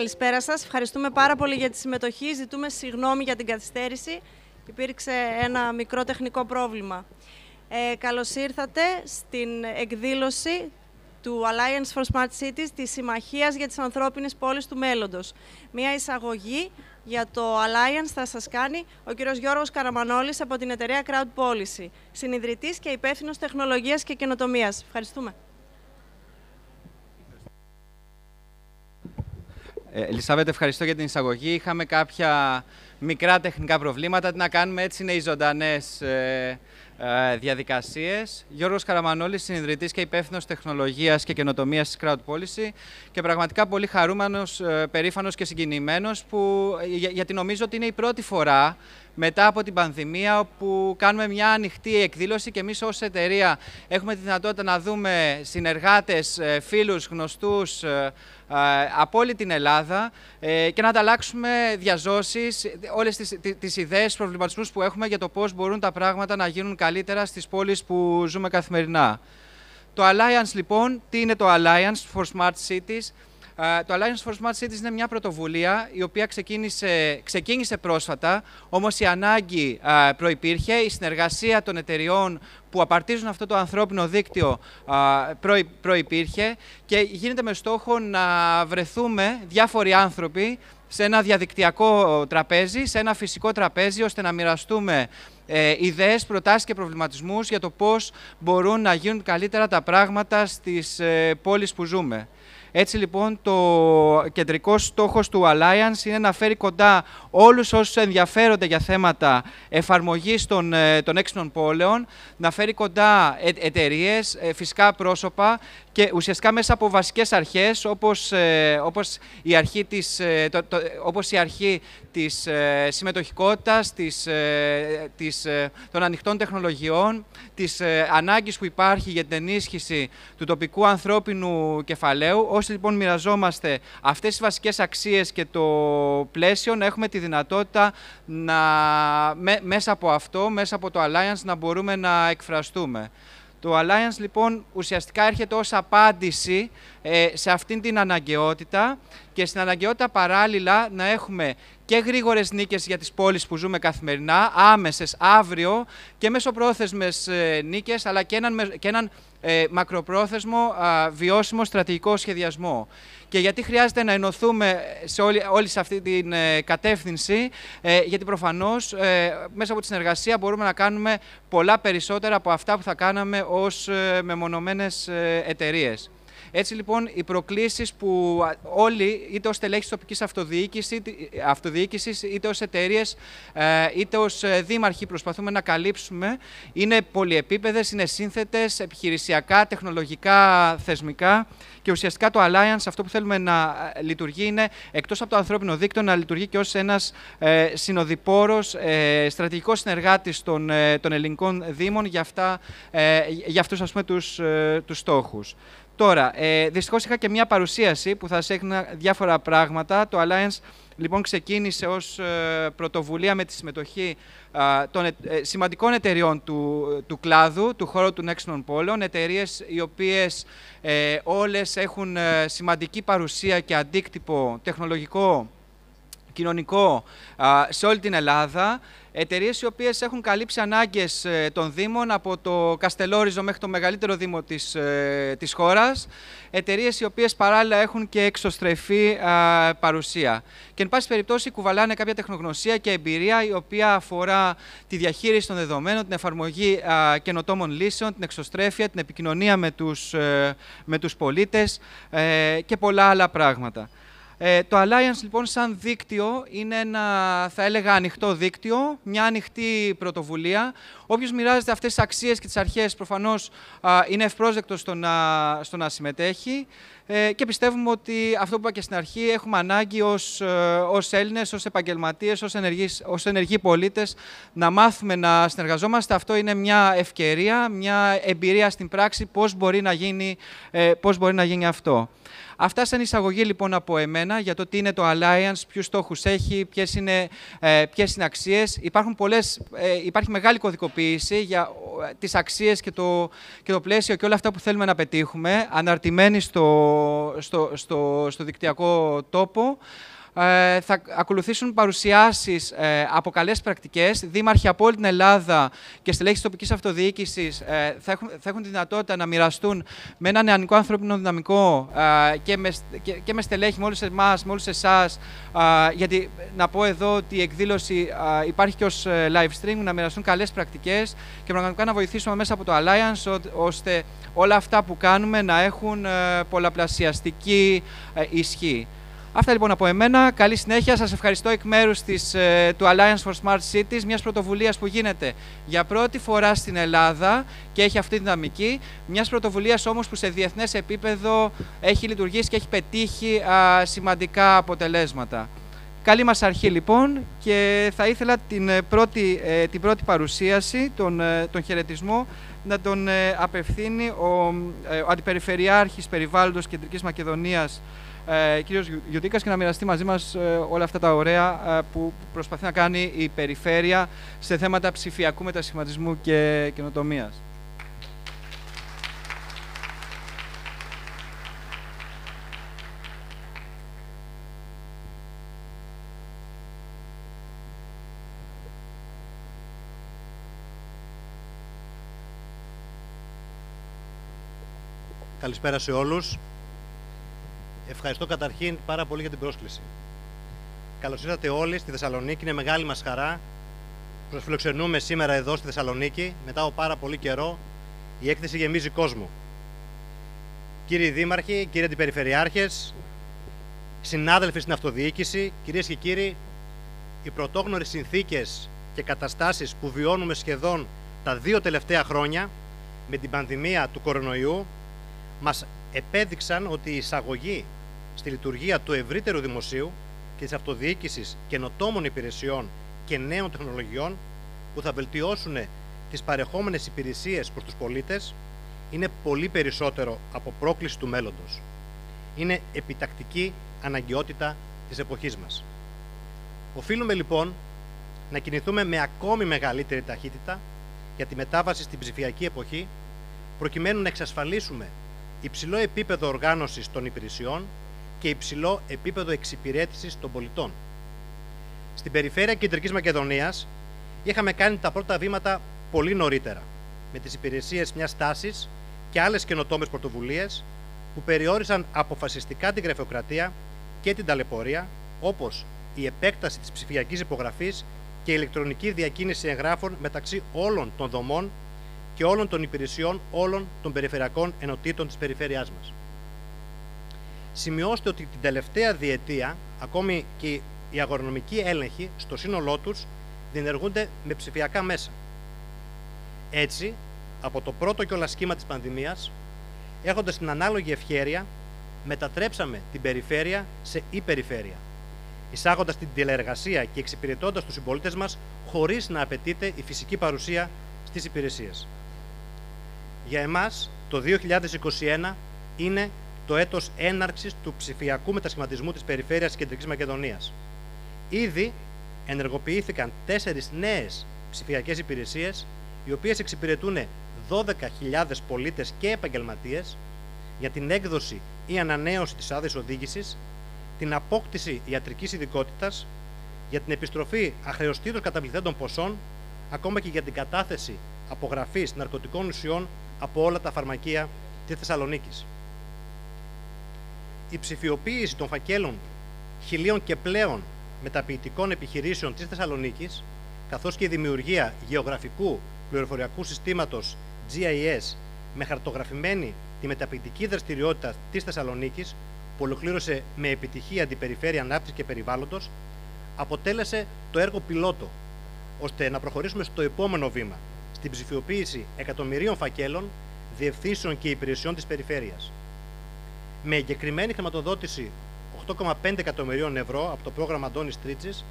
Καλησπέρα σας. Ευχαριστούμε πάρα πολύ για τη συμμετοχή. Ζητούμε συγγνώμη για την καθυστέρηση. Υπήρξε ένα μικρό τεχνικό πρόβλημα. Ε, καλώς ήρθατε στην εκδήλωση του Alliance for Smart Cities της Συμμαχίας για τις Ανθρώπινες Πόλεις του Μέλλοντος. Μία εισαγωγή για το Alliance θα σας κάνει ο κύριος Γιώργος Καραμανόλης από την εταιρεία Crowd Policy, συνειδητής και υπεύθυνος τεχνολογίας και καινοτομίας. Ευχαριστούμε. Ελισάβετ, ευχαριστώ για την εισαγωγή. Είχαμε κάποια μικρά τεχνικά προβλήματα. Τι να κάνουμε, έτσι είναι οι ζωντανές ε, ε, διαδικασίες. Γιώργος Καραμανόλης, συνειδητής και υπεύθυνος τεχνολογίας και καινοτομίας της Crowd Policy και πραγματικά πολύ χαρούμενος, ε, περήφανος και συγκινημένος που, για, γιατί νομίζω ότι είναι η πρώτη φορά μετά από την πανδημία όπου κάνουμε μια ανοιχτή εκδήλωση και εμείς ως εταιρεία έχουμε τη δυνατότητα να δούμε συνεργάτες, ε, φίλους, γνωστούς ε, ε, από όλη την Ελλάδα και να ανταλλάξουμε διαζώσεις, όλες τις, τις ιδέες, προβληματισμούς που έχουμε για το πώς μπορούν τα πράγματα να γίνουν καλύτερα στις πόλεις που ζούμε καθημερινά. Το Alliance λοιπόν, τι είναι το Alliance for Smart Cities, το Alliance for Smart Cities είναι μια πρωτοβουλία η οποία ξεκίνησε, ξεκίνησε πρόσφατα, όμως η ανάγκη προϋπήρχε, η συνεργασία των εταιριών που απαρτίζουν αυτό το ανθρώπινο δίκτυο προϋπήρχε και γίνεται με στόχο να βρεθούμε διάφοροι άνθρωποι σε ένα διαδικτυακό τραπέζι, σε ένα φυσικό τραπέζι, ώστε να μοιραστούμε ε, ιδέες, προτάσεις και προβληματισμούς για το πώς μπορούν να γίνουν καλύτερα τα πράγματα στις ε, πόλεις που ζούμε. Έτσι λοιπόν το κεντρικό στόχος του Alliance είναι να φέρει κοντά όλους όσους ενδιαφέρονται για θέματα εφαρμογής των, ε, των έξινων πόλεων, να φέρει κοντά ε, εταιρείες, ε, φυσικά πρόσωπα και ουσιαστικά μέσα από βασικές αρχές όπως, όπως, η, αρχή της, το, το, όπως η αρχή της συμμετοχικότητας, της, της, των ανοιχτών τεχνολογιών, της ανάγκης που υπάρχει για την ενίσχυση του τοπικού ανθρώπινου κεφαλαίου, Όσοι λοιπόν μοιραζόμαστε αυτές τις βασικές αξίες και το πλαίσιο, να έχουμε τη δυνατότητα να, μέσα από αυτό, μέσα από το Alliance, να μπορούμε να εκφραστούμε. Το Alliance λοιπόν ουσιαστικά έρχεται ως απάντηση ε, σε αυτήν την αναγκαιότητα και στην αναγκαιότητα παράλληλα να έχουμε και γρήγορες νίκες για τις πόλεις που ζούμε καθημερινά, άμεσες, αύριο και μεσοπρόθεσμες ε, νίκες, αλλά και έναν, και έναν ε, μακροπρόθεσμο βιώσιμο στρατηγικό σχεδιασμό. Και γιατί χρειάζεται να ενωθούμε σε όλη, όλη σε αυτή την ε, κατεύθυνση, ε, γιατί προφανώς ε, μέσα από τη συνεργασία μπορούμε να κάνουμε πολλά περισσότερα από αυτά που θα κάναμε ως μεμονωμένες εταιρείες. Έτσι λοιπόν οι προκλήσεις που όλοι, είτε ως τελέχη τοπικής αυτοδιοίκησης, είτε ως εταιρείες, είτε ως δήμαρχοι προσπαθούμε να καλύψουμε, είναι πολυεπίπεδες, είναι σύνθετες, επιχειρησιακά, τεχνολογικά, θεσμικά και ουσιαστικά το Alliance αυτό που θέλουμε να λειτουργεί είναι εκτός από το ανθρώπινο δίκτυο να λειτουργεί και ως ένας ε, συνοδοιπόρος, ε, στρατηγικός συνεργάτης των, ε, των ελληνικών δήμων για, αυτά, ε, για αυτούς ας πούμε, τους, ε, τους στόχους. Τώρα, ε, δυστυχώς είχα και μια παρουσίαση που θα σα έκανα διάφορα πράγματα. Το Alliance λοιπόν ξεκίνησε ως ε, πρωτοβουλία με τη συμμετοχή των ε, σημαντικών εταιριών του, του κλάδου, του χώρου του έξινων πόλεων, εταιρείες οι οποίες ε, όλες έχουν ε, σημαντική παρουσία και αντίκτυπο τεχνολογικό κοινωνικό σε όλη την Ελλάδα. Εταιρείες οι οποίες έχουν καλύψει ανάγκες ε, των Δήμων από το Καστελόριζο μέχρι το μεγαλύτερο Δήμο της της ε, χώρας. Εταιρείες οι οποίες παράλληλα έχουν και εξωστρεφή παρουσία. Και εν πάση περιπτώσει κουβαλάνε κάποια τεχνογνωσία και εμπειρία η οποία αφορά τη διαχείριση των δεδομένων, την εφαρμογή καινοτόμων λύσεων, την εξωστρέφεια, την επικοινωνία με τους, ε, με τους πολίτες και πολλά άλλα πράγματα. Ε, το Alliance λοιπόν σαν δίκτυο είναι ένα, θα έλεγα, ανοιχτό δίκτυο, μια ανοιχτή πρωτοβουλία. Όποιος μοιράζεται αυτές τις αξίες και τις αρχές προφανώς είναι ευπρόσδεκτος στο να, στο να συμμετέχει ε, και πιστεύουμε ότι αυτό που είπα και στην αρχή έχουμε ανάγκη ως, ε, ως Έλληνες, ως επαγγελματίες, ως, ενεργείς, ως ενεργοί πολίτες να μάθουμε να συνεργαζόμαστε. Αυτό είναι μια ευκαιρία, μια εμπειρία στην πράξη πώς μπορεί να γίνει, ε, πώς μπορεί να γίνει αυτό. Αυτά σαν εισαγωγή λοιπόν από εμένα για το τι είναι το Alliance, ποιους στόχους έχει, ποιες είναι, ε, ποιες είναι αξίες. Υπάρχουν πολλές, ε, υπάρχει μεγάλη κωδικοποίηση για, τις αξίες και το, και το πλαίσιο και όλα αυτά που θέλουμε να πετύχουμε, αναρτημένοι στο, στο, στο, στο δικτυακό τόπο, ε, θα ακολουθήσουν παρουσιάσεις ε, από καλές πρακτικές. Δήμαρχοι από όλη την Ελλάδα και στελέχη της τοπικής αυτοδιοίκησης ε, θα, έχουν, θα έχουν τη δυνατότητα να μοιραστούν με ένα νεανικό ανθρώπινο δυναμικό ε, και, με, και, και με στελέχη, με όλους εμάς, με όλους εσάς. Ε, γιατί να πω εδώ ότι η εκδήλωση ε, υπάρχει και ως live stream, να μοιραστούν καλές πρακτικές και πραγματικά να βοηθήσουμε μέσα από το Alliance ώστε όλα αυτά που κάνουμε να έχουν πολλαπλασιαστική ισχύ. Αυτά λοιπόν από εμένα. Καλή συνέχεια. Σας ευχαριστώ εκ μέρους της, ε, του Alliance for Smart Cities, μιας πρωτοβουλίας που γίνεται για πρώτη φορά στην Ελλάδα και έχει αυτή τη δυναμική. Μιας πρωτοβουλίας όμως που σε διεθνές επίπεδο έχει λειτουργήσει και έχει πετύχει σημαντικά αποτελέσματα. Καλή μας αρχή λοιπόν και θα ήθελα την ε, πρώτη, ε, την πρώτη παρουσίαση, τον, τον χαιρετισμό, να τον απευθύνει ο, ο Αντιπεριφερειάρχης Περιβάλλοντος Κεντρικής Μακεδονίας ε, κύριος Γιωτίκας και να μοιραστεί μαζί μας ε, όλα αυτά τα ωραία ε, που προσπαθεί να κάνει η περιφέρεια σε θέματα ψηφιακού μετασχηματισμού και καινοτομίας. Καλησπέρα σε όλους. Ευχαριστώ καταρχήν πάρα πολύ για την πρόσκληση. Καλώς ήρθατε όλοι στη Θεσσαλονίκη. Είναι μεγάλη μας χαρά που σα φιλοξενούμε σήμερα εδώ στη Θεσσαλονίκη μετά από πάρα πολύ καιρό. Η έκθεση γεμίζει κόσμο. Κύριοι Δήμαρχοι, κύριοι Αντιπεριφερειάρχες, συνάδελφοι στην αυτοδιοίκηση, κυρίες και κύριοι, οι πρωτόγνωρες συνθήκες και καταστάσεις που βιώνουμε σχεδόν τα δύο τελευταία χρόνια με την πανδημία του κορονοϊού μας επέδειξαν ότι η εισαγωγή στη λειτουργία του ευρύτερου δημοσίου και της αυτοδιοίκησης καινοτόμων υπηρεσιών και νέων τεχνολογιών που θα βελτιώσουν τις παρεχόμενες υπηρεσίες προς τους πολίτες είναι πολύ περισσότερο από πρόκληση του μέλλοντος. Είναι επιτακτική αναγκαιότητα της εποχής μας. Οφείλουμε λοιπόν να κινηθούμε με ακόμη μεγαλύτερη ταχύτητα για τη μετάβαση στην ψηφιακή εποχή, προκειμένου να εξασφαλίσουμε υψηλό επίπεδο οργάνωσης των υπηρεσιών και υψηλό επίπεδο εξυπηρέτησης των πολιτών. Στην περιφέρεια Κεντρικής Μακεδονίας είχαμε κάνει τα πρώτα βήματα πολύ νωρίτερα, με τις υπηρεσίες μιας τάσης και άλλες καινοτόμες πρωτοβουλίες που περιόρισαν αποφασιστικά την γραφειοκρατία και την ταλαιπωρία, όπως η επέκταση της ψηφιακής υπογραφής και η ηλεκτρονική διακίνηση εγγράφων μεταξύ όλων των δομών και όλων των υπηρεσιών όλων των περιφερειακών ενωτήτων της περιφέρειάς μας σημειώστε ότι την τελευταία διετία ακόμη και οι αγρονομικοί έλεγχοι στο σύνολό τους διενεργούνται με ψηφιακά μέσα. Έτσι, από το πρώτο κιόλα σχήμα της πανδημίας, έχοντας την ανάλογη ευχέρεια, μετατρέψαμε την περιφέρεια σε υπεριφέρεια, εισάγοντας την τηλεεργασία και εξυπηρετώντας τους συμπολίτες μας χωρίς να απαιτείται η φυσική παρουσία στις υπηρεσίες. Για εμάς, το 2021 είναι το έτος έναρξης του ψηφιακού μετασχηματισμού της περιφέρειας της Κεντρικής Μακεδονίας. Ήδη ενεργοποιήθηκαν τέσσερις νέες ψηφιακές υπηρεσίες, οι οποίες εξυπηρετούν 12.000 πολίτες και επαγγελματίες για την έκδοση ή ανανέωση της άδειας οδήγησης, την απόκτηση ιατρικής ειδικότητας, για την επιστροφή αχρεωστήτως καταβληθέντων ποσών, ακόμα και για την κατάθεση απογραφής ναρκωτικών ουσιών από όλα τα φαρμακεία της Θεσσαλονίκης η ψηφιοποίηση των φακέλων χιλίων και πλέον μεταποιητικών επιχειρήσεων της Θεσσαλονίκης, καθώς και η δημιουργία γεωγραφικού πληροφοριακού συστήματος GIS με χαρτογραφημένη τη μεταποιητική δραστηριότητα της Θεσσαλονίκης, που ολοκλήρωσε με επιτυχία την Περιφέρεια Ανάπτυξης και Περιβάλλοντος, αποτέλεσε το έργο πιλότο, ώστε να προχωρήσουμε στο επόμενο βήμα, στην ψηφιοποίηση εκατομμυρίων φακέλων, διευθύνσεων και υπηρεσιών της περιφέρειας με εγκεκριμένη χρηματοδότηση 8,5 εκατομμυρίων ευρώ από το πρόγραμμα Αντώνης Τρίτσι,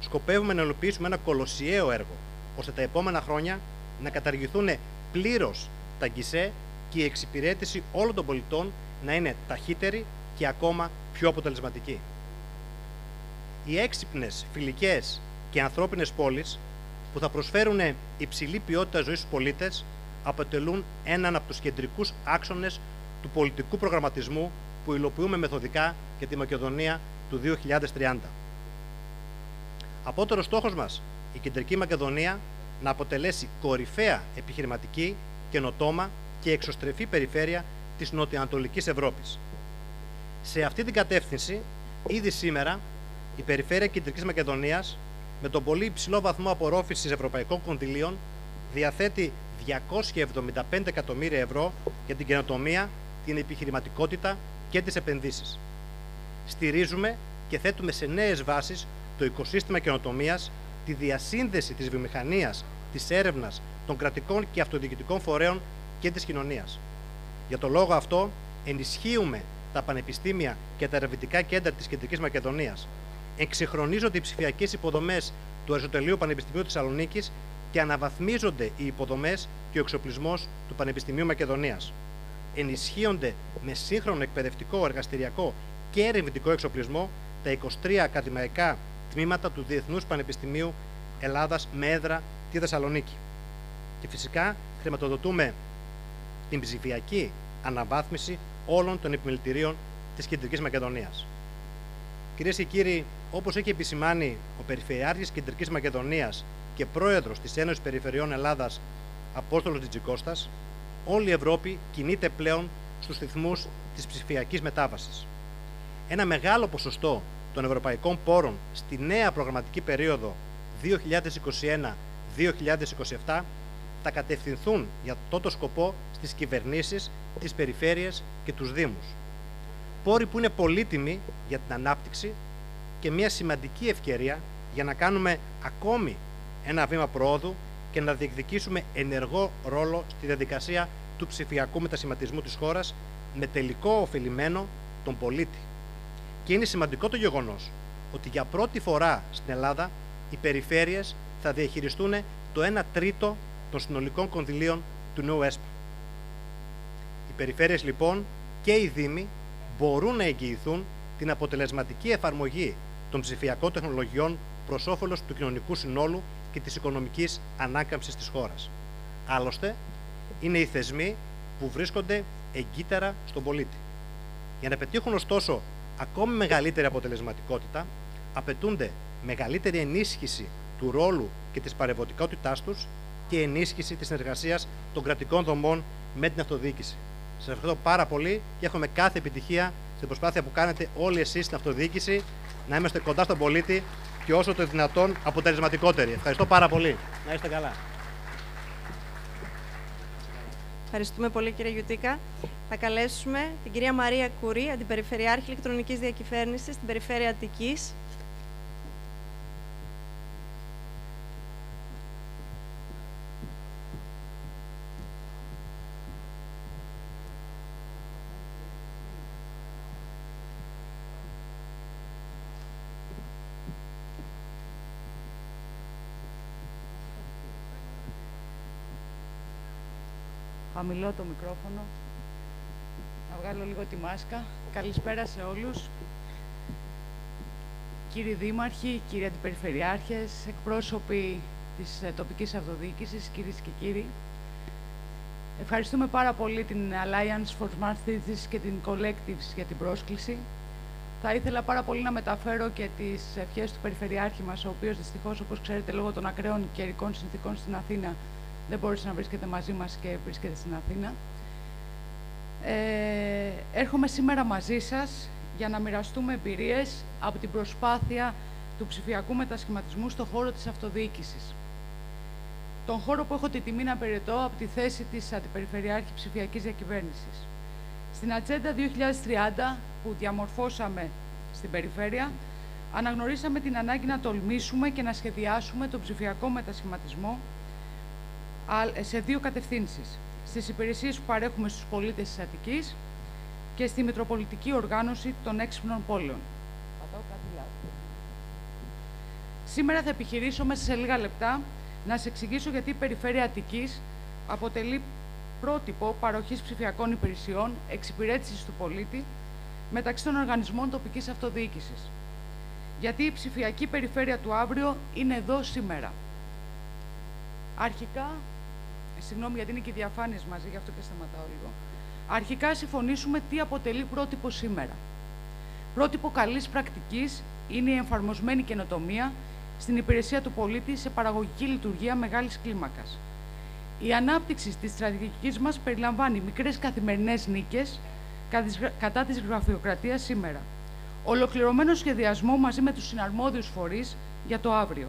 σκοπεύουμε να υλοποιήσουμε ένα κολοσιαίο έργο, ώστε τα επόμενα χρόνια να καταργηθούν πλήρως τα γκισέ και η εξυπηρέτηση όλων των πολιτών να είναι ταχύτερη και ακόμα πιο αποτελεσματική. Οι έξυπνες, φιλικές και ανθρώπινες πόλεις που θα προσφέρουν υψηλή ποιότητα ζωής στους πολίτες αποτελούν έναν από τους κεντρικούς άξονες του πολιτικού προγραμματισμού που υλοποιούμε μεθοδικά για τη Μακεδονία του 2030. Απότερος στόχος μας, η Κεντρική Μακεδονία να αποτελέσει κορυφαία επιχειρηματική, καινοτόμα και εξωστρεφή περιφέρεια της νοτιοανατολικής Ευρώπης. Σε αυτή την κατεύθυνση, ήδη σήμερα, η Περιφέρεια Κεντρικής Μακεδονίας, με τον πολύ υψηλό βαθμό απορρόφησης ευρωπαϊκών κονδυλίων, διαθέτει 275 εκατομμύρια ευρώ για την καινοτομία, την επιχειρηματικότητα και τις επενδύσεις. Στηρίζουμε και θέτουμε σε νέες βάσεις το οικοσύστημα καινοτομίας, τη διασύνδεση της βιομηχανίας, της έρευνας, των κρατικών και αυτοδιοικητικών φορέων και της κοινωνίας. Για το λόγο αυτό, ενισχύουμε τα πανεπιστήμια και τα ερευνητικά κέντρα της Κεντρικής Μακεδονίας. Εξυγχρονίζονται οι ψηφιακές υποδομές του Αριστοτελείου Πανεπιστημίου Θεσσαλονίκης και αναβαθμίζονται οι υποδομές και ο εξοπλισμός του Πανεπιστημίου Μακεδονίας. Ενισχύονται με σύγχρονο εκπαιδευτικό, εργαστηριακό και ερευνητικό εξοπλισμό τα 23 ακαδημαϊκά τμήματα του Διεθνούς Πανεπιστημίου Ελλάδας με έδρα τη Θεσσαλονίκη. Και φυσικά χρηματοδοτούμε την ψηφιακή αναβάθμιση όλων των επιμελητηρίων της Κεντρικής Μακεδονίας. Κυρίες και κύριοι, όπως έχει επισημάνει ο Περιφερειάρχης Κεντρικής Μακεδονίας και πρόεδρος της Ένωσης Περιφερειών Ελλάδας, Απόστολος Τζιτζικώστα, όλη η Ευρώπη κινείται πλέον στους ρυθμούς της ψηφιακής μετάβασης. Ένα μεγάλο ποσοστό των ευρωπαϊκών πόρων στη νέα προγραμματική περίοδο 2021-2027 θα κατευθυνθούν για αυτό σκοπό στις κυβερνήσεις, τις περιφέρειες και τους Δήμους. Πόροι που είναι πολύτιμοι για την ανάπτυξη και μια σημαντική ευκαιρία για να κάνουμε ακόμη ένα βήμα προόδου και να διεκδικήσουμε ενεργό ρόλο στη διαδικασία του ψηφιακού μετασχηματισμού της χώρας με τελικό ωφελημένο τον πολίτη. Και είναι σημαντικό το γεγονός ότι για πρώτη φορά στην Ελλάδα οι περιφέρειες θα διαχειριστούν το 1 τρίτο των συνολικών κονδυλίων του νέου ΕΣΠΑ. Οι περιφέρειες λοιπόν και οι Δήμοι μπορούν να εγγυηθούν την αποτελεσματική εφαρμογή των ψηφιακών τεχνολογιών προς όφελος του κοινωνικού συνόλου και της οικονομικής ανάκαμψης της χώρας. Άλλωστε, είναι οι θεσμοί που βρίσκονται εγκύτερα στον πολίτη. Για να πετύχουν ωστόσο ακόμη μεγαλύτερη αποτελεσματικότητα, απαιτούνται μεγαλύτερη ενίσχυση του ρόλου και της παρεμβατικότητάς τους και ενίσχυση της συνεργασίας των κρατικών δομών με την αυτοδιοίκηση. Σας ευχαριστώ πάρα πολύ και έχουμε κάθε επιτυχία στην προσπάθεια που κάνετε όλοι εσείς στην αυτοδιοίκηση να είμαστε κοντά στον πολίτη και όσο το δυνατόν αποτελεσματικότεροι. Ευχαριστώ πάρα πολύ. Να είστε καλά. Ευχαριστούμε πολύ κύριε Γιουτίκα. Θα καλέσουμε την κυρία Μαρία Κουρή, Αντιπεριφερειάρχη Ηλεκτρονικής Διακυβέρνησης στην Περιφέρεια Αττικής. Χαμηλό το μικρόφωνο. Να βγάλω λίγο τη μάσκα. Καλησπέρα σε όλους. Κύριοι Δήμαρχοι, κύριοι Αντιπεριφερειάρχες, εκπρόσωποι της ε, τοπικής αυτοδιοίκησης, κυρίες και κύριοι. Ευχαριστούμε πάρα πολύ την Alliance for Smart Cities και την Collectives για την πρόσκληση. Θα ήθελα πάρα πολύ να μεταφέρω και τις ευχές του Περιφερειάρχη μας, ο οποίος δυστυχώς, όπως ξέρετε, λόγω των ακραίων καιρικών συνθήκων στην Αθήνα, δεν μπορούσε να βρίσκεται μαζί μας και βρίσκεται στην Αθήνα. Ε, έρχομαι σήμερα μαζί σας για να μοιραστούμε εμπειρίες από την προσπάθεια του ψηφιακού μετασχηματισμού στον χώρο της αυτοδιοίκησης. Τον χώρο που έχω τη τιμή να περιτώ από τη θέση της Αντιπεριφερειάρχη Ψηφιακής Διακυβέρνησης. Στην Ατζέντα 2030 που διαμορφώσαμε στην Περιφέρεια, αναγνωρίσαμε την ανάγκη να τολμήσουμε και να σχεδιάσουμε τον ψηφιακό μετασχηματισμό σε δύο κατευθύνσεις. Στις υπηρεσίες που παρέχουμε στους πολίτες της Αττικής και στη Μητροπολιτική Οργάνωση των Έξυπνων Πόλεων. Σήμερα θα επιχειρήσω μέσα σε λίγα λεπτά να σας εξηγήσω γιατί η Περιφέρεια Αττικής αποτελεί πρότυπο παροχής ψηφιακών υπηρεσιών εξυπηρέτησης του πολίτη μεταξύ των οργανισμών τοπικής αυτοδιοίκησης. Γιατί η ψηφιακή περιφέρεια του αύριο είναι εδώ σήμερα. Αρχικά, συγγνώμη γιατί είναι και οι διαφάνειες μαζί, γι' αυτό και σταματάω λίγο. Αρχικά συμφωνήσουμε τι αποτελεί πρότυπο σήμερα. Πρότυπο καλής πρακτικής είναι η εφαρμοσμένη καινοτομία στην υπηρεσία του πολίτη σε παραγωγική λειτουργία μεγάλης κλίμακας. Η ανάπτυξη της στρατηγικής μας περιλαμβάνει μικρές καθημερινές νίκες κατά της γραφειοκρατίας σήμερα. Ολοκληρωμένο σχεδιασμό μαζί με τους συναρμόδιους φορείς για το αύριο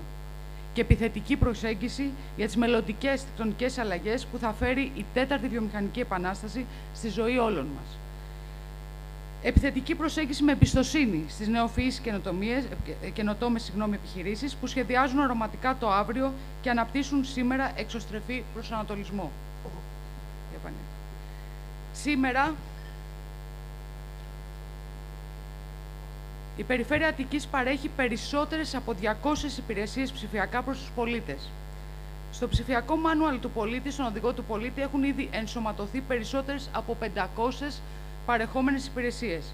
και επιθετική προσέγγιση για τις μελλοντικές τεκτονικές αλλαγές που θα φέρει η τέταρτη βιομηχανική επανάσταση στη ζωή όλων μας. Επιθετική προσέγγιση με εμπιστοσύνη στις νεοφυείς καινοτόμες επιχειρήσεις που σχεδιάζουν αρωματικά το αύριο και αναπτύσσουν σήμερα εξωστρεφή προσανατολισμό. Σήμερα η Περιφέρεια Αττικής παρέχει περισσότερες από 200 υπηρεσίες ψηφιακά προς τους πολίτες. Στο ψηφιακό μάνουαλ του πολίτη, στον οδηγό του πολίτη, έχουν ήδη ενσωματωθεί περισσότερες από 500 παρεχόμενες υπηρεσίες.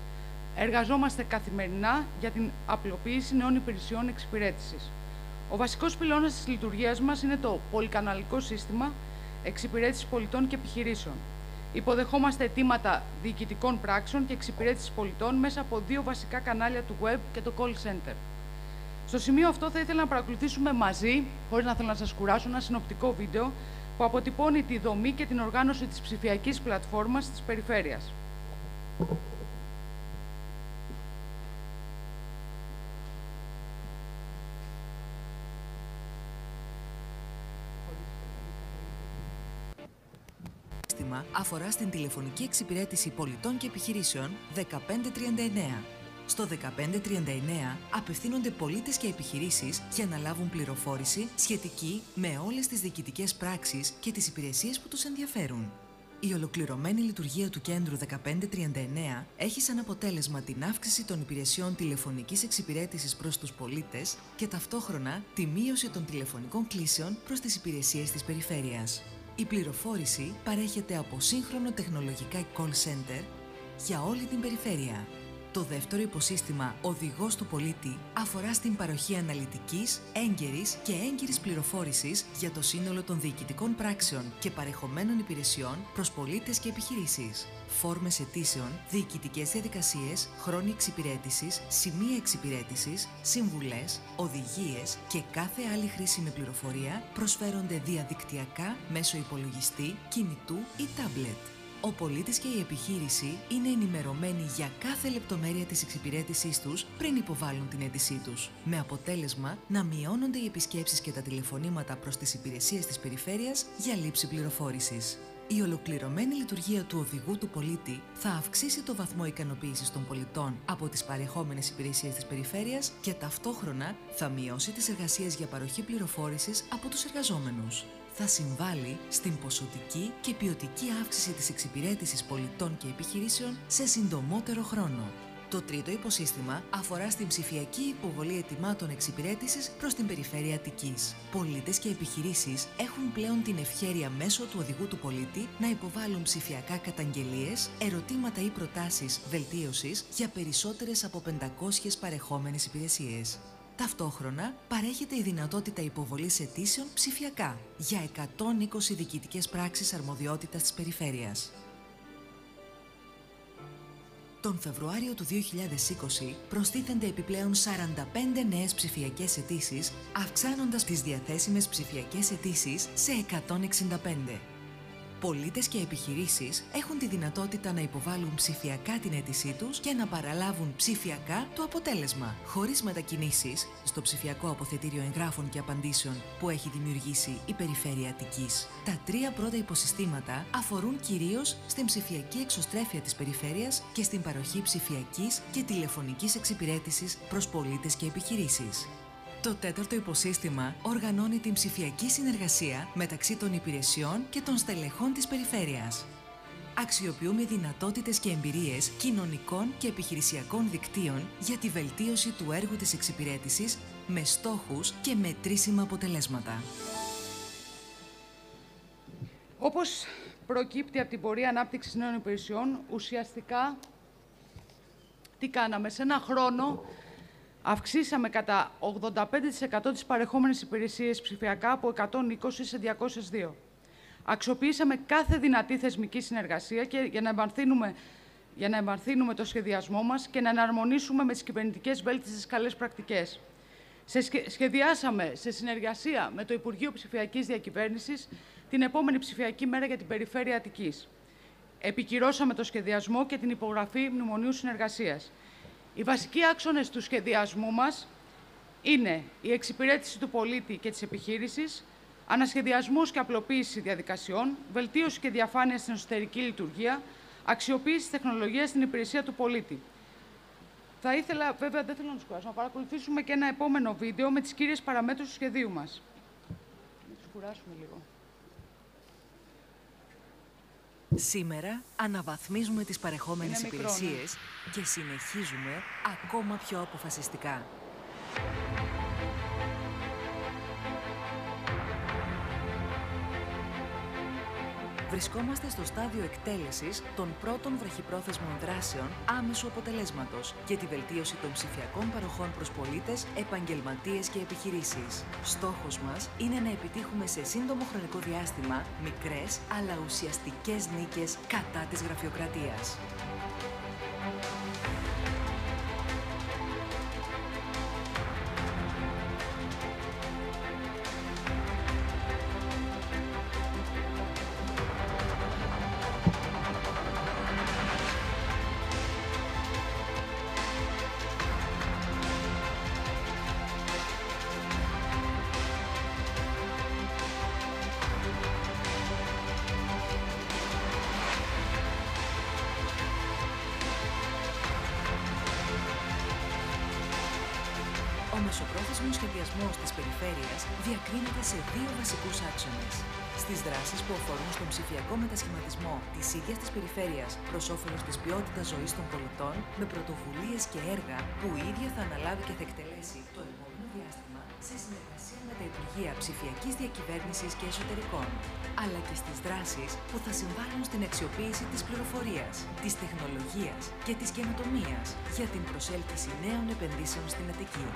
Εργαζόμαστε καθημερινά για την απλοποίηση νέων υπηρεσιών εξυπηρέτησης. Ο βασικός πυλώνας της λειτουργίας μας είναι το πολυκαναλικό σύστημα εξυπηρέτησης πολιτών και επιχειρήσεων. Υποδεχόμαστε αιτήματα διοικητικών πράξεων και εξυπηρέτησης πολιτών μέσα από δύο βασικά κανάλια του web και το call center. Στο σημείο αυτό θα ήθελα να παρακολουθήσουμε μαζί, χωρίς να θέλω να σας κουράσω, ένα συνοπτικό βίντεο που αποτυπώνει τη δομή και την οργάνωση της ψηφιακής πλατφόρμας της περιφέρειας. Αφορά στην τηλεφωνική εξυπηρέτηση πολιτών και επιχειρήσεων 1539. Στο 1539 απευθύνονται πολίτες και επιχειρήσεις για να λάβουν πληροφόρηση σχετική με όλες τις διοικητικές πράξεις και τις υπηρεσίες που τους ενδιαφέρουν. Η ολοκληρωμένη λειτουργία του κέντρου 1539 έχει σαν αποτέλεσμα την αύξηση των υπηρεσιών τηλεφωνικής εξυπηρέτησης προς τους πολίτες και ταυτόχρονα τη μείωση των τηλεφωνικών κλήσεων προς τις υπηρεσίες της περιφέρειας. Η πληροφόρηση παρέχεται από σύγχρονο τεχνολογικά call center για όλη την περιφέρεια. Το δεύτερο υποσύστημα οδηγός του πολίτη αφορά στην παροχή αναλυτικής, έγκαιρης και έγκυρης πληροφόρησης για το σύνολο των διοικητικών πράξεων και παρεχομένων υπηρεσιών προς πολίτες και επιχειρήσεις. Φόρμες αιτήσεων, διοικητικές διαδικασίες, χρόνοι εξυπηρέτησης, σημεία εξυπηρέτησης, συμβουλές, οδηγίες και κάθε άλλη χρήσιμη πληροφορία προσφέρονται διαδικτυακά μέσω υπολογιστή, κινητού ή τάμπλετ ο πολίτης και η επιχείρηση είναι ενημερωμένοι για κάθε λεπτομέρεια της εξυπηρέτησής τους πριν υποβάλουν την αίτησή τους, με αποτέλεσμα να μειώνονται οι επισκέψεις και τα τηλεφωνήματα προς τις υπηρεσίες της περιφέρειας για λήψη πληροφόρησης. Η ολοκληρωμένη λειτουργία του οδηγού του πολίτη θα αυξήσει το βαθμό ικανοποίησης των πολιτών από τις παρεχόμενες υπηρεσίες της περιφέρειας και ταυτόχρονα θα μειώσει τις εργασίες για παροχή πληροφόρησης από τους εργαζόμενους θα συμβάλλει στην ποσοτική και ποιοτική αύξηση της εξυπηρέτησης πολιτών και επιχειρήσεων σε συντομότερο χρόνο. Το τρίτο υποσύστημα αφορά στην ψηφιακή υποβολή ετοιμάτων εξυπηρέτησης προς την περιφέρεια Αττικής. Πολίτες και επιχειρήσεις έχουν πλέον την ευχέρεια μέσω του οδηγού του πολίτη να υποβάλουν ψηφιακά καταγγελίες, ερωτήματα ή προτάσεις βελτίωσης για περισσότερες από 500 παρεχόμενες υπηρεσίες. Ταυτόχρονα παρέχεται η δυνατότητα υποβολής αιτήσεων ψηφιακά για 120 διοικητικές πράξεις αρμοδιότητας της περιφέρειας. Τον Φεβρουάριο του 2020 προστίθενται επιπλέον 45 νέες ψηφιακές αιτήσεις, αυξάνοντας τις διαθέσιμες ψηφιακές αιτήσεις σε 165 πολίτες και επιχειρήσεις έχουν τη δυνατότητα να υποβάλουν ψηφιακά την αίτησή τους και να παραλάβουν ψηφιακά το αποτέλεσμα, χωρίς μετακινήσεις, στο ψηφιακό αποθετήριο εγγράφων και απαντήσεων που έχει δημιουργήσει η Περιφέρεια Αττικής. Τα τρία πρώτα υποσυστήματα αφορούν κυρίως στην ψηφιακή εξωστρέφεια της περιφέρειας και στην παροχή ψηφιακής και τηλεφωνικής εξυπηρέτησης προς πολίτες και επιχειρήσεις. Το τέταρτο υποσύστημα οργανώνει την ψηφιακή συνεργασία μεταξύ των υπηρεσιών και των στελεχών της περιφέρειας. Αξιοποιούμε δυνατότητες και εμπειρίες κοινωνικών και επιχειρησιακών δικτύων για τη βελτίωση του έργου της εξυπηρέτησης με στόχους και μετρήσιμα αποτελέσματα. Όπως προκύπτει από την πορεία ανάπτυξης νέων υπηρεσιών, ουσιαστικά τι κάναμε; Σε ένα χρόνο Αυξήσαμε κατά 85% τις παρεχόμενες υπηρεσίες ψηφιακά από 120 σε 202. Αξιοποιήσαμε κάθε δυνατή θεσμική συνεργασία και για να εμβαθύνουμε για να εμβαθύνουμε το σχεδιασμό μας και να εναρμονίσουμε με τις κυβερνητικές βέλτιστες καλές πρακτικές. Σε σχεδιάσαμε σε συνεργασία με το Υπουργείο Ψηφιακής Διακυβέρνησης την επόμενη ψηφιακή μέρα για την Περιφέρεια Αττικής. Επικυρώσαμε το σχεδιασμό και την υπογραφή μνημονίου συνεργασίας. Οι βασικοί άξονες του σχεδιασμού μας είναι η εξυπηρέτηση του πολίτη και της επιχείρησης, ανασχεδιασμός και απλοποίηση διαδικασιών, βελτίωση και διαφάνεια στην εσωτερική λειτουργία, αξιοποίηση τεχνολογίας στην υπηρεσία του πολίτη. Θα ήθελα, βέβαια δεν θέλω να τους κουράσω, να παρακολουθήσουμε και ένα επόμενο βίντεο με τις κύριες παραμέτρους του σχεδίου μας. Να τους κουράσουμε λίγο. Σήμερα αναβαθμίζουμε τις παρεχόμενες Είναι μικρό, υπηρεσίες και συνεχίζουμε ακόμα πιο αποφασιστικά. Βρισκόμαστε στο στάδιο εκτέλεσης των πρώτων βραχυπρόθεσμων δράσεων άμεσου αποτελέσματος και τη βελτίωση των ψηφιακών παροχών προς πολίτες, επαγγελματίες και επιχειρήσεις. Στόχος μας είναι να επιτύχουμε σε σύντομο χρονικό διάστημα μικρές αλλά ουσιαστικές νίκες κατά της γραφειοκρατίας. Που αφορούν στον ψηφιακό μετασχηματισμό της ίδιας της περιφέρειας προς όφελος της ποιότητας ζωής των πολιτών, με πρωτοβουλίες και έργα που η ίδια θα αναλάβει και θα εκτελέσει το επόμενο διάστημα σε συνεργασία με τα Υπουργεία Ψηφιακής Διακυβέρνησης και Εσωτερικών, αλλά και στις δράσεις που θα συμβάλλουν στην αξιοποίηση της πληροφορίας, της τεχνολογίας και της καινοτομίας για την προσέλκυση νέων επενδύσεων στην Αττική.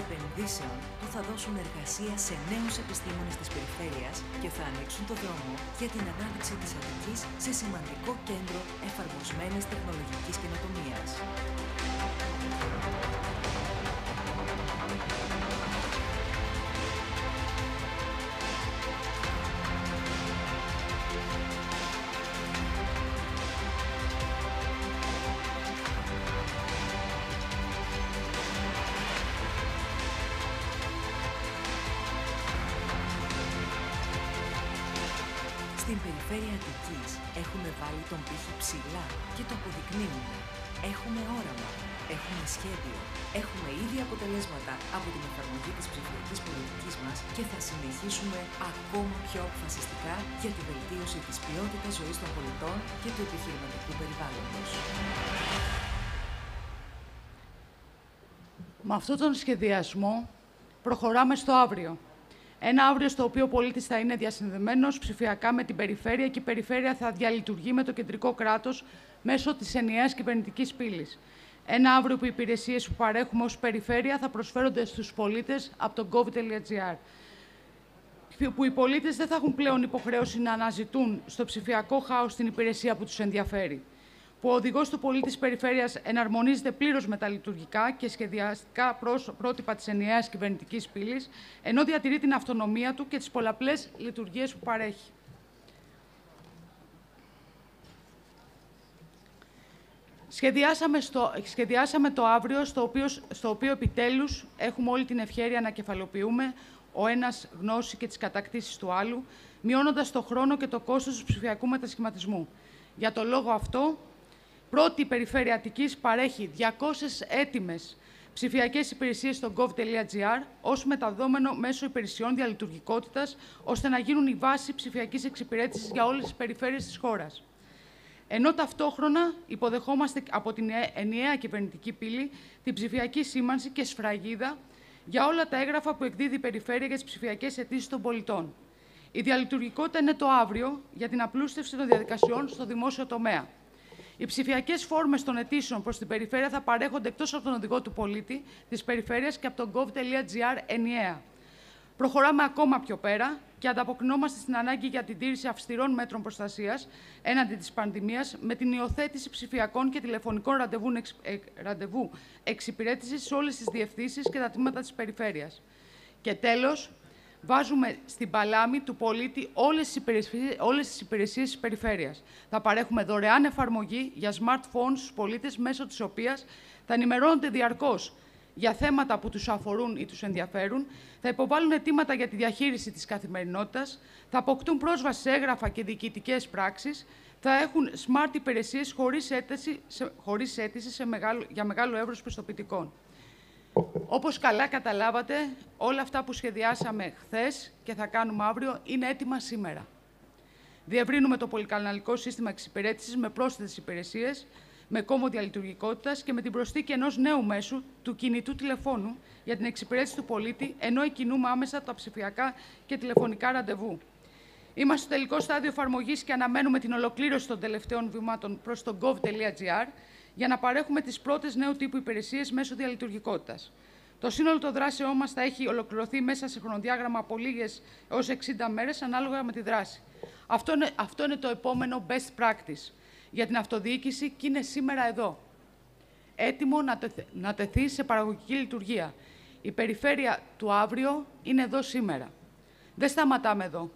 Επενδύσεων που θα δώσουν εργασία σε νέους επιστήμονες της περιφέρειας και θα ανοίξουν το δρόμο για την ανάπτυξη της Αττικής σε σημαντικό κέντρο εφαρμοσμένης τεχνολογικής καινοτομίας. Στην περιφέρεια Αττικής έχουμε βάλει τον πύχη ψηλά και το αποδεικνύουμε. Έχουμε όραμα, έχουμε σχέδιο, έχουμε ήδη αποτελέσματα από την εφαρμογή της ψηφιακής πολιτικής μας και θα συνεχίσουμε ακόμα πιο αποφασιστικά για τη βελτίωση της ποιότητας ζωής των πολιτών και του επιχειρηματικού περιβάλλοντος. Με αυτόν τον σχεδιασμό προχωράμε στο αύριο. Ένα αύριο στο οποίο ο πολίτης θα είναι διασυνδεμένος ψηφιακά με την περιφέρεια και η περιφέρεια θα διαλειτουργεί με το κεντρικό κράτος μέσω της ενιαίας κυβερνητικής πύλης. Ένα αύριο που οι υπηρεσίες που παρέχουμε ως περιφέρεια θα προσφέρονται στους πολίτες από το gov.gr. Που οι πολίτες δεν θα έχουν πλέον υποχρέωση να αναζητούν στο ψηφιακό χάος την υπηρεσία που τους ενδιαφέρει που ο οδηγός του πολίτη της περιφέρειας εναρμονίζεται πλήρως με τα λειτουργικά και σχεδιαστικά προς- πρότυπα της ενιαίας κυβερνητικής πύλης, ενώ διατηρεί την αυτονομία του και τις πολλαπλές λειτουργίες που παρέχει. Σχεδιάσαμε, στο, σχεδιάσαμε το αύριο, στο οποίος, στο οποίο επιτέλους έχουμε όλη την ευχέρεια να κεφαλοποιούμε ο ένας γνώση και τις κατακτήσεις του άλλου, μειώνοντας το χρόνο και το κόστος του ψηφιακού μετασχηματισμού. Για το λόγο αυτό, πρώτη η Περιφέρεια Αττικής παρέχει 200 έτοιμες ψηφιακές υπηρεσίες στο gov.gr ως μεταδόμενο μέσω υπηρεσιών διαλειτουργικότητας, ώστε να γίνουν η βάση ψηφιακής εξυπηρέτησης για όλες τις περιφέρειες της χώρας. Ενώ ταυτόχρονα υποδεχόμαστε από την ε- ενιαία κυβερνητική πύλη την ψηφιακή σήμανση και σφραγίδα για όλα τα έγγραφα που εκδίδει η Περιφέρεια για τις ψηφιακές αιτήσεις των πολιτών. Η διαλειτουργικότητα είναι το αύριο για την απλούστευση των διαδικασιών στο δημόσιο τομέα. Οι ψηφιακές φόρμες των αιτήσεων προς την περιφέρεια θα παρέχονται εκτός από τον οδηγό του πολίτη της περιφέρειας και από το gov.gr ενιαία. Προχωράμε ακόμα πιο πέρα και ανταποκρινόμαστε στην ανάγκη για την τήρηση αυστηρών μέτρων προστασίας έναντι της πανδημίας με την υιοθέτηση ψηφιακών και τηλεφωνικών ραντεβού, ε, ραντεβού εξυπηρέτησης σε όλες τις διευθύνσεις και τα τμήματα της περιφέρειας. Και τέλος, βάζουμε στην παλάμη του πολίτη όλες τις υπηρεσίες, όλες τις υπηρεσίες της περιφέρειας. Θα παρέχουμε δωρεάν εφαρμογή για smartphones στους πολίτες, μέσω της οποίας θα ενημερώνονται διαρκώς για θέματα που τους αφορούν ή τους ενδιαφέρουν, θα υποβάλουν αιτήματα για τη διαχείριση της καθημερινότητας, θα αποκτούν πρόσβαση σε έγγραφα και διοικητικές πράξεις, θα έχουν smart υπηρεσίες χωρίς αίτηση, σε, χωρίς αίτηση σε μεγάλο, για μεγάλο εύρος πιστοποιητικών. Όπως καλά καταλάβατε, όλα αυτά που σχεδιάσαμε χθες και θα κάνουμε αύριο είναι έτοιμα σήμερα. Διευρύνουμε το πολυκαναλικό σύστημα εξυπηρέτησης με πρόσθετες υπηρεσίες, με κόμμο διαλειτουργικότητας και με την προσθήκη ενός νέου μέσου, του κινητού τηλεφώνου, για την εξυπηρέτηση του πολίτη, ενώ εκκινούμε άμεσα τα ψηφιακά και τηλεφωνικά ραντεβού. Είμαστε στο τελικό στάδιο εφαρμογής και αναμένουμε την ολοκλήρωση των τελευταίων βημάτων προς το gov.gr για να παρέχουμε τις πρώτες νέου τύπου υπηρεσίες μέσω διαλειτουργικότητας. Το σύνολο των δράσεών μας θα έχει ολοκληρωθεί μέσα σε χρονοδιάγραμμα από λίγες έως 60 μέρες, ανάλογα με τη δράση. Αυτό είναι, αυτό είναι το επόμενο best practice για την αυτοδιοίκηση και είναι σήμερα εδώ. Έτοιμο να, να τεθεί σε παραγωγική λειτουργία. Η περιφέρεια του αύριο είναι εδώ σήμερα. Δεν σταματάμε εδώ.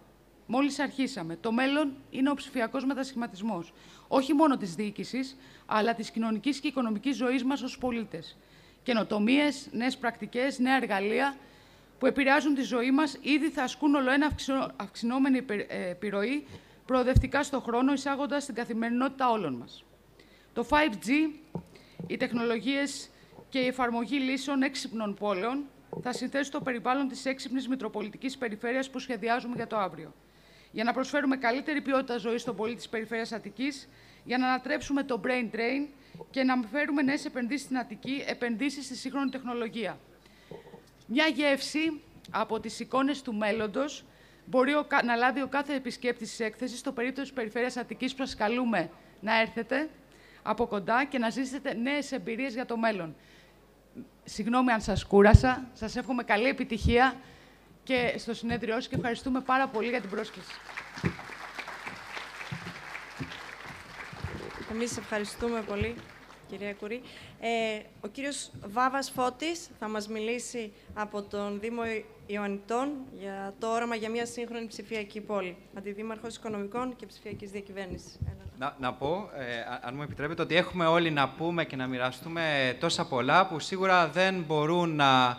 Μόλις αρχίσαμε. Το μέλλον είναι ο ψηφιακός μετασχηματισμός. Όχι μόνο της διοίκησης, αλλά της κοινωνικής και οικονομικής ζωής μας ως πολίτες. Καινοτομίες, νέες πρακτικές, νέα εργαλεία που επηρεάζουν τη ζωή μας ήδη θα ασκούν όλο ένα αυξηνόμενη ε, επιρροή προοδευτικά στον χρόνο, εισάγοντας στην καθημερινότητα όλων μας. Το 5G, οι τεχνολογίες και η εφαρμογή λύσεων έξυπνων πόλεων θα συνθέσουν το περιβάλλον της έξυπνης Μητροπολιτικής Περιφέρειας που σχεδιάζουμε για το αύριο. Για να προσφέρουμε καλύτερη ποιότητα ζωής στον πολίτη της Περιφέρειας Αττικής, για να ανατρέψουμε το brain drain και να φέρουμε νέες επενδύσεις στην Αττική, επενδύσεις στη σύγχρονη τεχνολογία. Μια γεύση από τις εικόνες του μέλλοντος μπορεί να λάβει ο κάθε επισκέπτης της έκθεσης στο περίπτωση της Περιφέρειας Αττικής που σας καλούμε να έρθετε από κοντά και να ζήσετε νέες εμπειρίες για το μέλλον. Συγγνώμη αν σας κούρασα. Σας εύχομαι καλή επιτυχία και στο συνέδριό σας και ευχαριστούμε πάρα πολύ για την πρόσκληση. Εμείς ευχαριστούμε πολύ κυρία Κουρή. Ε, ο κύριος Βάβας Φώτης θα μας μιλήσει από τον Δήμο Ιωαννητών για το όραμα για μια σύγχρονη ψηφιακή πόλη. Αντιδήμαρχος Οικονομικών και Ψηφιακής Διακυβέρνησης. Να, να πω, ε, αν μου επιτρέπετε, ότι έχουμε όλοι να πούμε και να μοιραστούμε τόσα πολλά που σίγουρα δεν μπορούν να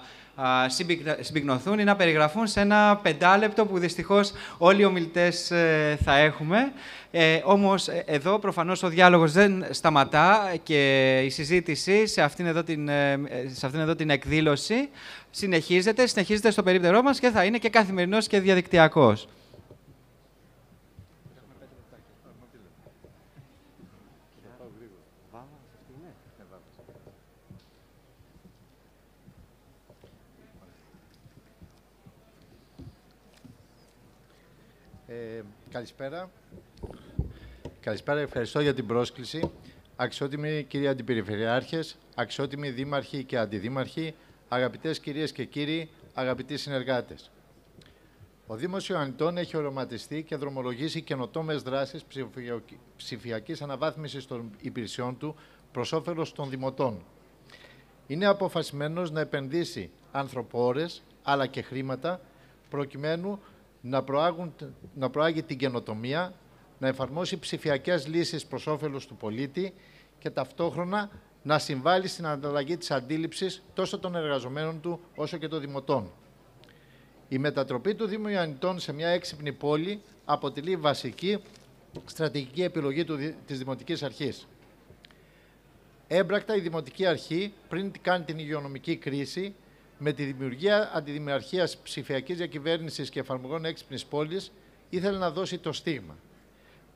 συμπυκνωθούν ή να περιγραφούν σε ένα πεντάλεπτο που δυστυχώς όλοι οι ομιλητές ε, θα έχουμε. Ε, όμως ε, εδώ προφανώς ο διάλογος δεν σταματά και η συζήτηση σε αυτήν εδώ την, ε, σε αυτήν εδώ την εκδήλωση συνεχίζεται, συνεχίζεται στο περίπτερό μας και θα είναι και καθημερινός και διαδικτυακός. Ε, καλησπέρα. Καλησπέρα, ευχαριστώ για την πρόσκληση. Αξιότιμοι κύριοι Αντιπεριφερειάρχες, αξιότιμοι δήμαρχοι και αντιδήμαρχοι, αγαπητές κυρίες και κύριοι, αγαπητοί συνεργάτες. Ο Δήμος Ιωαννητών έχει οροματιστεί και δρομολογήσει καινοτόμες δράσεις ψηφιακής αναβάθμισης των υπηρεσιών του προς όφελος των δημοτών. Είναι αποφασισμένος να επενδύσει ανθρωπόρες αλλά και χρήματα προκειμένου να, προάγουν, να προάγει την καινοτομία, να εφαρμόσει ψηφιακές λύσεις προς όφελος του πολίτη και ταυτόχρονα να συμβάλλει στην ανταλλαγή της αντίληψης τόσο των εργαζομένων του όσο και των δημοτών. Η μετατροπή του Δήμου Ιωαννητών σε μια έξυπνη πόλη αποτελεί βασική στρατηγική επιλογή του, της Δημοτικής Αρχής. Έμπρακτα η Δημοτική Αρχή, πριν κάνει την υγειονομική κρίση, με τη δημιουργία αντιδημιουργία ψηφιακής διακυβέρνησης και εφαρμογών έξυπνης πόλης, ήθελε να δώσει το στίγμα.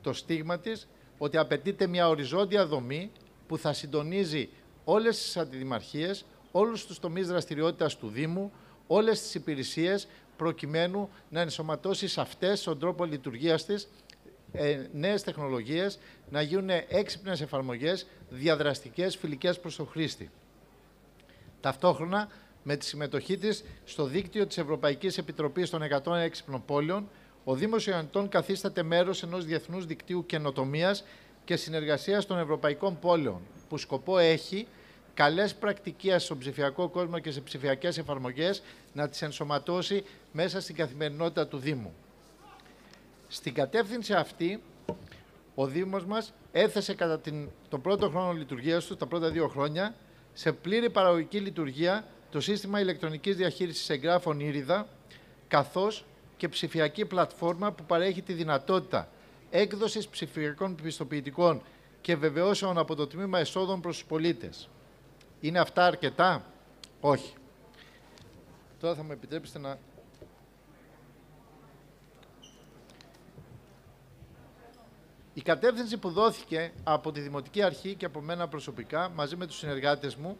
Το στίγμα της ότι απαιτείται μια οριζόντια δομή που θα συντονίζει όλες τις αντιδημαρχίε, όλους τους τομείς δραστηριότητας του Δήμου, όλες τις υπηρεσίες, προκειμένου να ενσωματώσει σε αυτές τον τρόπο λειτουργίας της ε, νέες τεχνολογίες, να γίνουν έξυπνες εφαρμογές, διαδραστικές, φιλικές προς τον χρήστη. Ταυτόχρονα με τη συμμετοχή της στο δίκτυο της Ευρωπαϊκής Επιτροπής των 106 Πόλεων, ο Δήμος Ιωαννητών καθίσταται μέρος ενός διεθνούς δικτύου καινοτομίας και συνεργασίας των Ευρωπαϊκών Πόλεων, που σκοπό έχει καλές πρακτικές στον ψηφιακό κόσμο και σε ψηφιακές εφαρμογές να τις ενσωματώσει μέσα στην καθημερινότητα του Δήμου. Στην κατεύθυνση αυτή, ο Δήμος μας έθεσε κατά την, τον πρώτο χρόνο λειτουργίας του, τα πρώτα δύο χρόνια, σε πλήρη παραγωγική λειτουργία το σύστημα ηλεκτρονικής διαχείρισης εγγράφων Ήριδα, καθώς και ψηφιακή πλατφόρμα που παρέχει τη δυνατότητα έκδοσης ψηφιακών πιστοποιητικών και βεβαιώσεων από το Τμήμα Εσόδων προς τους πολίτες. Είναι αυτά αρκετά; Όχι. Τώρα θα μου επιτρέψετε να... Η κατεύθυνση που δόθηκε από τη Δημοτική Αρχή και από μένα προσωπικά, μαζί με τους συνεργάτες μου,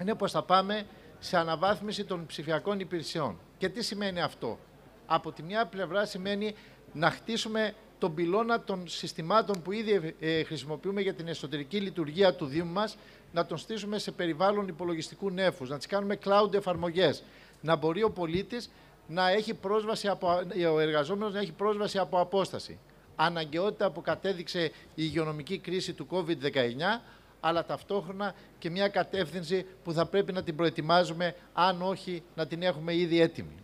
είναι πως θα πάμε σε αναβάθμιση των ψηφιακών υπηρεσιών. Και τι σημαίνει αυτό; Από τη μια πλευρά σημαίνει να χτίσουμε τον πυλώνα των συστημάτων που ήδη ε, χρησιμοποιούμε για την εσωτερική λειτουργία του Δήμου μας, να τον στήσουμε σε περιβάλλον υπολογιστικού νέφους, να τις κάνουμε cloud εφαρμογές, να μπορεί ο πολίτης να έχει πρόσβαση από, ο εργαζόμενος να έχει πρόσβαση από απόσταση. Αναγκαιότητα που κατέδειξε η υγειονομική κρίση του COVID-19, αλλά ταυτόχρονα και μια κατεύθυνση που θα πρέπει να την προετοιμάζουμε, αν όχι να την έχουμε ήδη έτοιμη.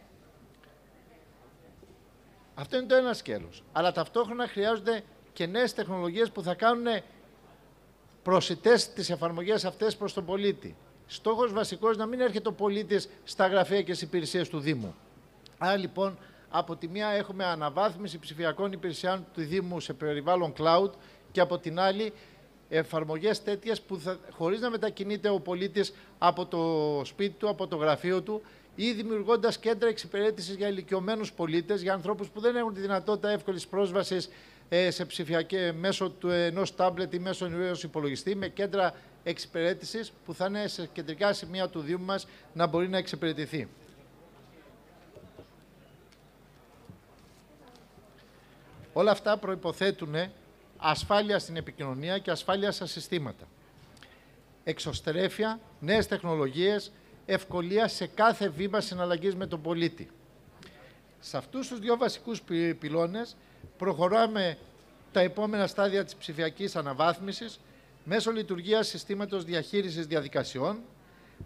Αυτό είναι το ένα σκέλος. Αλλά ταυτόχρονα χρειάζονται και νέες τεχνολογίες που θα κάνουν προσιτές τις εφαρμογές αυτές προς τον πολίτη. Στόχος βασικός να μην έρχεται ο πολίτης στα γραφεία και στις υπηρεσίες του Δήμου. Άρα λοιπόν από τη μία έχουμε αναβάθμιση ψηφιακών υπηρεσιών του Δήμου σε περιβάλλον cloud και από την άλλη εφαρμογές τέτοιες που θα, χωρίς να μετακινείται ο πολίτης από το σπίτι του, από το γραφείο του ή δημιουργώντας κέντρα εξυπηρέτησης για ηλικιωμένους πολίτες, για ανθρώπους που δεν έχουν τη δυνατότητα εύκολης πρόσβασης ε, σε ψηφιακέ μέσω του ενός τάμπλετ ή μέσω ενός υπολογιστή, με κέντρα εξυπηρέτησης που θα είναι σε κεντρικά σημεία του Δήμου μας να μπορεί να εξυπηρετηθεί. Όλα αυτά προϋποθέτουν ασφάλεια στην επικοινωνία και ασφάλεια στα συστήματα. Εξωστρέφεια, νέες τεχνολογίες, ευκολία σε κάθε βήμα συναλλαγής με τον πολίτη. Σε αυτούς τους δύο βασικούς πυλώνες προχωράμε τα επόμενα στάδια της ψηφιακής αναβάθμισης μέσω λειτουργίας συστήματος διαχείρισης διαδικασιών,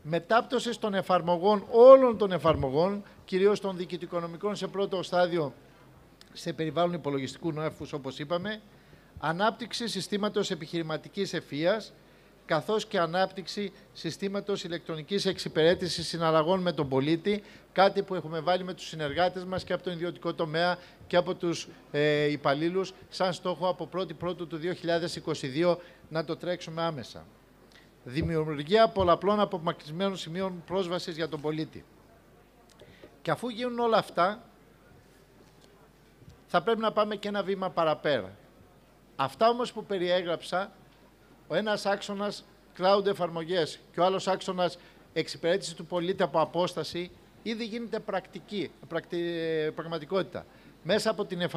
μετάπτωσης των εφαρμογών, όλων των εφαρμογών, κυρίως των διοικητικονομικών σε πρώτο στάδιο σε περιβάλλον υπολογιστικού νόεφους, όπως είπαμε, ανάπτυξη συστήματος επιχειρηματικής ευφυίας, καθώς και ανάπτυξη συστήματος ηλεκτρονικής εξυπηρέτησης συναλλαγών με τον πολίτη, κάτι που έχουμε βάλει με τους συνεργάτες μας και από τον ιδιωτικό τομέα και από τους ε, υπαλλήλους, σαν στόχο από 1η Πρώτου του 2022 να το τρέξουμε άμεσα. Δημιουργία πολλαπλών απομακρυσμένων σημείων πρόσβασης για τον πολίτη. Και αφού γίνουν όλα αυτά, θα πρέπει να πάμε και ένα βήμα παραπέρα. Αυτά όμως που περιέγραψα ο ένας άξονας cloud εφαρμογές και ο άλλος άξονας εξυπηρέτηση του πολίτη από απόσταση ήδη γίνεται πρακτική, πρακτι, πραγματικότητα. Μέσα από την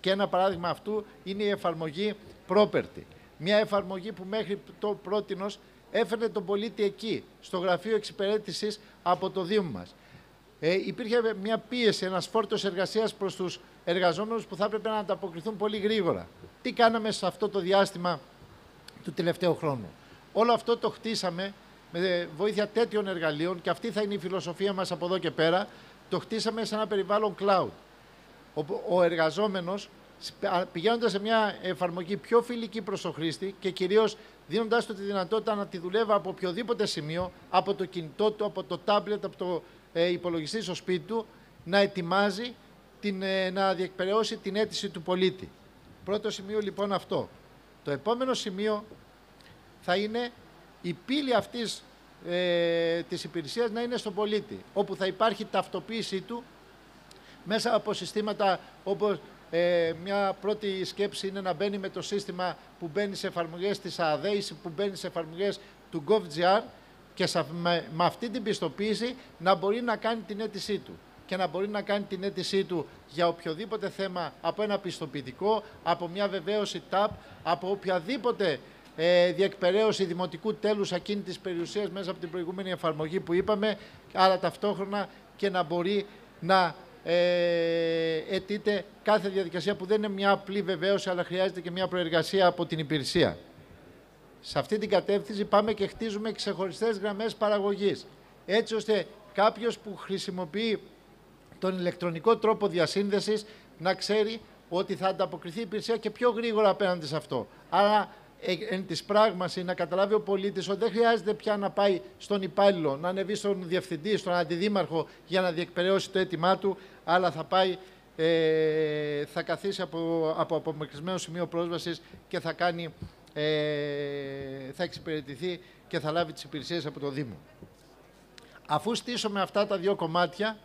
Και ένα παράδειγμα αυτού είναι η εφαρμογή property. Μια εφαρμογή που μέχρι το πρότινος έφερνε τον πολίτη εκεί, στο γραφείο εξυπηρέτησης από το Δήμο μας. Ε, υπήρχε μια πίεση, ένας φόρτος εργασίας προς τους εργαζόμενους που θα έπρεπε να ανταποκριθούν πολύ γρήγορα. Τι κάναμε σε αυτό το διάστημα του τελευταίου χρόνου. Όλο αυτό το χτίσαμε με βοήθεια τέτοιων εργαλείων και αυτή θα είναι η φιλοσοφία μας από εδώ και πέρα. Το χτίσαμε σε ένα περιβάλλον cloud. Ο, ο εργαζόμενος πηγαίνοντας σε μια εφαρμογή πιο φιλική προς το χρήστη και κυρίως δίνοντάς του τη δυνατότητα να τη δουλεύει από οποιοδήποτε σημείο, από το κινητό του, από το τάμπλετ, από το ε, υπολογιστή στο σπίτι του, να ετοιμάζει, την, ε, να διεκπαιρεώσει την αίτηση του πολίτη. Πρώτο σημείο λοιπόν αυτό. Το επόμενο σημείο θα είναι η πύλη αυτής ε, της υπηρεσίας να είναι στον πολίτη, όπου θα υπάρχει ταυτοποίησή του μέσα από συστήματα όπως ε, μια πρώτη σκέψη είναι να μπαίνει με το σύστημα που μπαίνει σε εφαρμογές της ΑΔΕ ή που μπαίνει σε εφαρμογές του GovGR και με, με αυτή την πιστοποίηση να μπορεί να κάνει την αίτησή του και να μπορεί να κάνει την αίτησή του για οποιοδήποτε θέμα από ένα πιστοποιητικό, από μια βεβαίωση TAP, από οποιαδήποτε ε, διεκπαιρέωση δημοτικού τέλους ακίνητης περιουσίας μέσα από την προηγούμενη εφαρμογή που είπαμε, αλλά ταυτόχρονα και να μπορεί να ε, αιτείται κάθε διαδικασία που δεν είναι μια απλή βεβαίωση, αλλά χρειάζεται και μια προεργασία από την υπηρεσία. Σε αυτή την κατεύθυνση πάμε και χτίζουμε ξεχωριστές γραμμές παραγωγής, έτσι ώστε κάποιος που χρησιμοποιεί τον ηλεκτρονικό τρόπο διασύνδεσης να ξέρει ότι θα ανταποκριθεί η υπηρεσία και πιο γρήγορα απέναντι σε αυτό. Άρα, ε, εν της πράγμασης, να καταλάβει ο πολίτης ότι δεν χρειάζεται πια να πάει στον υπάλληλο, να ανεβεί στον διευθυντή, στον αντιδήμαρχο για να διεκπαιρεώσει το αίτημά του, αλλά θα πάει, ε, θα καθίσει από, από απομακρυσμένο σημείο πρόσβασης και θα κάνει, ε, θα εξυπηρετηθεί και θα λάβει τις υπηρεσίες από το Δήμο. Αφού στήσουμε αυτά τα δύο κομμάτια,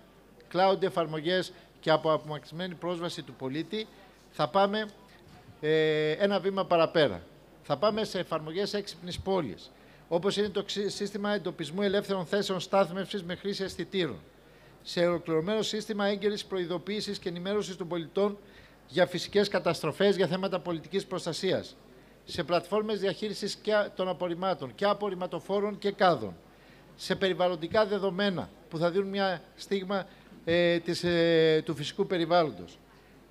cloud εφαρμογές και από απομακρυσμένη πρόσβαση του πολίτη, θα πάμε ε, ένα βήμα παραπέρα. Θα πάμε σε εφαρμογές έξυπνης πόλης, όπως είναι το σύστημα εντοπισμού ελεύθερων θέσεων στάθμευσης με χρήση αισθητήρων, σε ολοκληρωμένο σύστημα έγκαιρης προειδοποίησης και ενημέρωσης των πολιτών για φυσικές καταστροφές, για θέματα πολιτικής προστασίας, σε πλατφόρμες διαχείρισης και των απορριμμάτων και απορριμματοφόρων και κάδων, σε περιβαλλοντικά δεδομένα που θα δίνουν μια στίγμα ε, της, ε, του φυσικού περιβάλλοντος.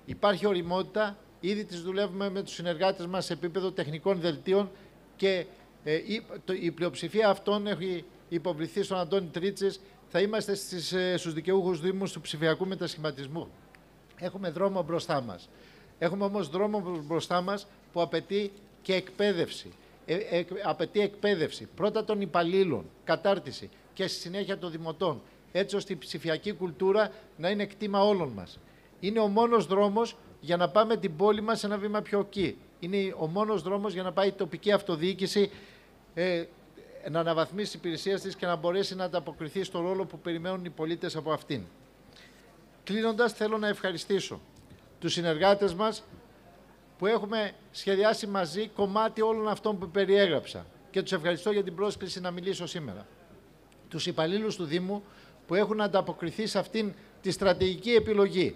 Υπάρχει οριμότητα, ήδη τις δουλεύουμε με τους συνεργάτες μας σε επίπεδο τεχνικών δελτίων και ε, η, το, η πλειοψηφία αυτών έχει υποβληθεί στον Αντώνη Τρίτσες. Θα είμαστε στις, ε, στους δικαιούχους δήμους του ψηφιακού μετασχηματισμού. Έχουμε δρόμο μπροστά μας. Έχουμε όμως δρόμο μπροστά μας που απαιτεί και εκπαίδευση. Ε, ε, απαιτεί εκπαίδευση πρώτα των υπαλλήλων, κατάρτιση και στη συνέχεια των δημοτών έτσι ώστε η ψηφιακή κουλτούρα να είναι κτήμα όλων μας. Είναι ο μόνος δρόμος για να πάμε την πόλη μας ένα βήμα πιο εκεί. Είναι ο μόνος δρόμος για να πάει η τοπική αυτοδιοίκηση ε, να αναβαθμίσει τις υπηρεσίες της και να μπορέσει να ανταποκριθεί στο ρόλο που περιμένουν οι πολίτες από αυτήν. Κλείνοντας, θέλω να ευχαριστήσω τους συνεργάτες μας που έχουμε σχεδιάσει μαζί κομμάτι όλων αυτών που περιέγραψα και τους ευχαριστώ για την πρόσκληση να μιλήσω σήμερα. Τους υπαλλήλους του Δήμου που έχουν ανταποκριθεί σε αυτήν τη στρατηγική επιλογή,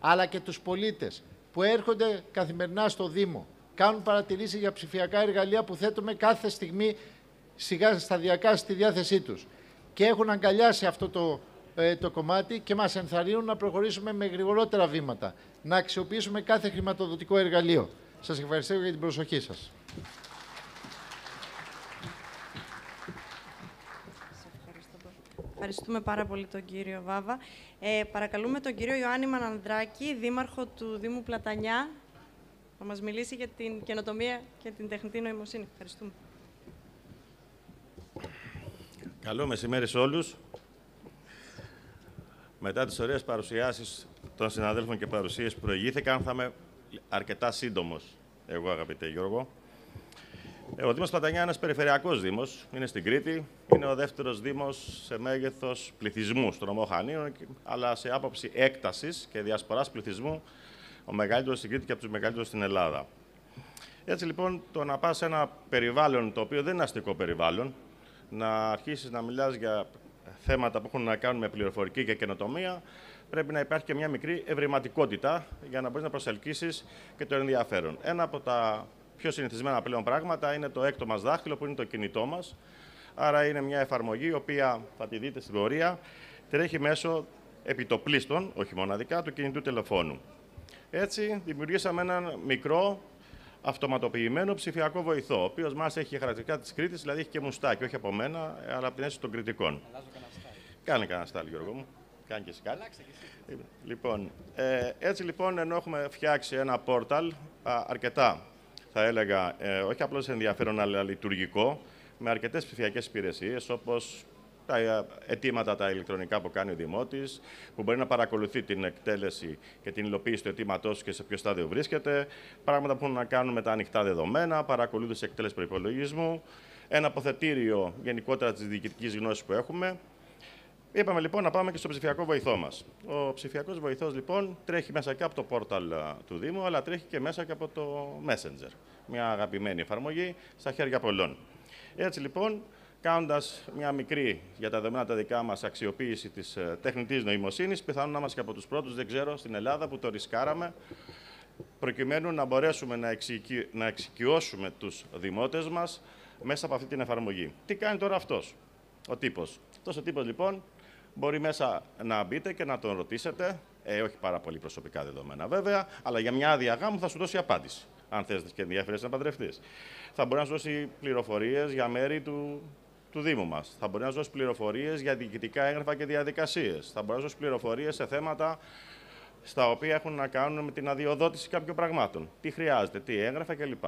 αλλά και τους πολίτες που έρχονται καθημερινά στο Δήμο, κάνουν παρατηρήσεις για ψηφιακά εργαλεία που θέτουμε κάθε στιγμή σιγά σταδιακά στη διάθεσή τους και έχουν αγκαλιάσει αυτό το, ε, το κομμάτι και μας ενθαρρύνουν να προχωρήσουμε με γρηγορότερα βήματα, να αξιοποιήσουμε κάθε χρηματοδοτικό εργαλείο. Σας ευχαριστώ για την προσοχή σας. Ευχαριστούμε πάρα πολύ τον κύριο Βάβα. Ε, παρακαλούμε τον κύριο Ιωάννη Μανανδράκη, δήμαρχο του Δήμου Πλατανιά, να μας μιλήσει για την καινοτομία και την τεχνητή νοημοσύνη. Ευχαριστούμε. Καλό μεσημέρι σε όλους. Μετά τις ωραίες παρουσιάσεις των συναδέλφων και παρουσίες που προηγήθηκαν, θα είμαι αρκετά σύντομος, εγώ αγαπητέ Γιώργο. Ε, ο Δήμος Πλατανιά είναι ένας περιφερειακός δήμος, είναι στην Κρήτη, είναι ο δεύτερος δήμος σε μέγεθος πληθυσμού στον νομό Χανίων, αλλά σε άποψη έκτασης και διασποράς πληθυσμού, ο μεγαλύτερος στην Κρήτη και από τους μεγαλύτερους στην Ελλάδα. Έτσι λοιπόν, το να πας σε ένα περιβάλλον το οποίο δεν είναι αστικό περιβάλλον, να αρχίσεις να μιλάς για θέματα που έχουν να κάνουν με πληροφορική και καινοτομία, πρέπει να υπάρχει και μια μικρή ευρηματικότητα για να μπορείς να προσελκύσεις και το ενδιαφέρον. Ένα από τα πιο συνηθισμένα πλέον πράγματα είναι το έκτο μας δάχτυλο που είναι το κινητό μας. Άρα είναι μια εφαρμογή η οποία θα τη δείτε στην πορεία τρέχει μέσω επιτοπλίστων, όχι μοναδικά, του κινητού τηλεφώνου. Έτσι δημιουργήσαμε έναν μικρό αυτοματοποιημένο ψηφιακό βοηθό, ο οποίος μας έχει χαρακτηριστικά της Κρήτης, δηλαδή έχει και μουστάκι, όχι από μένα, αλλά από την αίσθηση των κριτικών. Κάνε κανένα στάλ, Γιώργο μου. Κάνει και εσύ κάτι. Λοιπόν, ε, έτσι λοιπόν, ενώ έχουμε φτιάξει ένα πόρταλ αρκετά θα έλεγα, ε, όχι απλώς ενδιαφέρον, αλλά λειτουργικό, με αρκετές ψηφιακές υπηρεσίες, όπως τα ε, αιτήματα τα ηλεκτρονικά που κάνει ο Δημότης, που μπορεί να παρακολουθεί την εκτέλεση και την υλοποίηση του αιτήματός και σε ποιο στάδιο βρίσκεται, πράγματα που έχουν να κάνουν με τα ανοιχτά δεδομένα, παρακολούθηση εκτέλεσης προπολογισμού, ένα αποθετήριο γενικότερα της διοικητικής γνώσης που έχουμε, Είπαμε λοιπόν να πάμε και στο ψηφιακό βοηθό μας. Ο ψηφιακός βοηθός λοιπόν τρέχει μέσα και από το πόρταλ του Δήμου, αλλά τρέχει και μέσα και από το Messenger. Μια αγαπημένη εφαρμογή στα χέρια πολλών. Έτσι λοιπόν, κάνοντας μια μικρή για τα δεδομένα τα δικά μας αξιοποίηση της ε, τεχνητής νοημοσύνης, πιθανόν να είμαστε και από τους πρώτους, δεν ξέρω, στην Ελλάδα που το ρισκάραμε προκειμένου να μπορέσουμε να, εξοικει... να εξοικειώσουμε τους δημότες μας μέσα από αυτή την εφαρμογή. Τι κάνει τώρα αυτός, ο τύπος; Αυτός ο τύπος λοιπόν μπορεί μέσα να μπείτε και να τον ρωτήσετε, ε, όχι πάρα πολύ προσωπικά δεδομένα βέβαια, αλλά για μια άδεια γάμου θα σου δώσει απάντηση, αν θες και ενδιαφέρεσαι να παντρευτείς. Θα μπορεί να σου δώσει πληροφορίες για μέρη του, του Δήμου μας. Θα μπορεί να σου δώσει πληροφορίες για διοικητικά έγγραφα και διαδικασίες. Θα μπορεί να σου δώσει πληροφορίες σε θέματα στα οποία έχουν να κάνουν με την αδειοδότηση κάποιων πραγμάτων. Τι χρειάζεται, τι έγγραφα κλπ.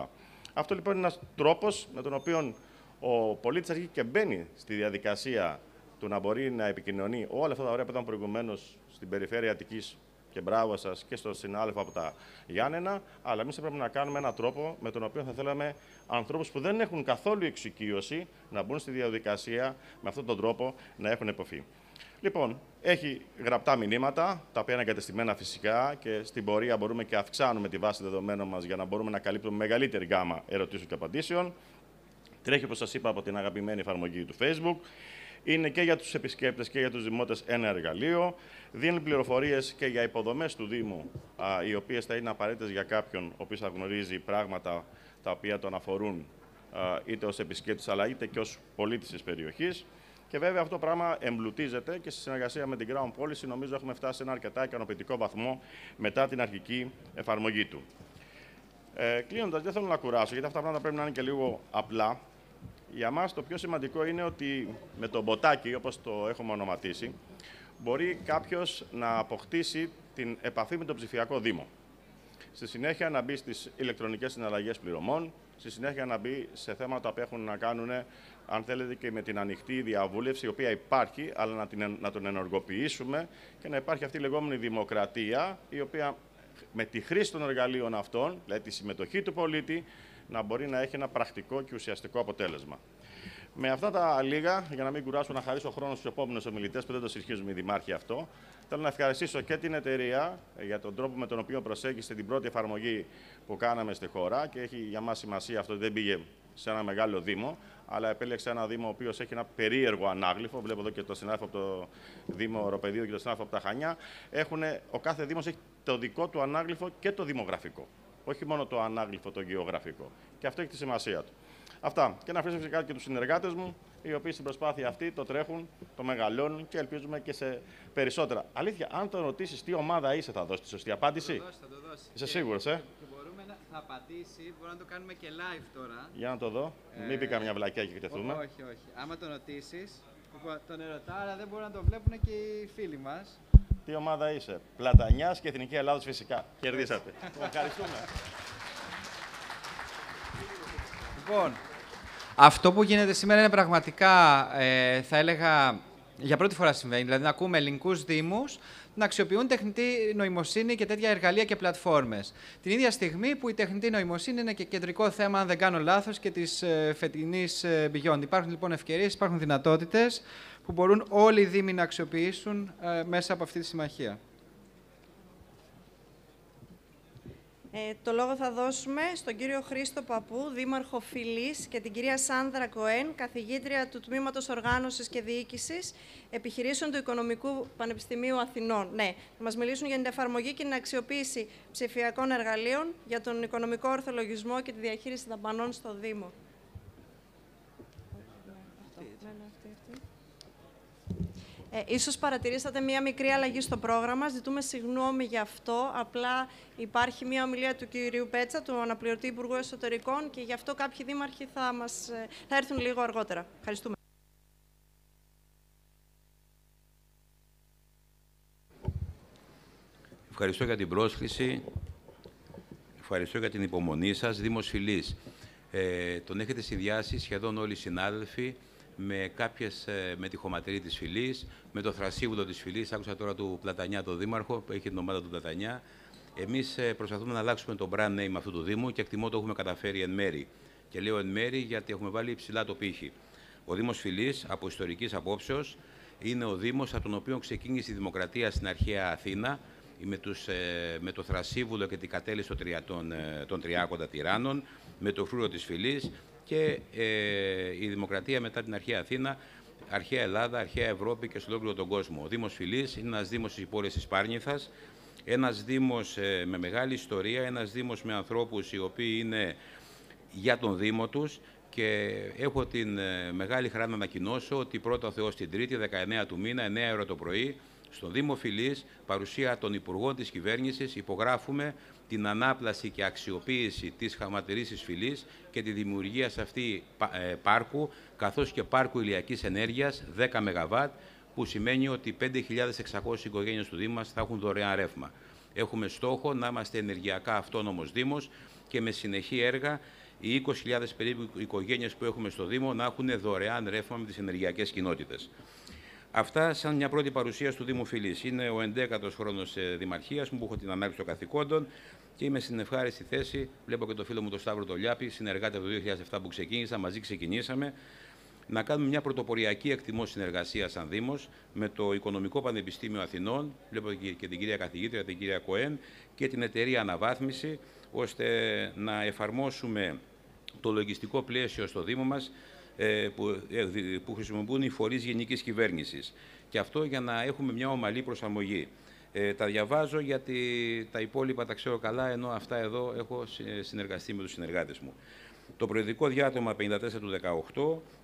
Αυτό λοιπόν είναι ένας τρόπος με τον οποίο ο πολίτης αρχίζει και μπαίνει στη διαδικασία του να μπορεί να επικοινωνεί όλα αυτά τα ωραία που ήταν προηγουμένως στην περιφέρεια Αττικής και μπράβο σας και στο συνάδελφο από τα Γιάννενα, αλλά εμείς πρέπει να κάνουμε έναν τρόπο με τον οποίο θα θέλαμε ανθρώπους που δεν έχουν καθόλου εξοικείωση να μπουν στη διαδικασία με αυτόν τον τρόπο να έχουν εποφή. Λοιπόν, έχει γραπτά μηνύματα, τα οποία είναι εγκατεστημένα φυσικά και στην πορεία μπορούμε και αυξάνουμε τη βάση δεδομένων μας για να μπορούμε να καλύπτουμε μεγαλύτερη γκάμα ερωτήσεων και απαντήσεων. Τρέχει, όπως σας είπα, από την αγαπημένη εφαρμογή του Facebook. Είναι και για τους επισκέπτες και για τους δημότες ένα εργαλείο. Δίνει πληροφορίες και για υποδομές του Δήμου, α, οι οποίες θα είναι απαραίτητες για κάποιον ο οποίος θα γνωρίζει πράγματα τα οποία τον αφορούν α, είτε ως επισκέπτης αλλά είτε και ως πολίτης της περιοχής. Και βέβαια αυτό το πράγμα εμπλουτίζεται και στη συνεργασία με την Ground Policy νομίζω έχουμε φτάσει σε ένα αρκετά ικανοποιητικό βαθμό μετά την αρχική εφαρμογή του. Ε, Κλείνοντας, δεν θέλω να κουράσω, γιατί αυτά τα πράγματα πρέπει να είναι και λίγο απλά. Για μας το πιο σημαντικό είναι ότι με το μποτάκι, όπως το έχουμε ονοματίσει, μπορεί κάποιος να αποκτήσει την επαφή με τον ψηφιακό Δήμο. Στη συνέχεια να μπει στις ηλεκτρονικές συναλλαγές πληρωμών, στη συνέχεια να μπει σε θέματα που έχουν να κάνουν, αν θέλετε, και με την ανοιχτή διαβούλευση, η οποία υπάρχει, αλλά να, την, να τον ενεργοποιήσουμε και να υπάρχει αυτή η λεγόμενη δημοκρατία, η οποία με τη χρήση των εργαλείων αυτών, δηλαδή τη συμμετοχή του πολίτη, να μπορεί να έχει ένα πρακτικό και ουσιαστικό αποτέλεσμα. Με αυτά τα λίγα, για να μην κουράσω να χαρίσω χρόνος στους επόμενους ομιλητές που δεν το συσχίζουμε οι δημάρχοι αυτό, θέλω να ευχαριστήσω και την εταιρεία για τον τρόπο με τον οποίο προσέγγισε την πρώτη εφαρμογή που κάναμε στη χώρα και έχει για μας σημασία αυτό ότι δεν πήγε σε ένα μεγάλο Δήμο, αλλά επέλεξε ένα Δήμο ο οποίος έχει ένα περίεργο ανάγλυφο. Βλέπω εδώ και το συνάδελφο από το Δήμο Οροπεδίου και το συνάδελφο από τα Χανιά. Έχουνε, ο κάθε Δήμος έχει το δικό του ανάγλυφο και το δημογραφικό. Όχι μόνο το ανάγλυφο, το γεωγραφικό. Και αυτό έχει τη σημασία του. Αυτά. Και να ευχαριστήσω φυσικά και τους συνεργάτες μου, οι οποίοι στην προσπάθεια αυτή το τρέχουν, το μεγαλώνουν και ελπίζουμε και σε περισσότερα. Αλήθεια, αν το ρωτήσεις τι ομάδα είσαι, θα δώσεις τη σωστή απάντηση; Θα το δώσει, θα το δώσει. Είσαι σίγουρος, ε. Και μπορούμε να θα απαντήσει, μπορούμε να το κάνουμε και live τώρα. Για να το δω. Ε, Μην πει καμιά βλακιά και εκτεθούμε. Όχι, όχι. Άμα τον ρωτήσεις, τον ερωτά, αλλά δεν μπορούν να το βλέπουν και οι φίλοι μας. Τι ομάδα είσαι. Πλατανιάς και Εθνική Ελλάδος φυσικά. Κερδίσατε. Ευχαριστούμε. Λοιπόν, αυτό που γίνεται σήμερα είναι πραγματικά, ε, θα έλεγα, για πρώτη φορά συμβαίνει. Δηλαδή, να ακούμε ελληνικούς Δήμους να αξιοποιούν τεχνητή νοημοσύνη και τέτοια εργαλεία και πλατφόρμες. Την ίδια στιγμή που η τεχνητή νοημοσύνη είναι και κεντρικό θέμα, αν δεν κάνω λάθος, και της ε, φετινής ε, Beyond. Υπάρχουν λοιπόν ευκαιρίες, υπάρχουν δυνατότητες που μπορούν όλοι οι Δήμοι να αξιοποιήσουν ε, μέσα από αυτή τη συμμαχία. Ε, το λόγο θα δώσουμε στον κύριο Χρήστο Παππού, Δήμαρχο Φιλής και την κυρία Σάνδρα Κοέν, καθηγήτρια του Τμήματος Οργάνωσης και Διοίκησης Επιχειρήσεων του Οικονομικού Πανεπιστημίου Αθηνών. Ναι, θα μας μιλήσουν για την εφαρμογή και την αξιοποίηση ψηφιακών εργαλείων για τον οικονομικό ορθολογισμό και τη διαχείριση δαπανών στο Δήμο. Ε, ίσως παρατηρήσατε μία μικρή αλλαγή στο πρόγραμμα. Ζητούμε συγγνώμη γι' αυτό. Απλά υπάρχει μία ομιλία του κυρίου Πέτσα, του αναπληρωτή Υπουργού Εσωτερικών και γι' αυτό κάποιοι δήμαρχοι θα, μας, ε, θα έρθουν λίγο αργότερα. Ευχαριστούμε. Ευχαριστώ για την πρόσκληση. Ευχαριστώ για την υπομονή σας. Δήμος Φιλής. Ε, τον έχετε συνδυάσει σχεδόν όλοι οι συνάδελφοι με κάποιες, ε, με τη χωματερή της φυλής, με το θρασίβουλο της φυλής. Άκουσα τώρα του Πλατανιά, τον δήμαρχο, που έχει την ομάδα του Πλατανιά. Εμείς ε, προσπαθούμε να αλλάξουμε το brand name αυτού του Δήμου και εκτιμώ το έχουμε καταφέρει εν μέρη. Και λέω εν μέρη γιατί έχουμε βάλει υψηλά το πύχη. Ο Δήμος Φιλής, από ιστορικής απόψεως, είναι ο Δήμος από τον οποίο ξεκίνησε η δημοκρατία στην αρχαία Αθήνα, με, τους, ε, με το Θρασίβουλο και την κατέληση των, των Τριάκοντα τυράννων, με το φρούρο της Φυλής και ε, η δημοκρατία μετά την αρχαία Αθήνα, αρχαία Ελλάδα, αρχαία Ευρώπη και σε ολόκληρο τον κόσμο. Ο Δήμος Φιλής είναι ένας δήμος της πόλης της Πάρνηθας, Ένας Δήμος ε, με μεγάλη ιστορία, ένας Δήμος με ανθρώπους οι οποίοι είναι για τον Δήμο τους και έχω την ε, μεγάλη χαρά να ανακοινώσω ότι πρώτα ο Θεός την Τρίτη, 19 του μήνα, 9 ώρα το πρωί, στον Δήμο Φιλής, παρουσία των Υπουργών της Κυβέρνησης, υπογράφουμε την ανάπλαση και αξιοποίηση της χαματερήσης φυλής και τη δημιουργία σε αυτή ε, πάρκου, καθώς και πάρκου ηλιακής ενέργειας 10 ΜΒ, που σημαίνει ότι 5.600 οικογένειες του Δήμου μας θα έχουν δωρεάν ρεύμα. Έχουμε στόχο να είμαστε ενεργειακά αυτόνομος Δήμος και με συνεχή έργα οι 20.000 περίπου οικογένειες που έχουμε στο Δήμο να έχουν δωρεάν ρεύμα με τις ενεργειακές κοινότητες. Αυτά σαν μια πρώτη παρουσία του Δήμου Φιλής. Είναι ο 11ο χρόνος Δημαρχίας μου που έχω την ανάγκη των καθηκόντων και είμαι στην ευχάριστη θέση. Βλέπω και το φίλο μου τον Σταύρο Τολιάπη, συνεργάτη από το 2007 που ξεκίνησα, μαζί ξεκινήσαμε να κάνουμε μια πρωτοποριακή εκτιμό συνεργασίας σαν Δήμος με το Οικονομικό Πανεπιστήμιο Αθηνών, βλέπω και την κυρία καθηγήτρια, την κυρία Κοέν, και την εταιρεία Αναβάθμιση, ώστε να εφαρμόσουμε το λογιστικό πλαίσιο στο Δήμο μας ε, που χρησιμοποιούν οι φορείς γενικής κυβέρνησης. Και αυτό για να έχουμε μια ομαλή προσαρμογή. Ε, τα διαβάζω γιατί τα υπόλοιπα τα ξέρω καλά, ενώ αυτά εδώ έχω συνεργαστεί με τους συνεργάτες μου. Το προεδρικό διάτομα 54 του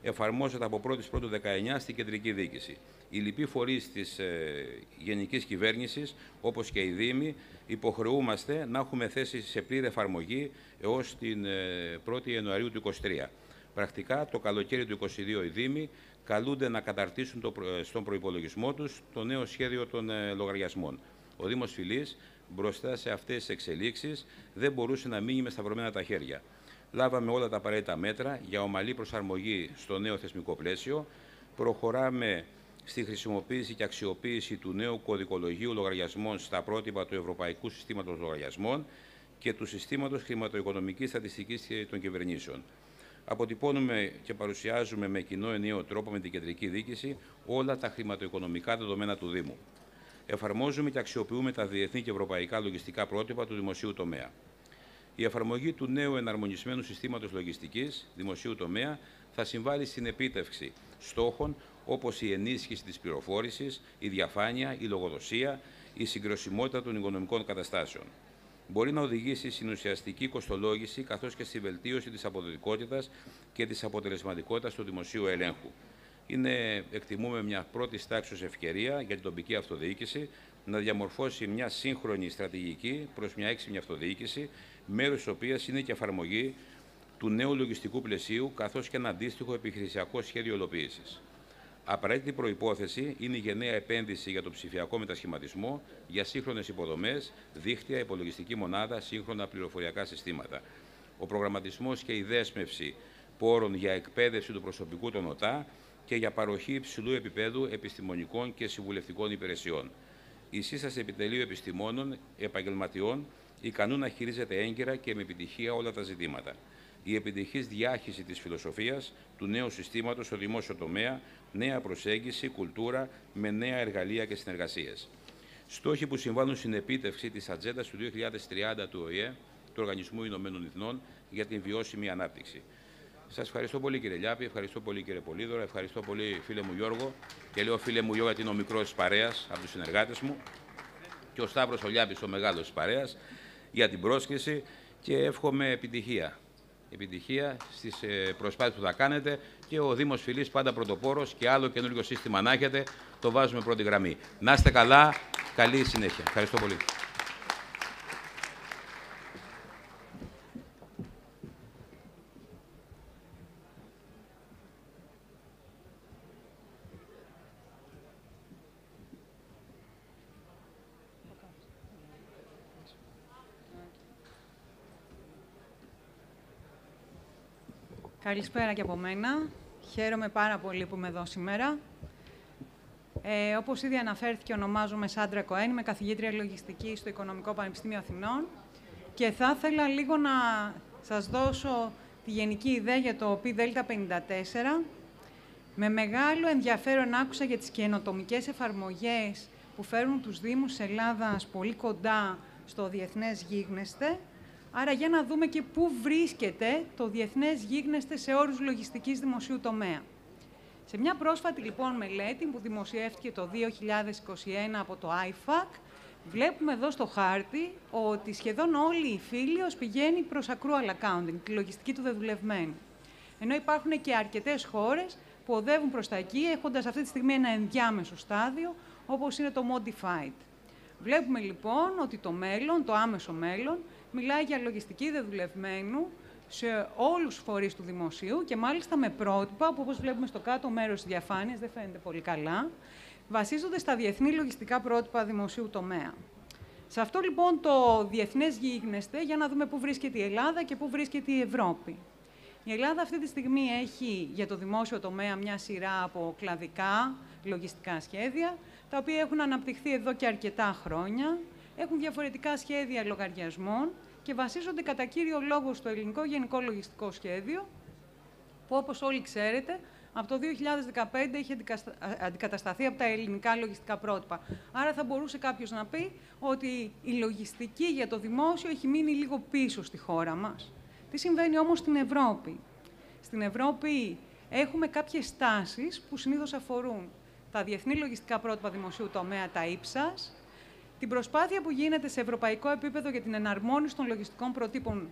18 εφαρμόζεται από 1η Πρώτου 19 στην κεντρική διοίκηση. Οι λοιποί φορείς της ε, γενικής κυβέρνησης, όπως και οι Δήμοι, υποχρεούμαστε να έχουμε θέσει σε πλήρη εφαρμογή έως την 1η ε, Ιανουαρίου του 2023. Πρακτικά, το καλοκαίρι του 2022 οι Δήμοι καλούνται να καταρτήσουν το, στον προπολογισμό τους το νέο σχέδιο των ε, λογαριασμών. Ο Δήμος Φιλής, μπροστά σε αυτές τις εξελίξεις, δεν μπορούσε να μείνει με σταυρωμένα τα χέρια λάβαμε όλα τα απαραίτητα μέτρα για ομαλή προσαρμογή στο νέο θεσμικό πλαίσιο. Προχωράμε στη χρησιμοποίηση και αξιοποίηση του νέου κωδικολογίου λογαριασμών στα πρότυπα του Ευρωπαϊκού Συστήματος Λογαριασμών και του Συστήματος Χρηματοοικονομικής Στατιστικής των Κυβερνήσεων. Αποτυπώνουμε και παρουσιάζουμε με κοινό ενιαίο τρόπο με την κεντρική δίκηση όλα τα χρηματοοικονομικά δεδομένα του Δήμου. Εφαρμόζουμε και αξιοποιούμε τα διεθνή και ευρωπαϊκά λογιστικά πρότυπα του δημοσίου τομέα. Η εφαρμογή του νέου εναρμονισμένου συστήματος λογιστικής δημοσίου τομέα θα συμβάλλει στην επίτευξη στόχων όπως η ενίσχυση της πληροφόρησης, η διαφάνεια, η λογοδοσία, η συγκροσιμότητα των οικονομικών καταστάσεων. Μπορεί να οδηγήσει στην ουσιαστική κοστολόγηση καθώς και στη βελτίωση της αποδοτικότητας και της αποτελεσματικότητας του δημοσίου ελέγχου. Είναι, εκτιμούμε, μια πρώτη τάξη ευκαιρία για την τοπική αυτοδιοίκηση να διαμορφώσει μια σύγχρονη στρατηγική προς μια έξυπνη αυτοδιοίκηση μέρος της οποίας είναι και εφαρμογή του νέου λογιστικού πλαισίου, καθώς και ένα αντίστοιχο επιχειρησιακό σχέδιο υλοποίησης. Απαραίτητη προπόθεση είναι η γενναία επένδυση για το ψηφιακό μετασχηματισμό, για σύγχρονες υποδομές, δίκτυα, υπολογιστική μονάδα, σύγχρονα πληροφοριακά συστήματα. Ο προγραμματισμός και η δέσμευση πόρων για εκπαίδευση του προσωπικού των ΟΤΑ και για παροχή υψηλού επίπεδου επιστημονικών και συμβουλευτικών υπηρεσιών. Η σύσταση επιτελείου επιστημόνων, επαγγελματιών ικανού να χειρίζεται έγκαιρα και με επιτυχία όλα τα ζητήματα. Η επιτυχής διάχυση της φιλοσοφίας του νέου συστήματος στο δημόσιο τομέα, νέα προσέγγιση, κουλτούρα με νέα εργαλεία και συνεργασίες. Στόχοι που συμβάλλουν στην επίτευξη της ατζέντας του 2030 του ΟΗΕ, του Οργανισμού Ηνωμένων Εθνών, για την βιώσιμη ανάπτυξη. Σας ευχαριστώ πολύ κύριε Λιάπη, ευχαριστώ πολύ κύριε Πολύδωρα, ευχαριστώ πολύ φίλε μου Γιώργο και λέω φίλε μου Γιώργο γιατί είναι ο μικρός παρέας από τους συνεργάτες μου και ο Σταύρος ο Λιάπης ο μεγάλος παρέας για την πρόσκληση και εύχομαι επιτυχία. Επιτυχία στις ε, προσπάθειες που θα κάνετε και ο Δήμος Φιλής πάντα πρωτοπόρος και άλλο καινούργιο σύστημα να έχετε, το βάζουμε πρώτη γραμμή. Να είστε καλά, καλή συνέχεια. Ευχαριστώ πολύ. Καλησπέρα και από μένα. Χαίρομαι πάρα πολύ που είμαι εδώ σήμερα. Ε, όπως ήδη αναφέρθηκε, ονομάζομαι Σάντρα Κοέν, είμαι καθηγήτρια λογιστική στο Οικονομικό Πανεπιστήμιο Αθηνών και θα ήθελα λίγο να σας δώσω τη γενική ιδέα για το ΔΕΛΤΑ 54. Με μεγάλο ενδιαφέρον άκουσα για τις καινοτομικές εφαρμογές που φέρουν τους Δήμους Ελλάδας πολύ κοντά στο διεθνές γίγνεσθε Άρα για να δούμε και πού βρίσκεται το διεθνές γίγνεσθε σε όρους λογιστικής δημοσίου τομέα. Σε μια πρόσφατη λοιπόν μελέτη που δημοσιεύτηκε το 2021 από το IFAC, Βλέπουμε εδώ στο χάρτη ότι σχεδόν όλη η Φίλιος πηγαίνει προς accrual accounting, τη λογιστική του δεδουλευμένου. Ενώ υπάρχουν και αρκετές χώρες που οδεύουν προς τα εκεί, έχοντας αυτή τη στιγμή ένα ενδιάμεσο στάδιο, όπως είναι το modified. Βλέπουμε λοιπόν ότι το μέλλον, το άμεσο μέλλον, μιλάει για λογιστική δεδουλευμένου σε όλους τους φορείς του δημοσίου και μάλιστα με πρότυπα που όπως βλέπουμε στο κάτω μέρος της διαφάνειας, δεν φαίνεται πολύ καλά, βασίζονται στα διεθνή λογιστικά πρότυπα δημοσίου τομέα. Σε αυτό λοιπόν το διεθνές γίγνεσθε για να δούμε πού βρίσκεται η Ελλάδα και πού βρίσκεται η Ευρώπη. Η Ελλάδα αυτή τη στιγμή έχει για το δημόσιο τομέα μια σειρά από κλαδικά λογιστικά σχέδια, τα οποία έχουν αναπτυχθεί εδώ και αρκετά χρόνια, έχουν διαφορετικά σχέδια λογαριασμών και βασίζονται κατά κύριο λόγο στο ελληνικό γενικό λογιστικό σχέδιο, που όπως όλοι ξέρετε, από το 2015 έχει αντικατασταθεί από τα ελληνικά λογιστικά πρότυπα. Άρα θα μπορούσε κάποιος να πει ότι η λογιστική για το δημόσιο έχει μείνει λίγο πίσω στη χώρα μας. Τι συμβαίνει όμως στην Ευρώπη; Στην Ευρώπη έχουμε κάποιες τάσεις που συνήθως αφορούν τα διεθνή λογιστικά πρότυπα δημοσίου τομέα, τα ύψας, την προσπάθεια που γίνεται σε ευρωπαϊκό επίπεδο για την εναρμόνιση των λογιστικών προτύπων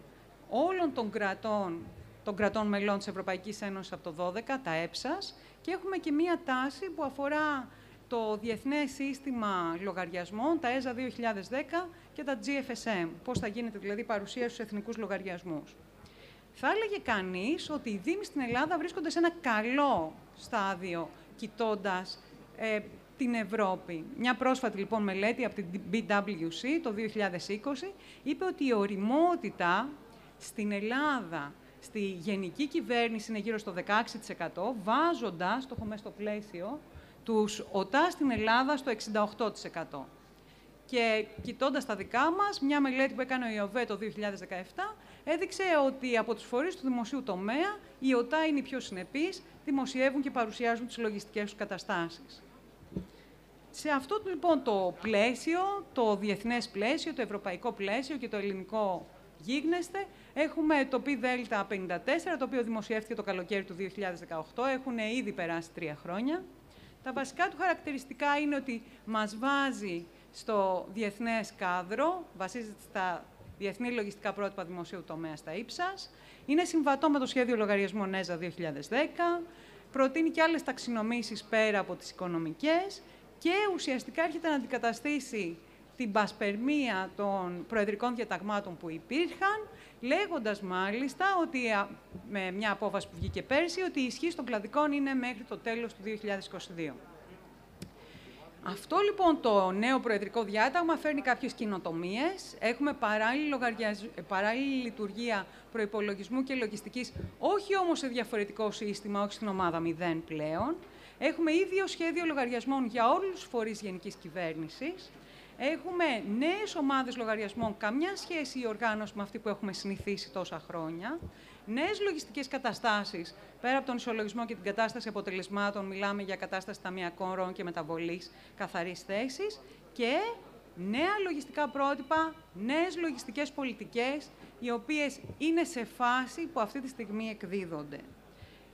όλων των κρατών, των κρατών μελών της Ευρωπαϊκής Ένωσης από το 12, τα έψας, και έχουμε και μία τάση που αφορά το Διεθνές Σύστημα Λογαριασμών, τα ΕΖΑ 2010 και τα GFSM, πώς θα γίνεται δηλαδή παρουσία στους εθνικούς λογαριασμούς. Θα έλεγε κανείς ότι οι Δήμοι στην Ελλάδα βρίσκονται σε ένα καλό στάδιο, κοιτώντας ε, την Ευρώπη. Μια πρόσφατη λοιπόν μελέτη από την BWC το 2020 είπε ότι η οριμότητα στην Ελλάδα, στη γενική κυβέρνηση είναι γύρω στο 16%, βάζοντας, το έχουμε στο πλαίσιο, τους ΟΤΑ στην Ελλάδα στο 68%. Και κοιτώντας τα δικά μας, μια μελέτη που έκανε ο ΙΟΒΕ το 2017 έδειξε ότι από τους φορείς του δημοσίου τομέα οι ΟΤΑ είναι οι πιο συνεπείς, δημοσιεύουν και παρουσιάζουν τις λογιστικές τους καταστάσεις. Σε αυτό λοιπόν το πλαίσιο, το διεθνές πλαίσιο, το ευρωπαϊκό πλαίσιο και το ελληνικό γίγνεσθε, έχουμε το ΔΕΛΤΑ 54, το οποίο δημοσιεύτηκε το καλοκαίρι του 2018, έχουν ήδη περάσει τρία χρόνια. Τα βασικά του χαρακτηριστικά είναι ότι μας βάζει στο διεθνές κάδρο, βασίζεται στα διεθνή λογιστικά πρότυπα δημοσίου τομέα στα ύψας, είναι συμβατό με το σχέδιο λογαριασμού ΝΕΖΑ 2010, προτείνει και άλλες ταξινομήσεις πέρα από τις οικονομικές και ουσιαστικά έρχεται να αντικαταστήσει την πασπερμία των προεδρικών διαταγμάτων που υπήρχαν, λέγοντας μάλιστα ότι με μια απόφαση που βγήκε πέρσι, ότι η ισχύ των κλαδικών είναι μέχρι το τέλος του 2022. Αυτό λοιπόν το νέο προεδρικό διάταγμα φέρνει κάποιες κοινοτομίες. Έχουμε παράλληλη, λογαριασ... παράλληλη λειτουργία προϋπολογισμού και λογιστικής, όχι όμως σε διαφορετικό σύστημα, όχι στην ομάδα 0 πλέον. Έχουμε ίδιο σχέδιο λογαριασμών για όλους τους φορείς γενικής κυβέρνησης. Έχουμε νέες ομάδες λογαριασμών, καμιά σχέση η οργάνωση με αυτή που έχουμε συνηθίσει τόσα χρόνια. Νέες λογιστικές καταστάσεις, πέρα από τον ισολογισμό και την κατάσταση αποτελεσμάτων, μιλάμε για κατάσταση ταμιακών ροών και μεταβολής καθαρής θέσης. Και νέα λογιστικά πρότυπα, νέες λογιστικές πολιτικές, οι οποίες είναι σε φάση που αυτή τη στιγμή εκδίδονται.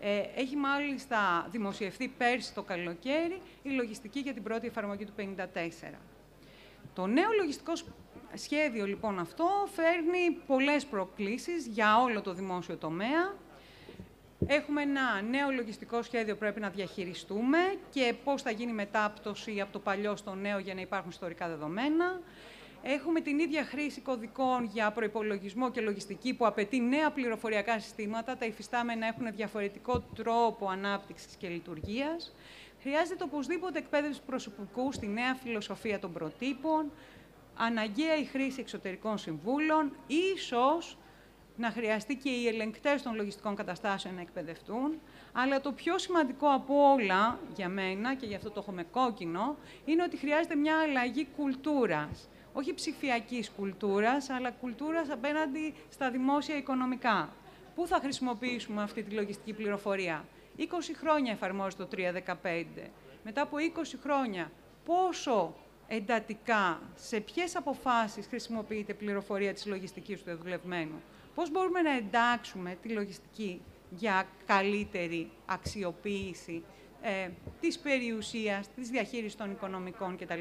Ε, έχει μάλιστα δημοσιευθεί πέρσι το καλοκαίρι η λογιστική για την πρώτη εφαρμογή του 54. Το νέο λογιστικό σχέδιο λοιπόν αυτό φέρνει πολλές προκλήσεις για όλο το δημόσιο τομέα. Έχουμε ένα νέο λογιστικό σχέδιο που πρέπει να διαχειριστούμε και πώς θα γίνει μετάπτωση από το παλιό στο νέο για να υπάρχουν ιστορικά δεδομένα. Έχουμε την ίδια χρήση κωδικών για προπολογισμό και λογιστική που απαιτεί νέα πληροφοριακά συστήματα. Τα υφιστάμενα έχουν διαφορετικό τρόπο ανάπτυξης και λειτουργίας. Χρειάζεται οπωσδήποτε εκπαίδευση προσωπικού στη νέα φιλοσοφία των προτύπων, αναγκαία η χρήση εξωτερικών συμβούλων, ίσως να χρειαστεί και οι ελεγκτές των λογιστικών καταστάσεων να εκπαιδευτούν, αλλά το πιο σημαντικό από όλα για μένα, και γι' αυτό το έχω με κόκκινο, είναι ότι χρειάζεται μια αλλαγή κουλτούρας όχι ψηφιακής κουλτούρας, αλλά κουλτούρας απέναντι στα δημόσια οικονομικά. Πού θα χρησιμοποιήσουμε αυτή τη λογιστική πληροφορία; 20 χρόνια εφαρμόζει το 315. Μετά από 20 χρόνια, πόσο εντατικά, σε ποιες αποφάσεις χρησιμοποιείται πληροφορία της λογιστικής του δουλευμένου. Πώς μπορούμε να εντάξουμε τη λογιστική για καλύτερη αξιοποίηση ε, της περιουσίας, της διαχείρισης των οικονομικών κτλ.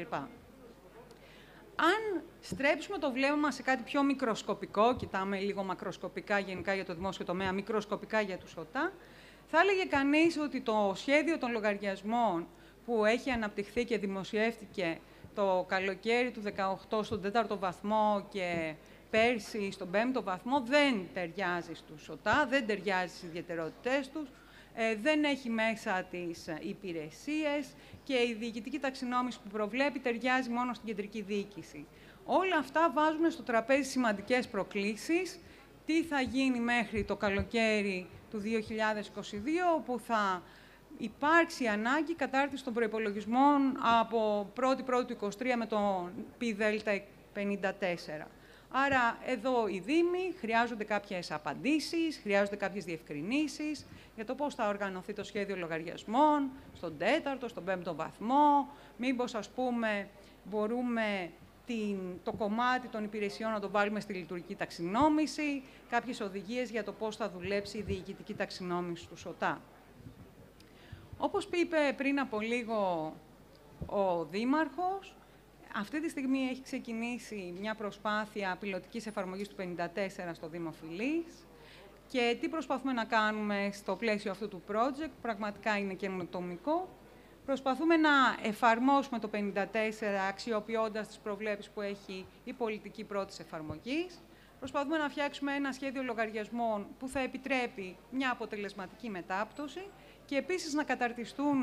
Αν στρέψουμε το βλέμμα μας σε κάτι πιο μικροσκοπικό, κοιτάμε λίγο μακροσκοπικά γενικά για το δημόσιο τομέα, μικροσκοπικά για τους ΟΤΑ, θα έλεγε κανείς ότι το σχέδιο των λογαριασμών που έχει αναπτυχθεί και δημοσιεύτηκε το καλοκαίρι του 18 στον 4ο βαθμό και πέρσι στον 5ο βαθμό δεν ταιριάζει στους ΟΤΑ, δεν ταιριάζει στις ιδιαιτερότητές τους, ε, δεν έχει μέσα τις υπηρεσίες και η διοικητική ταξινόμηση που προβλέπει ταιριάζει μόνο στην κεντρική διοίκηση. Όλα αυτά βάζουν στο τραπέζι σημαντικές προκλήσεις. Τι θα γίνει μέχρι το καλοκαίρι του 2022, όπου θα υπάρξει ανάγκη κατάρτισης των προϋπολογισμών από 1η-1η του 2023 με το ΠΔ 54. Άρα εδώ οι Δήμοι χρειάζονται κάποιες απαντήσεις, χρειάζονται κάποιες διευκρινήσεις για το πώς θα οργανωθεί το σχέδιο λογαριασμών, στον τέταρτο, στον πέμπτο βαθμό, μήπως ας πούμε μπορούμε την, το κομμάτι των υπηρεσιών να το βάλουμε στη λειτουργική ταξινόμηση, κάποιες οδηγίες για το πώς θα δουλέψει η διοικητική ταξινόμηση του ΣΟΤΑ. Όπως είπε πριν από λίγο ο Δήμαρχος, αυτή τη στιγμή έχει ξεκινήσει μια προσπάθεια πιλωτικής εφαρμογής του 54 στο Δήμο Φιλής και τι προσπαθούμε να κάνουμε στο πλαίσιο αυτού του project, πραγματικά είναι καινοτομικό. Προσπαθούμε να εφαρμόσουμε το 54 αξιοποιώντας τις προβλέψεις που έχει η πολιτική πρώτης εφαρμογής. Προσπαθούμε να φτιάξουμε ένα σχέδιο λογαριασμών που θα επιτρέπει μια αποτελεσματική μετάπτωση και επίσης να καταρτιστούν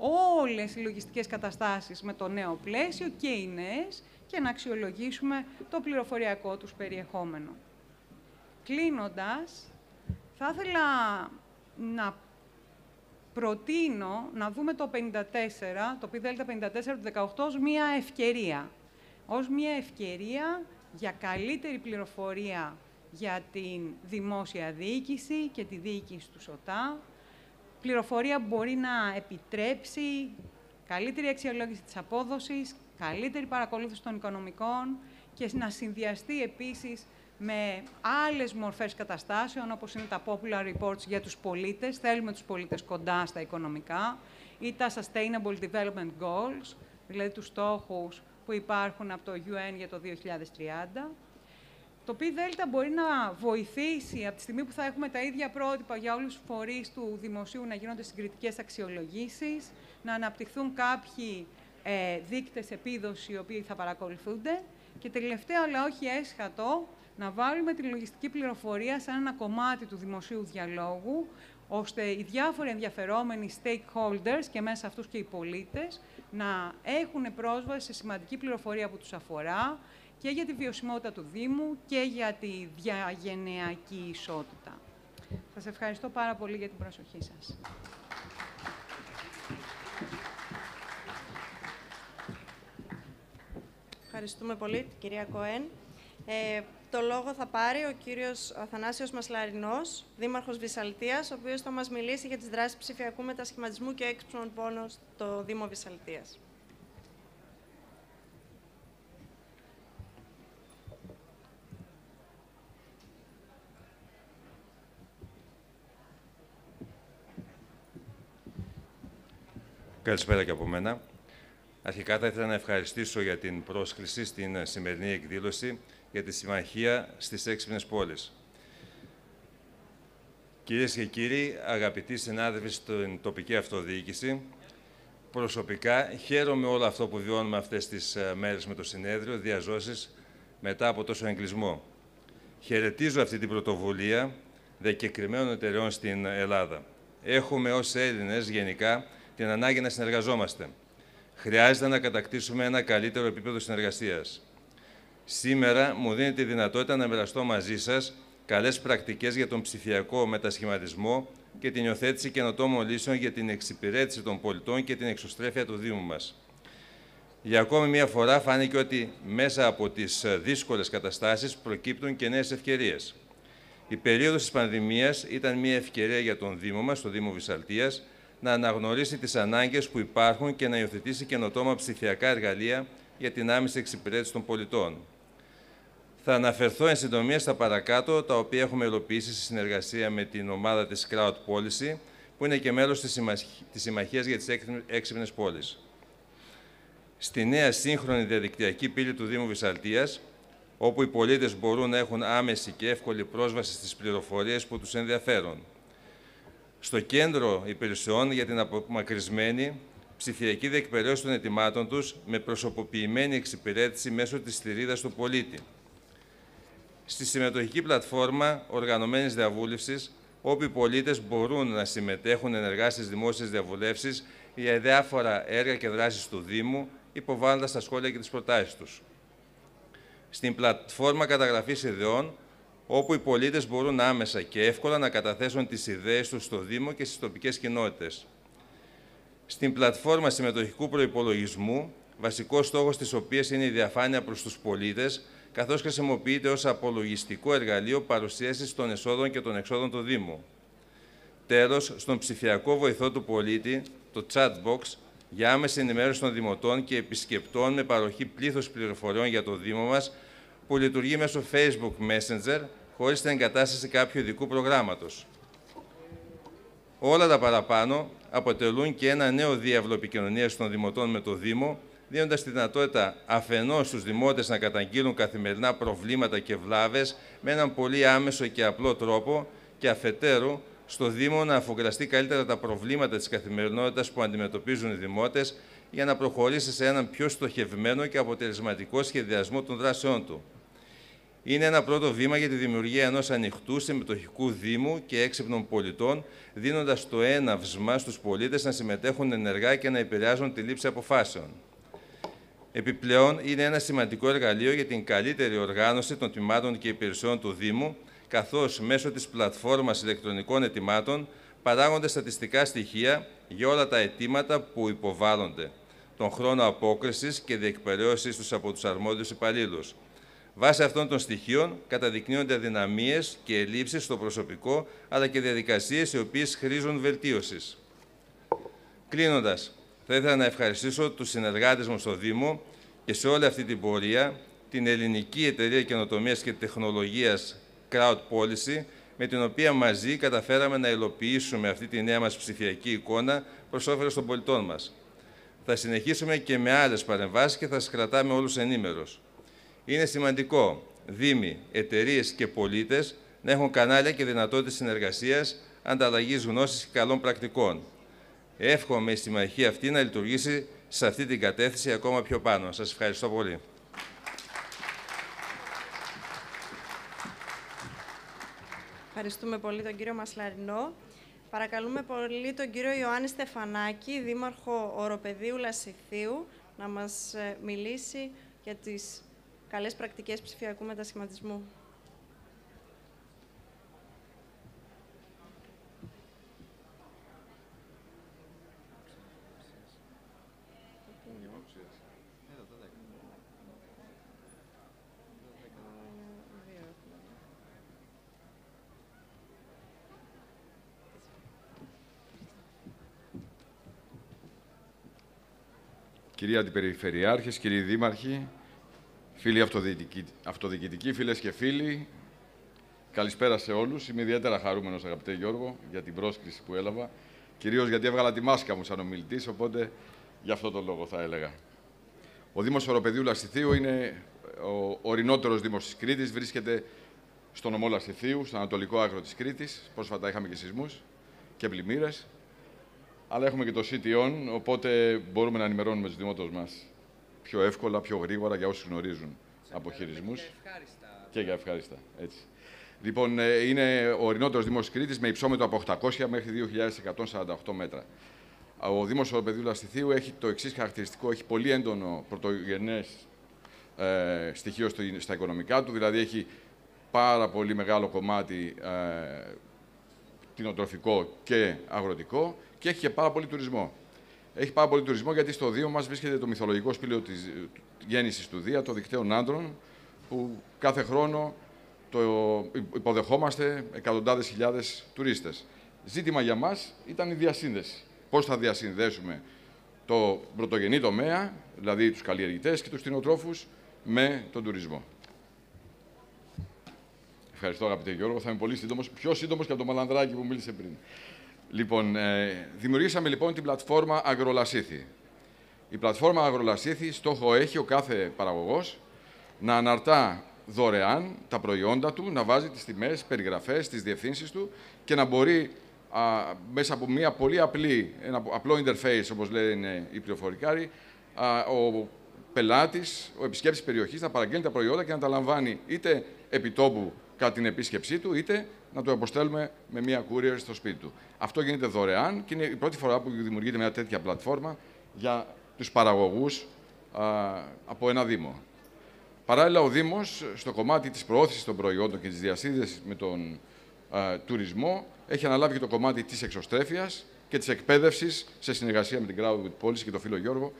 όλες οι λογιστικές καταστάσεις με το νέο πλαίσιο και οι νέες και να αξιολογήσουμε το πληροφοριακό τους περιεχόμενο. Κλείνοντας, θα ήθελα να προτείνω να δούμε το 54, το ΠΔ 54 του 18 ως μία ευκαιρία. Ως μία ευκαιρία για καλύτερη πληροφορία για την δημόσια διοίκηση και τη διοίκηση του ΣΟΤΑ, πληροφορία που μπορεί να επιτρέψει καλύτερη αξιολόγηση της απόδοσης, καλύτερη παρακολούθηση των οικονομικών και να συνδυαστεί επίσης με άλλες μορφές καταστάσεων, όπως είναι τα popular reports για τους πολίτες. Θέλουμε τους πολίτες κοντά στα οικονομικά ή τα sustainable development goals, δηλαδή τους στόχους που υπάρχουν από το UN για το 2030. Το ΔΕΛΤΑ μπορεί να βοηθήσει από τη στιγμή που θα έχουμε τα ίδια πρότυπα για όλους τους φορείς του δημοσίου να γίνονται συγκριτικές αξιολογήσεις, να αναπτυχθούν κάποιοι ε, δείκτες επίδοση οι οποίοι θα παρακολουθούνται. Και τελευταίο αλλά όχι έσχατο, να βάλουμε τη λογιστική πληροφορία σαν ένα κομμάτι του δημοσίου διαλόγου, ώστε οι διάφοροι ενδιαφερόμενοι stakeholders και μέσα αυτούς και οι πολίτες να έχουν πρόσβαση σε σημαντική πληροφορία που τους αφορά, και για τη βιωσιμότητα του Δήμου και για τη διαγενειακή ισότητα. Σας ευχαριστώ πάρα πολύ για την προσοχή σας. Ευχαριστούμε πολύ την κυρία Κοέν. Ε, το λόγο θα πάρει ο κύριος Αθανάσιος Μασλαρινός, Δήμαρχος Βυσαλτίας, ο οποίος θα μας μιλήσει για τις δράσεις ψηφιακού μετασχηματισμού και έξυπνων πόνων στο Δήμο Βυσαλτίας. Καλησπέρα και από μένα. Αρχικά θα ήθελα να ευχαριστήσω για την πρόσκληση στην σημερινή εκδήλωση για τη Συμμαχία στις Έξυπνες Πόλεις. Κυρίες και κύριοι, αγαπητοί συνάδελφοι στην τοπική αυτοδιοίκηση, προσωπικά χαίρομαι όλο αυτό που βιώνουμε αυτές τις ε, μέρες με το συνέδριο διαζώσεις μετά από τόσο εγκλισμό. Χαιρετίζω αυτή την πρωτοβουλία δεκεκριμένων εταιρεών στην Ελλάδα. Έχουμε ως Έλληνες γενικά την ανάγκη να συνεργαζόμαστε. Χρειάζεται να κατακτήσουμε ένα καλύτερο επίπεδο συνεργασίας. Σήμερα μου δίνεται τη δυνατότητα να μοιραστώ μαζί σας καλές πρακτικές για τον ψηφιακό μετασχηματισμό και την υιοθέτηση καινοτόμων λύσεων για την εξυπηρέτηση των πολιτών και την εξωστρέφεια του Δήμου μας. Για ακόμη μία φορά φάνηκε ότι μέσα από τις δύσκολες καταστάσεις προκύπτουν και νέες ευκαιρίες. Η περίοδος της πανδημίας ήταν μία ευκαιρία για τον Δήμο μας, το Δήμο Βυσσαλτίας, να αναγνωρίσει τις ανάγκες που υπάρχουν και να υιοθετήσει καινοτόμα ψηφιακά εργαλεία για την άμεση εξυπηρέτηση των πολιτών. Θα αναφερθώ εν συντομία στα παρακάτω, τα οποία έχουμε υλοποιήσει στη συνεργασία με την ομάδα της Crowd Policy, που είναι και μέλος της Συμμαχίας για τις Έξυπνες Πόλεις. στη νέα σύγχρονη διαδικτυακή πύλη του Δήμου Βυσσαλτίας, όπου οι πολίτες μπορούν να έχουν άμεση και εύκολη πρόσβαση στις πληροφορίες που τους ενδιαφέρουν. Στο κέντρο υπηρεσιών για την απομακρυσμένη ψηφιακή διεκπαιρέωση των ετοιμάτων τους με προσωποποιημένη εξυπηρέτηση μέσω της στηρίδας του πολίτη. Στη συμμετοχική πλατφόρμα οργανωμένης διαβούλευσης, όπου οι πολίτες μπορούν να συμμετέχουν ενεργά στις δημόσιες διαβουλεύσεις για διάφορα έργα και δράσεις του Δήμου, υποβάλλοντας τα σχόλια και τις προτάσεις τους. Στην πλατφόρμα καταγραφής ιδεών, όπου οι πολίτες μπορούν άμεσα και εύκολα να καταθέσουν τις ιδέες τους στο Δήμο και στις τοπικές κοινότητες. Στην πλατφόρμα συμμετοχικού προϋπολογισμού, βασικός στόχος της οποίας είναι η διαφάνεια προς τους πολίτες, καθώς χρησιμοποιείται ως απολογιστικό εργαλείο παρουσίασης των εσόδων και των εξόδων του Δήμου. Τέλος, στον ψηφιακό βοηθό του πολίτη, το Chatbox, για άμεση ενημέρωση των δημοτών και επισκεπτών με παροχή πλήθους πληροφοριών για το Δήμο μας, που λειτουργεί μέσω Facebook Messenger, χωρίς την εγκατάσταση κάποιου ειδικού προγράμματος. Όλα τα παραπάνω αποτελούν και ένα νέο διάβλο επικοινωνίας των δημοτών με το Δήμο, δίνοντας τη δυνατότητα αφενός στους δημότες να καταγγείλουν καθημερινά προβλήματα και βλάβες με έναν πολύ άμεσο και απλό τρόπο, και αφετέρου στο Δήμο να αφογκραστεί καλύτερα τα προβλήματα της καθημερινότητας που αντιμετωπίζουν οι δημότες για να προχωρήσει σε έναν πιο στοχευμένο και αποτελεσματικό σχεδιασμό των δράσεών του. Είναι ένα πρώτο βήμα για τη δημιουργία ενός ανοιχτού συμμετοχικού Δήμου και έξυπνων πολιτών, δίνοντας το έναυσμα στους πολίτες να συμμετέχουν ενεργά και να επηρεάζουν τη λήψη αποφάσεων. Επιπλέον, είναι ένα σημαντικό εργαλείο για την καλύτερη οργάνωση των τμήματων και υπηρεσιών του Δήμου, καθώς μέσω της πλατφόρμας ηλεκτρονικών ετοιμάτων παράγονται στατιστικά στοιχεία για όλα τα αιτήματα που υποβάλλονται, τον χρόνο απόκρισης και διεκπαιρέωσης τους από τους αρμόδιους υπαλλήλους, Βάσει αυτών των στοιχείων καταδεικνύονται αδυναμίες και ελλείψεις στο προσωπικό, αλλά και διαδικασίες οι οποίες χρήζουν βελτίωσης. Κλείνοντας, θα ήθελα να ευχαριστήσω τους συνεργάτες μου στο Δήμο και σε όλη αυτή την πορεία την Ελληνική Εταιρεία Καινοτομίας και Τεχνολογίας Crowd Policy, με την οποία μαζί καταφέραμε να υλοποιήσουμε αυτή τη νέα μας ψηφιακή εικόνα προς όφελος των πολιτών μας. Θα συνεχίσουμε και με άλλες παρεμβάσεις και θα σας κρατάμε όλους ενήμερους. Είναι σημαντικό Δήμοι, εταιρείες και πολίτες να έχουν κανάλια και δυνατότητες συνεργασίας, ανταλλαγής γνώσης και καλών πρακτικών. Εύχομαι η συμμαχία αυτή να λειτουργήσει σε αυτή την κατεύθυνση ακόμα πιο πάνω. Σας ευχαριστώ πολύ. Ευχαριστούμε πολύ τον κύριο Μασλαρινό. Παρακαλούμε πολύ τον κύριο Ιωάννη Στεφανάκη, Δήμαρχο Οροπεδίου Λασιθίου, να μας ε, μιλήσει για τις καλές πρακτικές ψηφιακού μετασχηματισμού. Κυρία Αντιπεριφερειάρχες, κύριοι Δήμαρχοι, Φίλοι αυτοδιοικητικοί, φίλες και φίλοι, καλησπέρα σε όλους. Είμαι ιδιαίτερα χαρούμενος, αγαπητέ Γιώργο, για την πρόσκληση που έλαβα. Κυρίως γιατί έβγαλα τη μάσκα μου σαν ομιλητής, οπότε γι' αυτό τον λόγο θα έλεγα. Ο Δήμος Οροπεδίου Λαστιθίου είναι ο ορεινότερος Δήμος της Κρήτης. Βρίσκεται στο νομό Λαστιθίου, στο ανατολικό άκρο της Κρήτης. Πρόσφατα είχαμε και σεισμούς και πλημμύρες. Αλλά έχουμε και το CTON, οπότε μπορούμε να ενημερώνουμε τους δημότες μας πιο εύκολα, πιο γρήγορα για όσους γνωρίζουν από χειρισμού. Και για ευχάριστα. Έτσι. Λοιπόν, ε, είναι ο ορεινότερος Δήμο Κρήτη με υψόμετρο από 800 μέχρι 2.148 μέτρα. Ο Δήμος Οροπεδίου Λαστιθίου έχει το εξής χαρακτηριστικό: έχει πολύ έντονο πρωτογενές ε, στοιχείο στα οικονομικά του, δηλαδή έχει πάρα πολύ μεγάλο κομμάτι ε, κτηνοτροφικό και αγροτικό και έχει και πάρα πολύ τουρισμό. Έχει πάρα πολύ τουρισμό γιατί στο Δίο μας βρίσκεται το μυθολογικό σπήλαιο της γέννησης του Δία, το δικτύο άντρων, που κάθε χρόνο το υποδεχόμαστε εκατοντάδες χιλιάδες τουρίστες. Ζήτημα για μας ήταν η διασύνδεση. Πώς θα διασυνδέσουμε το πρωτογενή τομέα, δηλαδή τους καλλιεργητές και τους κτηνοτρόφους, με τον τουρισμό. Ευχαριστώ, αγαπητέ Γιώργο. Θα είμαι πολύ σύντομος, πιο σύντομος και από το Μαλανδράκι που μίλησε πριν. Λοιπόν, ε, δημιουργήσαμε λοιπόν την πλατφόρμα Αγρολασίθη. Η πλατφόρμα Αγρολασίθη στόχο έχει ο κάθε παραγωγός να αναρτά δωρεάν τα προϊόντα του, να βάζει τις τιμές, περιγραφές, τις διευθύνσεις του και να μπορεί α, μέσα από μια πολύ απλή, ένα απλό interface, όπως λένε οι πληροφορικάροι, α, ο πελάτης, ο επισκέπτης περιοχής να παραγγέλνει τα προϊόντα και να τα λαμβάνει είτε επιτόπου κατά την επίσκεψή του, είτε να το αποστέλουμε με μια courier στο σπίτι του. Αυτό γίνεται δωρεάν και είναι η πρώτη φορά που δημιουργείται μια τέτοια πλατφόρμα για τους παραγωγούς α, από ένα Δήμο. Παράλληλα, ο Δήμος, στο κομμάτι της προώθησης των προϊόντων και της διασύνδεσης με τον α, τουρισμό, έχει αναλάβει και το κομμάτι της εξωστρέφειας και της εκπαίδευσης σε συνεργασία με την Crowdwood Policy και τον φίλο Γιώργο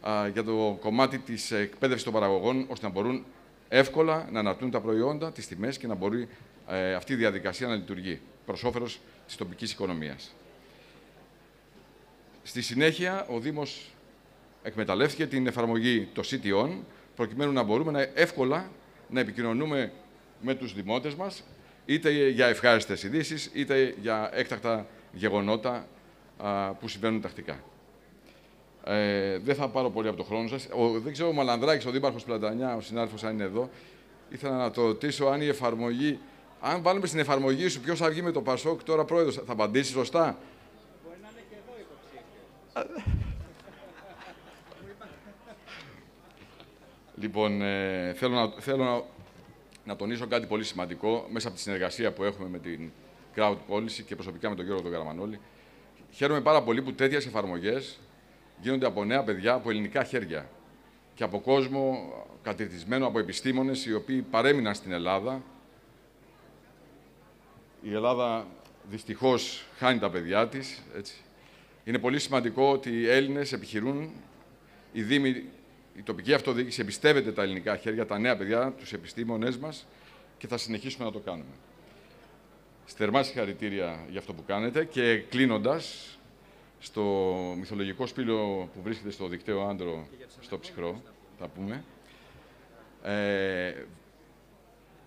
α, για το κομμάτι της εκπαίδευσης των παραγωγών, ώστε να μπορούν εύκολα να αναρτούν τα προϊόντα, τις τιμές και να μπορεί ε, αυτή η διαδικασία να λειτουργεί προς όφελος της τοπικής οικονομίας. Στη συνέχεια, ο Δήμος εκμεταλλεύτηκε την εφαρμογή το City On, προκειμένου να μπορούμε να εύκολα να επικοινωνούμε με τους δημότες μας, είτε για ευχάριστες ειδήσεις, είτε για έκτακτα γεγονότα α, που συμβαίνουν τακτικά. Ε, δεν θα πάρω πολύ από το χρόνο σας. Ο, δεν ξέρω ο Μαλανδράκης, ο Δήμαρχος Πλατανιά, ο συνάδελφος αν είναι εδώ, ήθελα να το ρωτήσω αν η εφαρμογή, αν βάλουμε στην εφαρμογή σου ποιος θα βγει με το Πασόκ τώρα πρόεδρος, θα απαντήσεις σωστά; Μπορεί να είναι και εδώ υποψήφιο. Λοιπόν, ε, θέλω, να, θέλω να, να τονίσω κάτι πολύ σημαντικό μέσα από τη συνεργασία που έχουμε με την Crowd Policy και προσωπικά με τον Γιώργο τον Καραμανόλη. Χαίρομαι πάρα πολύ που τέτοιες εφαρμογές γίνονται από νέα παιδιά, από ελληνικά χέρια και από κόσμο κατηρτισμένο από επιστήμονες οι οποίοι παρέμειναν στην Ελλάδα. Η Ελλάδα δυστυχώς χάνει τα παιδιά της. Έτσι. Είναι πολύ σημαντικό ότι οι Έλληνες επιχειρούν, οι Δήμοι η τοπική αυτοδιοίκηση εμπιστεύεται τα ελληνικά χέρια, τα νέα παιδιά, τους επιστήμονέ μας και θα συνεχίσουμε να το κάνουμε. Στερμά συγχαρητήρια για αυτό που κάνετε και κλείνοντας στο μυθολογικό σπήλαιο που βρίσκεται στο δικτύο Άντρο στο Ψυχρό, θα πούμε. Ε,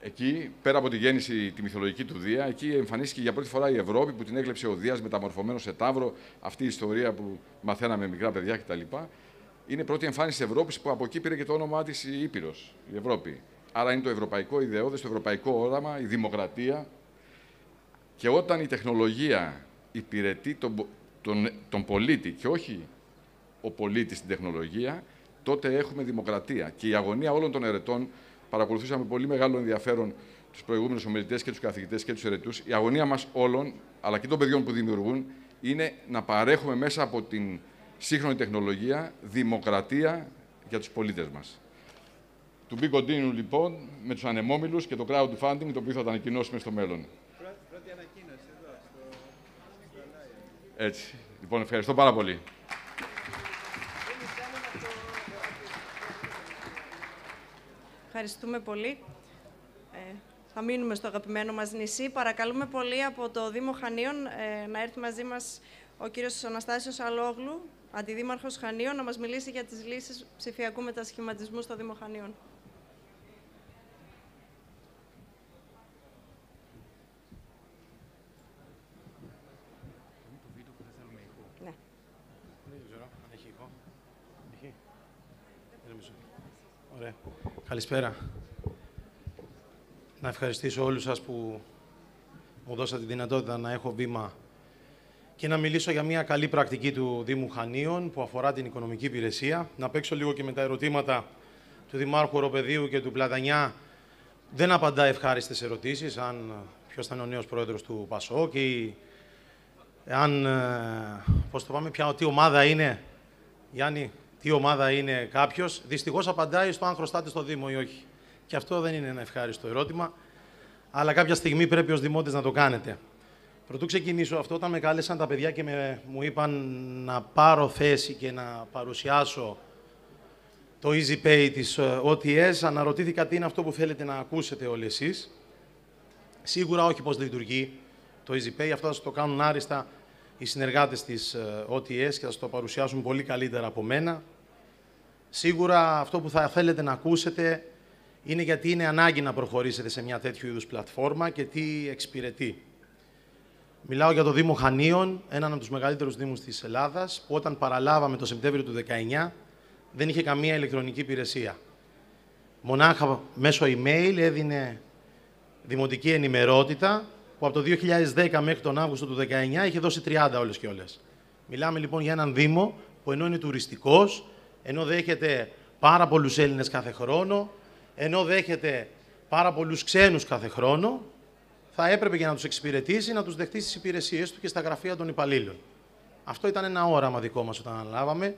εκεί, πέρα από τη γέννηση τη μυθολογική του Δία, εκεί εμφανίστηκε για πρώτη φορά η Ευρώπη που την έκλεψε ο Δίας μεταμορφωμένος σε Ταύρο, αυτή η ιστορία που μαθαίναμε μικρά παιδιά κτλ είναι η πρώτη εμφάνιση της Ευρώπης που από εκεί πήρε και το όνομά της η Ήπειρος, η Ευρώπη. Άρα είναι το ευρωπαϊκό ιδεώδες, το ευρωπαϊκό όραμα, η δημοκρατία. Και όταν η τεχνολογία υπηρετεί τον, τον, τον πολίτη και όχι ο πολίτης στην τεχνολογία, τότε έχουμε δημοκρατία. Και η αγωνία όλων των ερετών, παρακολουθήσαμε πολύ μεγάλο ενδιαφέρον τους προηγούμενους ομιλητές και τους καθηγητές και τους ερετού. Η αγωνία μας όλων, αλλά και των παιδιών που δημιουργούν, είναι να παρέχουμε μέσα από την σύγχρονη τεχνολογία, δημοκρατία για τους πολίτες μας. To be continue, λοιπόν, με τους ανεμόμυλους και το crowdfunding, το οποίο θα τα ανακοινώσουμε στο μέλλον. Πρώτη ανακοίνωση εδώ, στο... Έτσι. Λοιπόν, ευχαριστώ πάρα πολύ. Ευχαριστούμε πολύ. Ε, θα μείνουμε στο αγαπημένο μας νησί. Παρακαλούμε πολύ από το Δήμο Χανίων ε, να έρθει μαζί μας ο κύριος Αναστάσιος Αλόγλου, Αντιδήμαρχος Χανίων, να μας μιλήσει για τις λύσεις ψηφιακού μετασχηματισμού στο Δήμο Χανίων. Ναι. Ωραία. Καλησπέρα. Να ευχαριστήσω όλους σας που μου δώσατε τη δυνατότητα να έχω βήμα και να μιλήσω για μια καλή πρακτική του Δήμου Χανίων που αφορά την οικονομική υπηρεσία. Να παίξω λίγο και με τα ερωτήματα του Δημάρχου Ροπεδίου και του Πλατανιά. Δεν απαντά ευχάριστες ερωτήσεις, αν ποιος θα είναι ο νέος πρόεδρος του ΠΑΣΟΚ ή αν, ε, πώς το πάμε, ποια, τι ομάδα είναι, Γιάννη, τι ομάδα είναι κάποιος. Δυστυχώς απαντάει στο αν χρωστάτε στο Δήμο ή όχι. Και αυτό δεν είναι ένα ευχάριστο ερώτημα, αλλά κάποια στιγμή πρέπει ως Δημότης να το κάνετε. Πρωτού ξεκινήσω αυτό, όταν με κάλεσαν τα παιδιά και με, μου είπαν να πάρω θέση και να παρουσιάσω το Easy Pay της ε, OTS, αναρωτήθηκα τι είναι αυτό που θέλετε να ακούσετε όλοι εσείς. Σίγουρα όχι πώς λειτουργεί το Easy Pay, αυτό θα το κάνουν άριστα οι συνεργάτες της OTS ε, και θα σας το παρουσιάσουν πολύ καλύτερα από μένα. Σίγουρα αυτό που θα θέλετε να ακούσετε είναι γιατί είναι ανάγκη να προχωρήσετε σε μια τέτοιου είδους πλατφόρμα και τι εξυπηρετεί. Μιλάω για το Δήμο Χανίων, έναν από τους μεγαλύτερους δήμους της Ελλάδας, που όταν παραλάβαμε το Σεπτέμβριο του 19, δεν είχε καμία ηλεκτρονική υπηρεσία. Μονάχα μέσω email έδινε δημοτική ενημερότητα που από το 2010 μέχρι τον Αύγουστο του 2019 είχε δώσει 30 όλες και όλες. Μιλάμε λοιπόν για έναν Δήμο που ενώ είναι τουριστικός, ενώ δέχεται πάρα πολλούς Έλληνες κάθε χρόνο, ενώ δέχεται πάρα πολλούς ξένους κάθε χρόνο, θα έπρεπε για να τους εξυπηρετήσει να τους δεχτεί στις υπηρεσίες του και στα γραφεία των υπαλλήλων. Αυτό ήταν ένα όραμα δικό μας όταν αναλάβαμε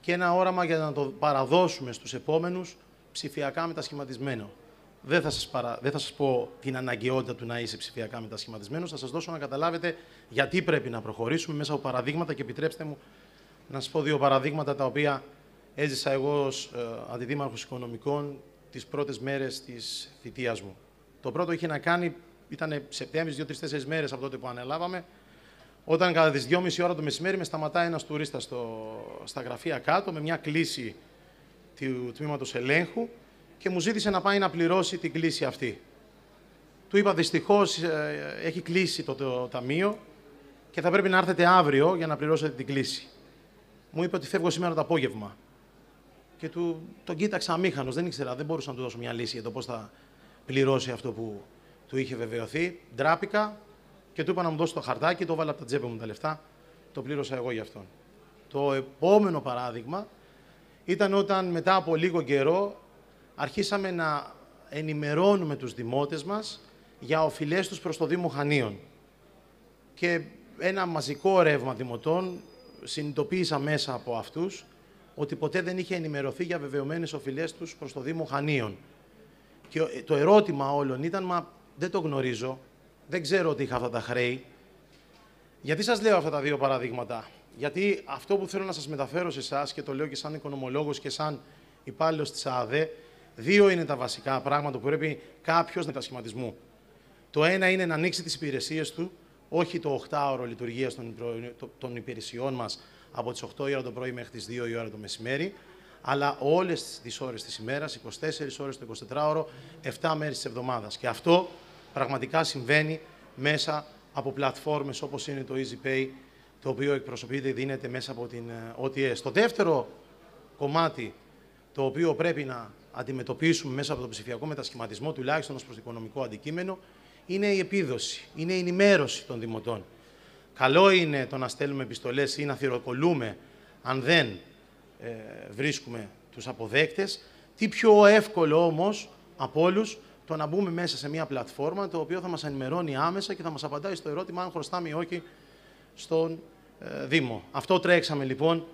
και ένα όραμα για να το παραδώσουμε στους επόμενους ψηφιακά μετασχηματισμένο. Δεν θα, σας παρα... Δεν θα σας πω την αναγκαιότητα του να είσαι ψηφιακά μετασχηματισμένος, θα σας δώσω να καταλάβετε γιατί πρέπει να προχωρήσουμε μέσα από παραδείγματα και επιτρέψτε μου να σας πω δύο παραδείγματα τα οποία έζησα εγώ ως ε, αντιδήμαρχος οικονομικών τις πρώτες μέρες της θητείας μου. Το πρώτο είχε να κάνει, ήταν Σεπτέμβρης, δύο-τρει-τέσσερι μέρες από τότε που ανέλαβαμε, όταν κατά τις 2.30 ώρα το μεσημέρι με σταματάει ένας τουρίστας στο, στα γραφεία κάτω με μια κλίση του τμήματος ελέγχου και μου ζήτησε να πάει να πληρώσει την κλίση αυτή. Του είπα δυστυχώς ε, έχει κλείσει το, το, ταμείο και θα πρέπει να έρθετε αύριο για να πληρώσετε την κλίση. Μου είπε ότι φεύγω σήμερα το απόγευμα. Και του, τον κοίταξα αμήχανος, δεν ήξερα, δεν μπορούσα να του δώσω μια λύση για το πώς θα πληρώσει αυτό που του είχε βεβαιωθεί. Ντράπηκα, και του είπα να μου δώσει το χαρτάκι, το βάλα από τα τσέπη μου τα λεφτά, το πλήρωσα εγώ για αυτόν. Το επόμενο παράδειγμα ήταν όταν μετά από λίγο καιρό αρχίσαμε να ενημερώνουμε τους δημότες μας για οφειλές τους προς το Δήμο Χανίων. Και ένα μαζικό ρεύμα δημοτών συνειδητοποίησα μέσα από αυτούς ότι ποτέ δεν είχε ενημερωθεί για βεβαιωμένες οφειλές τους προς το Δήμο Χανίων. Και το ερώτημα όλων ήταν, μα δεν το γνωρίζω, δεν ξέρω ότι είχα αυτά τα χρέη. Γιατί σας λέω αυτά τα δύο παραδείγματα; Γιατί αυτό που θέλω να σας μεταφέρω σε εσάς και το λέω και σαν οικονομολόγος και σαν υπάλληλος της ΑΔΕ, δύο είναι τα βασικά πράγματα που πρέπει κάποιος να σχηματισμού. Το ένα είναι να ανοίξει τις υπηρεσίες του, όχι το 8ωρο λειτουργίας των, των υπηρεσιών μας από τις 8 η ώρα το πρωί μέχρι τις 2 η ώρα το μεσημέρι, αλλά όλες τις ώρες της ημέρας, 24 ώρες το 24ωρο, 7 μέρες της εβδομάδας. Και αυτό πραγματικά συμβαίνει μέσα από πλατφόρμες όπως είναι το EasyPay, το οποίο εκπροσωπείται, δίνεται μέσα από την OTS. Ε, το δεύτερο κομμάτι, το οποίο πρέπει να αντιμετωπίσουμε μέσα από το ψηφιακό μετασχηματισμό, τουλάχιστον ως προς το οικονομικό αντικείμενο, είναι η επίδοση, είναι η ενημέρωση των δημοτών. Καλό είναι το να στέλνουμε επιστολές ή να θυροκολούμε αν δεν ε, βρίσκουμε τους αποδέκτες. Τι πιο εύκολο όμως από όλους το να μπούμε μέσα σε μια πλατφόρμα το οποίο θα μας ενημερώνει άμεσα και θα μας απαντάει στο ερώτημα αν χρωστάμε ή όχι στον ε, Δήμο. Αυτό τρέξαμε λοιπόν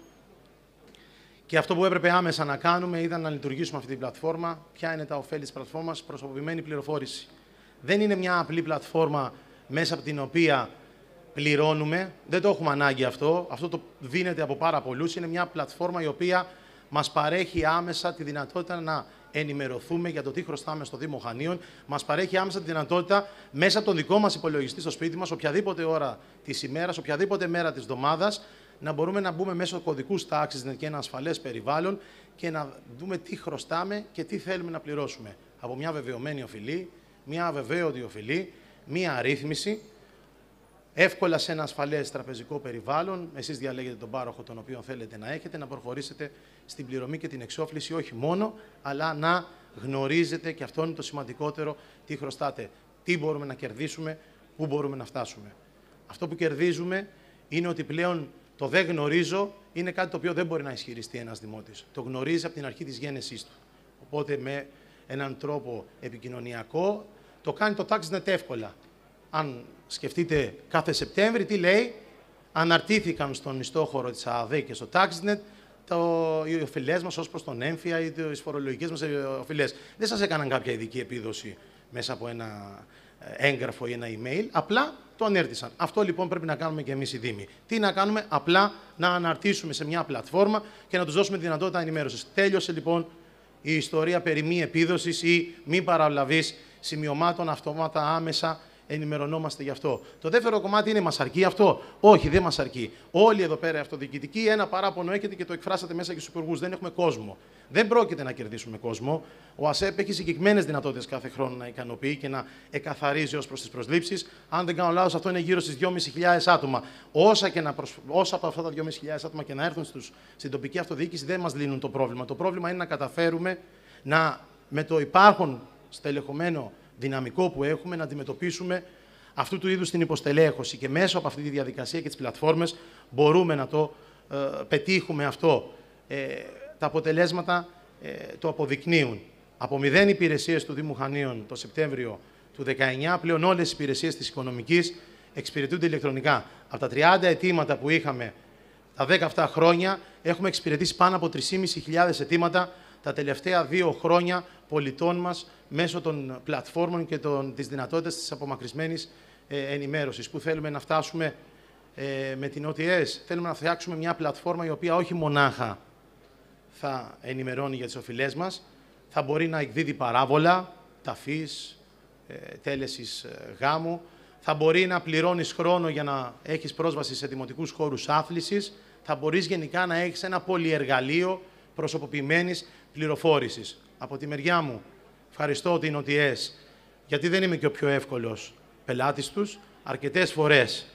και αυτό που έπρεπε άμεσα να κάνουμε ήταν να λειτουργήσουμε αυτή την πλατφόρμα. Ποια είναι τα ωφέλη της πλατφόρμας, προσωπημένη πληροφόρηση. Δεν είναι μια απλή πλατφόρμα μέσα από την οποία πληρώνουμε. Δεν το έχουμε ανάγκη αυτό. Αυτό το δίνεται από πάρα πολλούς. Είναι μια πλατφόρμα η οποία μας παρέχει άμεσα τη δυνατότητα να ενημερωθούμε για το τι χρωστάμε στο Δήμο Χανίων. Μας παρέχει άμεσα τη δυνατότητα μέσα από τον δικό μας υπολογιστή στο σπίτι μας, οποιαδήποτε ώρα της ημέρας, οποιαδήποτε μέρα της εβδομάδας, να μπορούμε να μπούμε μέσω κωδικούς τάξης και ένα ασφαλές περιβάλλον και να δούμε τι χρωστάμε και τι θέλουμε να πληρώσουμε. Από μια βεβαιωμένη οφειλή, μια αβεβαίωτη οφειλή, μια αρρύθμιση, εύκολα σε ένα ασφαλές τραπεζικό περιβάλλον. Εσείς διαλέγετε τον πάροχο τον οποίο θέλετε να έχετε, να προχωρήσετε στην πληρωμή και την εξόφληση όχι μόνο, αλλά να γνωρίζετε, και αυτό είναι το σημαντικότερο, τι χρωστάτε, τι μπορούμε να κερδίσουμε, πού μπορούμε να φτάσουμε. Αυτό που κερδίζουμε είναι ότι πλέον το δεν γνωρίζω είναι κάτι το οποίο δεν μπορεί να ισχυριστεί ένας δημότης. Το γνωρίζει από την αρχή της γέννησή του. Οπότε με έναν τρόπο επικοινωνιακό το κάνει το TaxNet εύκολα. Αν σκεφτείτε κάθε Σεπτέμβρη, τι λέει, αναρτήθηκαν στον ιστόχωρο της ΑΔΕ και στο TaxNet το, οι οφειλές μας ως προς τον έμφυα ή τις φορολογικές μας οφειλές. Δεν σας έκαναν κάποια ειδική επίδοση μέσα από ένα ε, έγγραφο ή ένα email, απλά το ανέρτησαν. Αυτό λοιπόν πρέπει να κάνουμε και εμείς οι Δήμοι. Τι να κάνουμε, απλά να αναρτήσουμε σε μια πλατφόρμα και να τους δώσουμε τη δυνατότητα ενημέρωσης. Τέλειωσε λοιπόν η ιστορία περί μη επίδοσης ή μη παραβλαβή σημειωμάτων αυτόματα άμεσα ενημερωνόμαστε γι' αυτό. Το δεύτερο κομμάτι είναι μας αρκεί αυτό; Όχι, δεν μας αρκεί. Όλοι εδώ πέρα αυτοδιοικητικοί ένα παράπονο έχετε και το εκφράσατε μέσα και στους υπουργούς. Δεν έχουμε κόσμο. Δεν πρόκειται να κερδίσουμε κόσμο. Ο ΑΣΕΠ έχει συγκεκριμένες δυνατότητες κάθε χρόνο να ικανοποιεί και να εκαθαρίζει ως προς τις προσλήψεις. Αν δεν κάνω λάθος, αυτό είναι γύρω στις 2.500 άτομα. Όσα, και να προσ... Όσα από αυτά τα 2.500 άτομα και να έρθουν στους... στην τοπική αυτοδιοίκηση δεν μας λύνουν το πρόβλημα. Το πρόβλημα είναι να καταφέρουμε να με το υπάρχον στελεχωμένο δυναμικό που έχουμε να αντιμετωπίσουμε αυτού του είδους την υποστελέχωση και μέσω από αυτή τη διαδικασία και τις πλατφόρμες μπορούμε να το ε, πετύχουμε αυτό. Ε, τα αποτελέσματα ε, το αποδεικνύουν. Από μηδέν υπηρεσίες του Δήμου Χανίων το Σεπτέμβριο του 19, πλέον όλες οι υπηρεσίες της οικονομικής εξυπηρετούνται ηλεκτρονικά. Από τα 30 αιτήματα που είχαμε τα 10 χρόνια, έχουμε εξυπηρετήσει πάνω από 3.500 αιτήματα τα τελευταία δύο χρόνια πολιτών μας μέσω των πλατφόρμων και των, της δυνατότητας της απομακρυσμένης ε, ενημέρωσης. Πού θέλουμε να φτάσουμε ε, με την OTS. Θέλουμε να φτιάξουμε μια πλατφόρμα η οποία όχι μονάχα θα ενημερώνει για τις οφειλές μας, θα μπορεί να εκδίδει παράβολα, ταφής, ε, τέλεσης ε, γάμου, θα μπορεί να πληρώνεις χρόνο για να έχεις πρόσβαση σε δημοτικούς χώρους άθλησης, θα μπορείς γενικά να έχεις ένα πολυεργαλείο προσωποποιημένης πληροφόρησης. Από τη μεριά μου, ευχαριστώ την OTS, γιατί δεν είμαι και ο πιο εύκολος πελάτης τους. Αρκετές φορές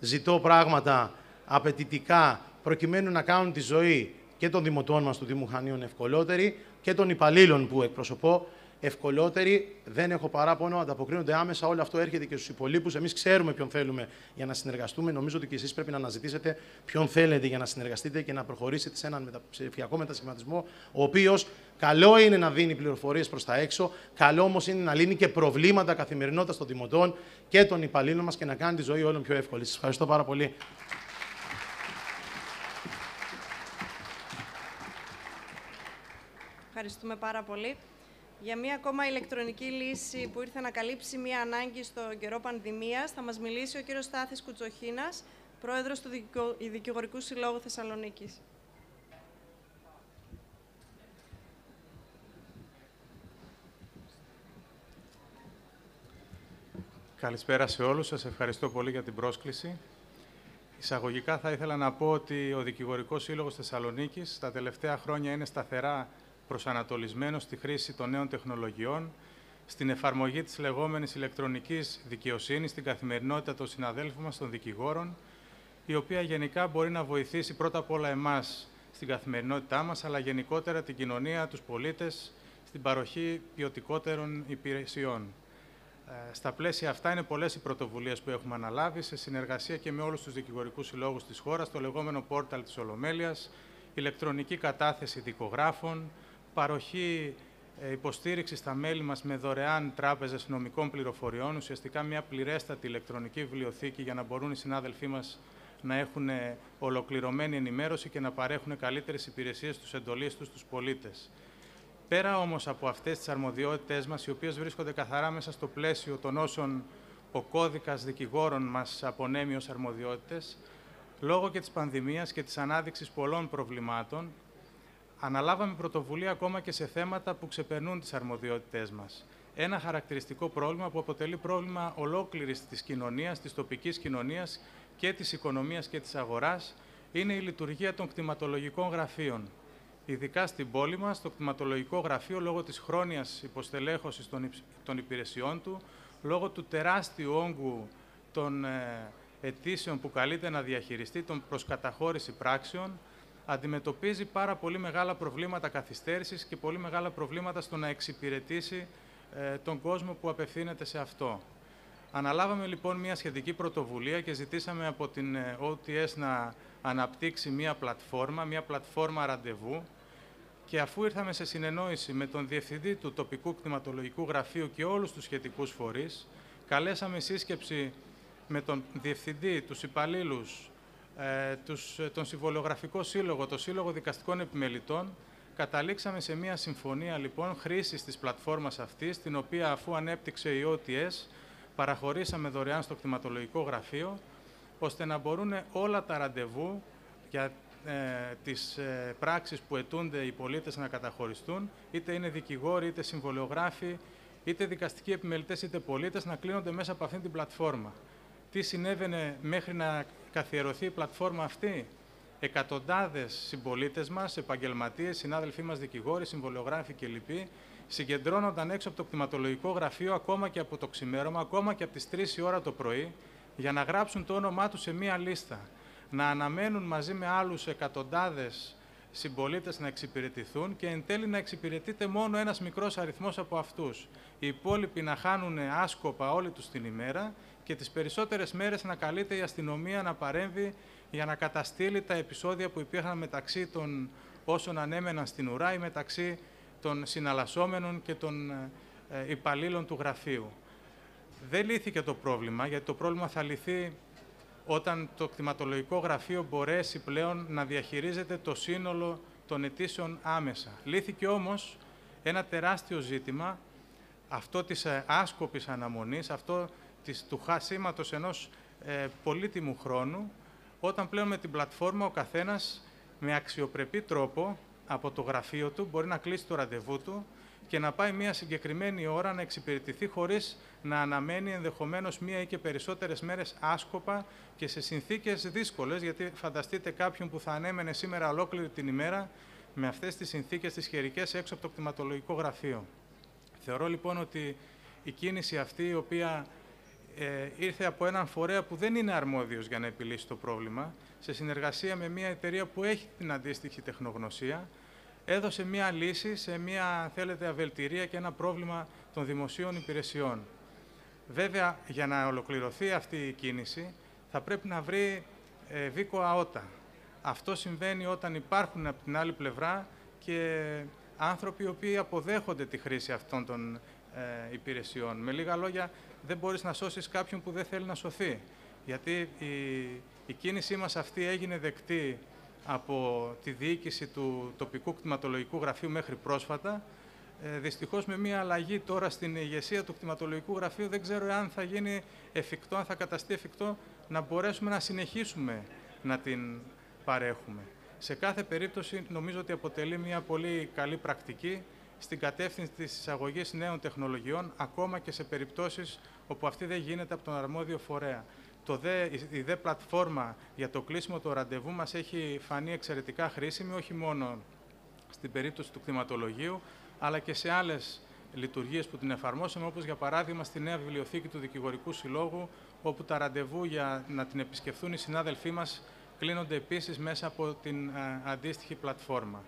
ζητώ πράγματα απαιτητικά προκειμένου να κάνουν τη ζωή και των δημοτών μας του Δήμου Χανίων ευκολότερη και των υπαλλήλων που εκπροσωπώ ευκολότερη. Δεν έχω παράπονο, ανταποκρίνονται άμεσα. Όλο αυτό έρχεται και στους υπολείπους. Εμείς ξέρουμε ποιον θέλουμε για να συνεργαστούμε. Νομίζω ότι και εσείς πρέπει να αναζητήσετε ποιον θέλετε για να συνεργαστείτε και να προχωρήσετε σε έναν ψηφιακό μετασχηματισμό, ο οποίος καλό είναι να δίνει πληροφορίες προς τα έξω, καλό όμως είναι να λύνει και προβλήματα καθημερινότητας των δημοτών και των υπαλλήλων μας και να κάνει τη ζωή όλων πιο εύκολη. Σας ευχαριστώ πάρα πολύ. Ευχαριστούμε πάρα πολύ. Για μία ακόμα ηλεκτρονική λύση που ήρθε να καλύψει μία ανάγκη στο καιρό πανδημίας, θα μας μιλήσει ο κύριος Στάθης Κουτσοχίνας, πρόεδρος του Δικηγορικού Συλλόγου Θεσσαλονίκης. Καλησπέρα σε όλους. Σας ευχαριστώ πολύ για την πρόσκληση. Εισαγωγικά θα ήθελα να πω ότι ο Δικηγορικός Σύλλογος Θεσσαλονίκης τα τελευταία χρόνια είναι σταθερά προσανατολισμένος στη χρήση των νέων τεχνολογιών, στην εφαρμογή της λεγόμενης ηλεκτρονικής δικαιοσύνης στην καθημερινότητα των συναδέλφων μας, των δικηγόρων, η οποία γενικά μπορεί να βοηθήσει πρώτα απ' όλα εμάς στην καθημερινότητά μας, αλλά γενικότερα την κοινωνία, τους πολίτες, στην παροχή ποιοτικότερων υπηρεσιών. Ε, στα πλαίσια αυτά είναι πολλές οι πρωτοβουλίες που έχουμε αναλάβει σε συνεργασία και με όλους τους δικηγορικούς συλλόγους της χώρας, το λεγόμενο πόρταλ της Ολομέλειας, ηλεκτρονική κατάθεση δικογράφων, παροχή ε, υποστήριξης στα μέλη μας με δωρεάν τράπεζες νομικών πληροφοριών, ουσιαστικά μια πληρέστατη ηλεκτρονική βιβλιοθήκη για να μπορούν οι συνάδελφοί μας να έχουν ολοκληρωμένη ενημέρωση και να παρέχουν καλύτερες υπηρεσίες στους εντολείς τους στους πολίτες. Πέρα όμως από αυτές τις αρμοδιότητες μας, οι οποίες βρίσκονται καθαρά μέσα στο πλαίσιο των όσων ο κώδικας δικηγόρων μας απονέμει ως αρμοδιότητες, λόγω και της πανδημίας και της ανάδειξης πολλών προβλημάτων, αναλάβαμε πρωτοβουλία ακόμα και σε θέματα που ξεπερνούν τις αρμοδιότητές μας. Ένα χαρακτηριστικό πρόβλημα που αποτελεί πρόβλημα ολόκληρης της κοινωνίας, της τοπικής κοινωνίας και της οικονομίας και της αγοράς, είναι η λειτουργία των κτηματολογικών γραφείων. Ειδικά στην πόλη μας, το κτηματολογικό γραφείο, λόγω της χρόνιας υποστελέχωσης των υπηρεσιών του, λόγω του τεράστιου όγκου των ε, αιτήσεων που καλείται να διαχειριστεί, των προσκαταχώρηση πράξεων, αντιμετωπίζει πάρα πολύ μεγάλα προβλήματα καθυστέρησης και πολύ μεγάλα προβλήματα στο να εξυπηρετήσει ε, τον κόσμο που απευθύνεται σε αυτό. Αναλάβαμε λοιπόν μια σχετική πρωτοβουλία και ζητήσαμε από την OTS ες, να αναπτύξει μια πλατφόρμα, μια πλατφόρμα ραντεβού και αφού ήρθαμε σε συνεννόηση με τον Διευθυντή του Τοπικού Κτηματολογικού Γραφείου και όλους τους σχετικούς φορείς, καλέσαμε σύσκεψη με τον Διευθυντή, τους υπαλλήλους, ε, τους, ε, τον Συμβολιογραφικό Σύλλογο, το Σύλλογο Δικαστικών Επιμελητών, καταλήξαμε σε μια συμφωνία λοιπόν χρήσης της πλατφόρμας αυτής, την οποία αφού ανέπτυξε η OTS, παραχωρήσαμε δωρεάν στο κτηματολογικό γραφείο, ώστε να μπορούν όλα τα ραντεβού για ε, τις ε, πράξεις που αιτούνται οι πολίτες να καταχωριστούν, είτε είναι δικηγόροι, είτε συμβολιογράφοι, είτε δικαστικοί επιμελητές είτε πολίτες, να κλείνονται μέσα από αυτήν την πλατφόρμα. Τι συνέβαινε μέχρι να καθιερωθεί η πλατφόρμα αυτή. Εκατοντάδες συμπολίτες μας, επαγγελματίες, συνάδελφοί μας δικηγόροι, συμβολιογράφοι κλπ. συγκεντρώνονταν έξω από το κτηματολογικό γραφείο ακόμα και από το ξημέρωμα, ακόμα και από τις 3 η ώρα το πρωί, για να γράψουν το όνομά τους σε μία λίστα. Να αναμένουν μαζί με άλλους εκατοντάδες συμπολίτες να εξυπηρετηθούν και εν τέλει να εξυπηρετείται μόνο ένας μικρός αριθμός από αυτούς. Οι υπόλοιποι να χάνουν άσκοπα όλοι τους την ημέρα και τις περισσότερες μέρες να καλείται η αστυνομία να παρέμβει για να καταστήλει τα επεισόδια που υπήρχαν μεταξύ των όσων ανέμεναν στην ουρά ή μεταξύ των συναλλασσόμενων και των ε, υπαλλήλων του γραφείου. Δεν λύθηκε το πρόβλημα, γιατί το πρόβλημα θα λυθεί όταν το κτηματολογικό γραφείο μπορέσει πλέον να διαχειρίζεται το σύνολο των αιτήσεων άμεσα. Λύθηκε όμως ένα τεράστιο ζήτημα, αυτό της ε, άσκοπης αναμονής, αυτό της, του χάσιματος ενός ε, πολύτιμου χρόνου, όταν πλέον με την πλατφόρμα ο καθένας με αξιοπρεπή τρόπο από το γραφείο του μπορεί να κλείσει το ραντεβού του και να πάει μια συγκεκριμένη ώρα να εξυπηρετηθεί χωρίς να αναμένει ενδεχομένως μία ή και περισσότερες μέρες άσκοπα και σε συνθήκες δύσκολες, γιατί φανταστείτε κάποιον που θα ανέμενε σήμερα ολόκληρη την ημέρα με αυτές τις συνθήκες τις χερικές έξω από το κτηματολογικό γραφείο. Θεωρώ λοιπόν ότι η κίνηση αυτή, η οποία ε, ήρθε από έναν φορέα που δεν είναι αρμόδιος για να επιλύσει το πρόβλημα, σε συνεργασία με μια εταιρεία που έχει την αντίστοιχη τεχνογνωσία, έδωσε μια λύση σε μια, θέλετε, αβελτηρία και ένα πρόβλημα των δημοσίων υπηρεσιών. Βέβαια, για να ολοκληρωθεί αυτή η κίνηση, θα πρέπει να βρει ε, βίκο αότα. Αυτό συμβαίνει όταν υπάρχουν από την άλλη πλευρά και άνθρωποι οι οποίοι αποδέχονται τη χρήση αυτών των ε, υπηρεσιών. Με λίγα λόγια, δεν μπορείς να σώσεις κάποιον που δεν θέλει να σωθεί. Γιατί η, η κίνησή μας αυτή έγινε δεκτή από τη διοίκηση του τοπικού κτηματολογικού γραφείου μέχρι πρόσφατα. Ε, δυστυχώς με μια αλλαγή τώρα στην ηγεσία του κτηματολογικού γραφείου δεν ξέρω αν θα γίνει εφικτό, αν θα καταστεί εφικτό να μπορέσουμε να συνεχίσουμε να την παρέχουμε. Σε κάθε περίπτωση νομίζω ότι αποτελεί μια πολύ καλή πρακτική στην κατεύθυνση της εισαγωγής νέων τεχνολογιών, ακόμα και σε περιπτώσεις όπου αυτή δεν γίνεται από τον αρμόδιο φορέα το δε, η δε πλατφόρμα για το κλείσιμο του ραντεβού μας έχει φανεί εξαιρετικά χρήσιμη, όχι μόνο στην περίπτωση του κτηματολογίου, αλλά και σε άλλες λειτουργίες που την εφαρμόσαμε, όπως για παράδειγμα στη νέα βιβλιοθήκη του Δικηγορικού Συλλόγου, όπου τα ραντεβού για να την επισκεφθούν οι συνάδελφοί μας κλείνονται επίσης μέσα από την αντίστοιχη πλατφόρμα.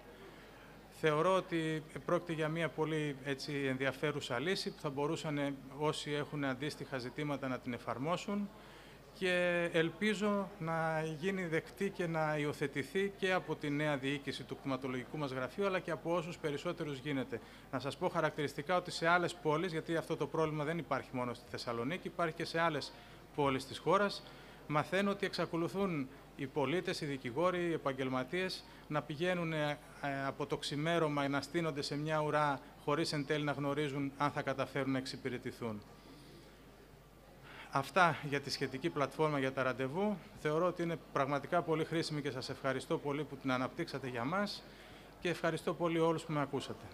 Θεωρώ ότι πρόκειται για μια πολύ έτσι, ενδιαφέρουσα λύση που θα μπορούσαν όσοι έχουν αντίστοιχα ζητήματα να την εφαρμόσουν και ελπίζω να γίνει δεκτή και να υιοθετηθεί και από τη νέα διοίκηση του κτηματολογικού μας γραφείου, αλλά και από όσους περισσότερους γίνεται. Να σας πω χαρακτηριστικά ότι σε άλλες πόλεις, γιατί αυτό το πρόβλημα δεν υπάρχει μόνο στη Θεσσαλονίκη, υπάρχει και σε άλλες πόλεις της χώρας, μαθαίνω ότι εξακολουθούν οι πολίτες, οι δικηγόροι, οι επαγγελματίες να πηγαίνουν ε, από το ξημέρωμα να στείνονται σε μια ουρά χωρίς εν τέλει να γνωρίζουν αν θα καταφέρουν να εξυπηρετηθούν. Αυτά για τη σχετική πλατφόρμα για τα ραντεβού. Θεωρώ ότι είναι πραγματικά πολύ χρήσιμη και σας ευχαριστώ πολύ που την αναπτύξατε για μας και ευχαριστώ πολύ όλους που με ακούσατε.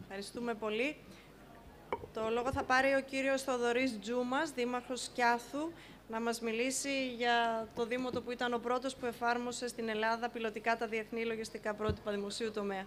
Ευχαριστούμε πολύ. Το λόγο θα πάρει ο κύριος Θοδωρής Τζούμας, δήμαρχος Κιάθου, να μας μιλήσει για το Δήμο το που ήταν ο πρώτος που εφάρμοσε στην Ελλάδα πιλωτικά τα διεθνή λογιστικά πρότυπα δημοσίου τομέα.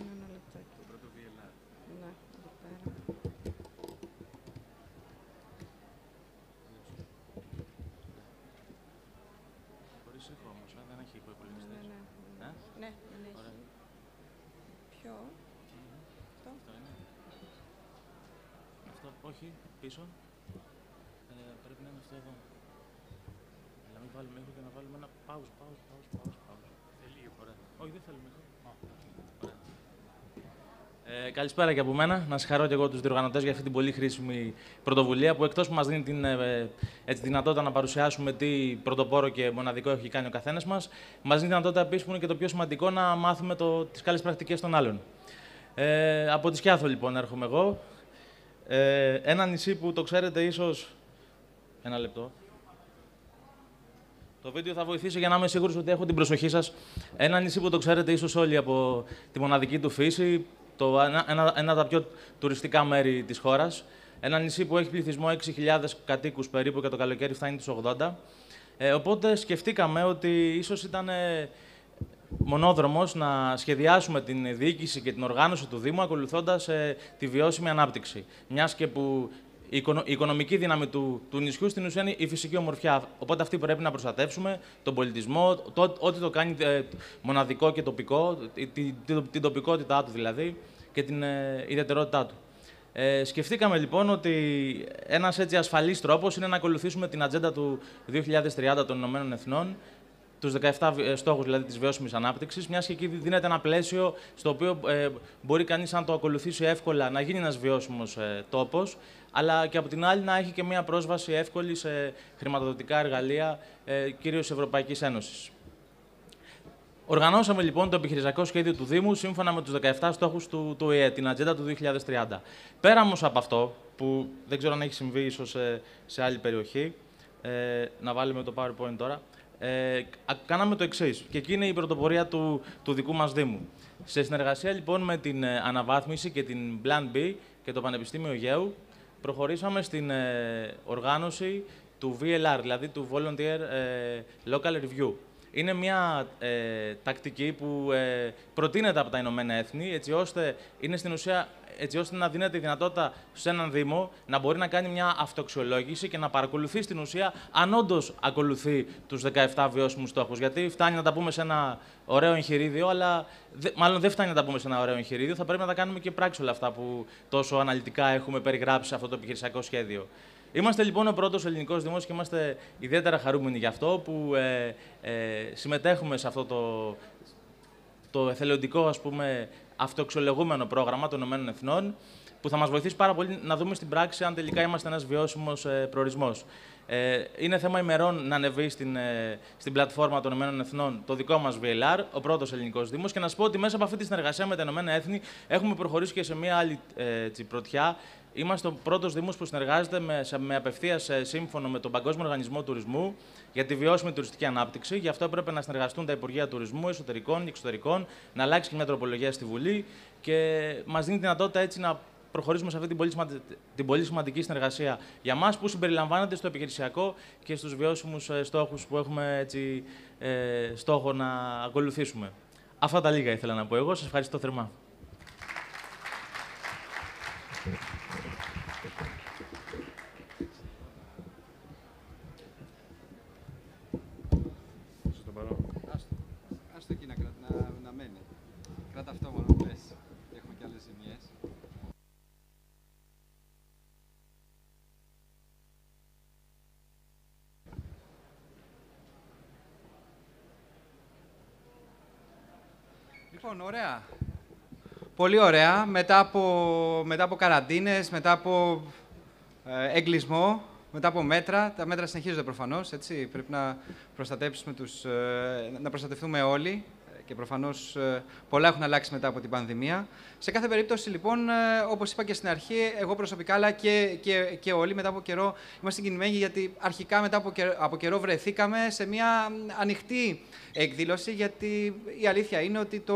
Όχι, πίσω. Ε, πρέπει να είναι αυτό εδώ. Να μην βάλουμε ήχο και να βάλουμε ένα pause, pause, pause, pause, pause. Θέλει Ωραία. Όχι, δεν θέλουμε ήχο. Ε, καλησπέρα και από μένα. Να συγχαρώ και εγώ τους διοργανωτές για αυτή την πολύ χρήσιμη πρωτοβουλία που εκτός που μας δίνει την ε, έτσι, δυνατότητα να παρουσιάσουμε τι πρωτοπόρο και μοναδικό έχει κάνει ο καθένας μας, μας δίνει δυνατότητα επίσης που είναι και το πιο σημαντικό να μάθουμε τις καλές πρακτικές των άλλων. Ε, από τη Σκιάθο λοιπόν έρχομαι εγώ. Ε, ένα νησί που το ξέρετε ίσως... Ένα λεπτό. Το βίντεο θα βοηθήσει για να είμαι σίγουρος ότι έχω την προσοχή σας. Ένα νησί που το ξέρετε ίσως όλοι από τη μοναδική του φύση, το, ένα, ένα, ένα από τα πιο τουριστικά μέρη της χώρας. Ένα νησί που έχει πληθυσμό 6.000 κατοίκους περίπου και το καλοκαίρι φτάνει τους 80. Ε, οπότε σκεφτήκαμε ότι ίσως ήταν ε, μονόδρομος να σχεδιάσουμε την διοίκηση και την οργάνωση του Δήμου ακολουθώντας ε, τη βιώσιμη ανάπτυξη. Μιας και που η, οικονομική δύναμη του, του νησιού στην ουσία είναι η φυσική ομορφιά. Οπότε αυτή πρέπει να προστατεύσουμε, τον πολιτισμό, το, ό,τι το κάνει ε, μοναδικό και τοπικό, την, την, τοπικότητά του δηλαδή και την ε, ιδιαιτερότητά του. Ε, σκεφτήκαμε λοιπόν ότι ένας έτσι ασφαλής τρόπος είναι να ακολουθήσουμε την ατζέντα του 2030 των Ηνωμένων Εθνών τους 17 ε, στόχους δηλαδή, της βιώσιμης ανάπτυξης, μιας και εκεί δίνεται ένα πλαίσιο στο οποίο ε, μπορεί κανείς, αν το ακολουθήσει εύκολα, να γίνει ένας βιώσιμος ε, τόπος, αλλά και από την άλλη να έχει και μια πρόσβαση εύκολη σε χρηματοδοτικά εργαλεία, ε, κυρίως Ευρωπαϊκής Ένωσης. Οργανώσαμε λοιπόν το επιχειρησιακό σχέδιο του Δήμου σύμφωνα με τους 17 στόχους του, του ΕΕ, την ατζέντα του 2030. Πέρα όμως από αυτό, που δεν ξέρω αν έχει συμβεί ίσως σε, σε άλλη περιοχή, ε, να βάλουμε το PowerPoint τώρα ε, κάναμε το εξής. Και εκεί είναι η πρωτοπορία του, του δικού μας Δήμου. Σε συνεργασία λοιπόν με την ε, αναβάθμιση και την Plan B και το Πανεπιστήμιο Γέου, προχωρήσαμε στην ε, οργάνωση του VLR, δηλαδή του Volunteer ε, Local Review. Είναι μια τακτική που προτείνεται από τα Ηνωμένα Έθνη, έτσι ώστε είναι στην ουσία έτσι ώστε να δίνεται η δυνατότητα σε έναν Δήμο να μπορεί να κάνει μια αυτοξιολόγηση και να παρακολουθεί στην ουσία αν όντως ακολουθεί τους 17 βιώσιμους στόχους. Γιατί φτάνει να τα πούμε σε ένα ωραίο εγχειρίδιο, αλλά μάλλον δεν φτάνει να τα πούμε σε ένα ωραίο εγχειρίδιο. Θα πρέπει να τα κάνουμε και πράξη όλα αυτά που τόσο αναλυτικά έχουμε περιγράψει σε αυτό το επιχειρησιακό σχέδιο. Είμαστε λοιπόν ο πρώτος ελληνικός Δήμος και είμαστε ιδιαίτερα χαρούμενοι γι' αυτό που ε, ε, συμμετέχουμε σε αυτό το, το εθελοντικό ας πούμε, αυτοεξολογούμενο πρόγραμμα των ΗΕ που θα μας βοηθήσει πάρα πολύ να δούμε στην πράξη αν τελικά είμαστε ένας βιώσιμος ε, προορισμός. Ε, είναι θέμα ημερών να ανεβεί στην, ε, στην πλατφόρμα των ΗΕ το δικό μας VLR, ο πρώτος ελληνικός Δήμος, και να σα πω ότι μέσα από αυτή τη συνεργασία με τα ΗΕ έχουμε προχωρήσει και σε μια άλλη ε, προτιά Είμαστε ο πρώτος Δήμος που συνεργάζεται με, με απευθείας ε, σύμφωνο με τον Παγκόσμιο Οργανισμό Τουρισμού για τη βιώσιμη τουριστική ανάπτυξη. Γι' αυτό έπρεπε να συνεργαστούν τα Υπουργεία Τουρισμού, Εσωτερικών και Εξωτερικών, να αλλάξει και μια τροπολογία στη Βουλή και μας δίνει δυνατότητα έτσι να προχωρήσουμε σε αυτή την πολύ, την πολύ σημαντική συνεργασία για μας που συμπεριλαμβάνεται στο επιχειρησιακό και στους βιώσιμους ε, στόχους που έχουμε έτσι, ε, στόχο να ακολουθήσουμε. Αυτά τα λίγα ήθελα να πω εγώ. Σας ευχαριστώ θερμά. Λοιπόν, ωραία. Πολύ ωραία. Μετά από, μετά από καραντίνες, μετά από ε, εγκλισμό, μετά από μέτρα, τα μέτρα συνεχίζονται προφανώς, έτσι, πρέπει να, προστατεύσουμε τους, ε, να προστατευτούμε όλοι και προφανώς ε, πολλά έχουν αλλάξει μετά από την πανδημία. Σε κάθε περίπτωση, λοιπόν, ε, όπως είπα και στην αρχή, εγώ προσωπικά, αλλά και, και, και όλοι μετά από καιρό είμαστε συγκινημένοι, γιατί αρχικά μετά από καιρό, από καιρό βρεθήκαμε σε μια ανοιχτή εκδήλωση, γιατί η αλήθεια είναι ότι το,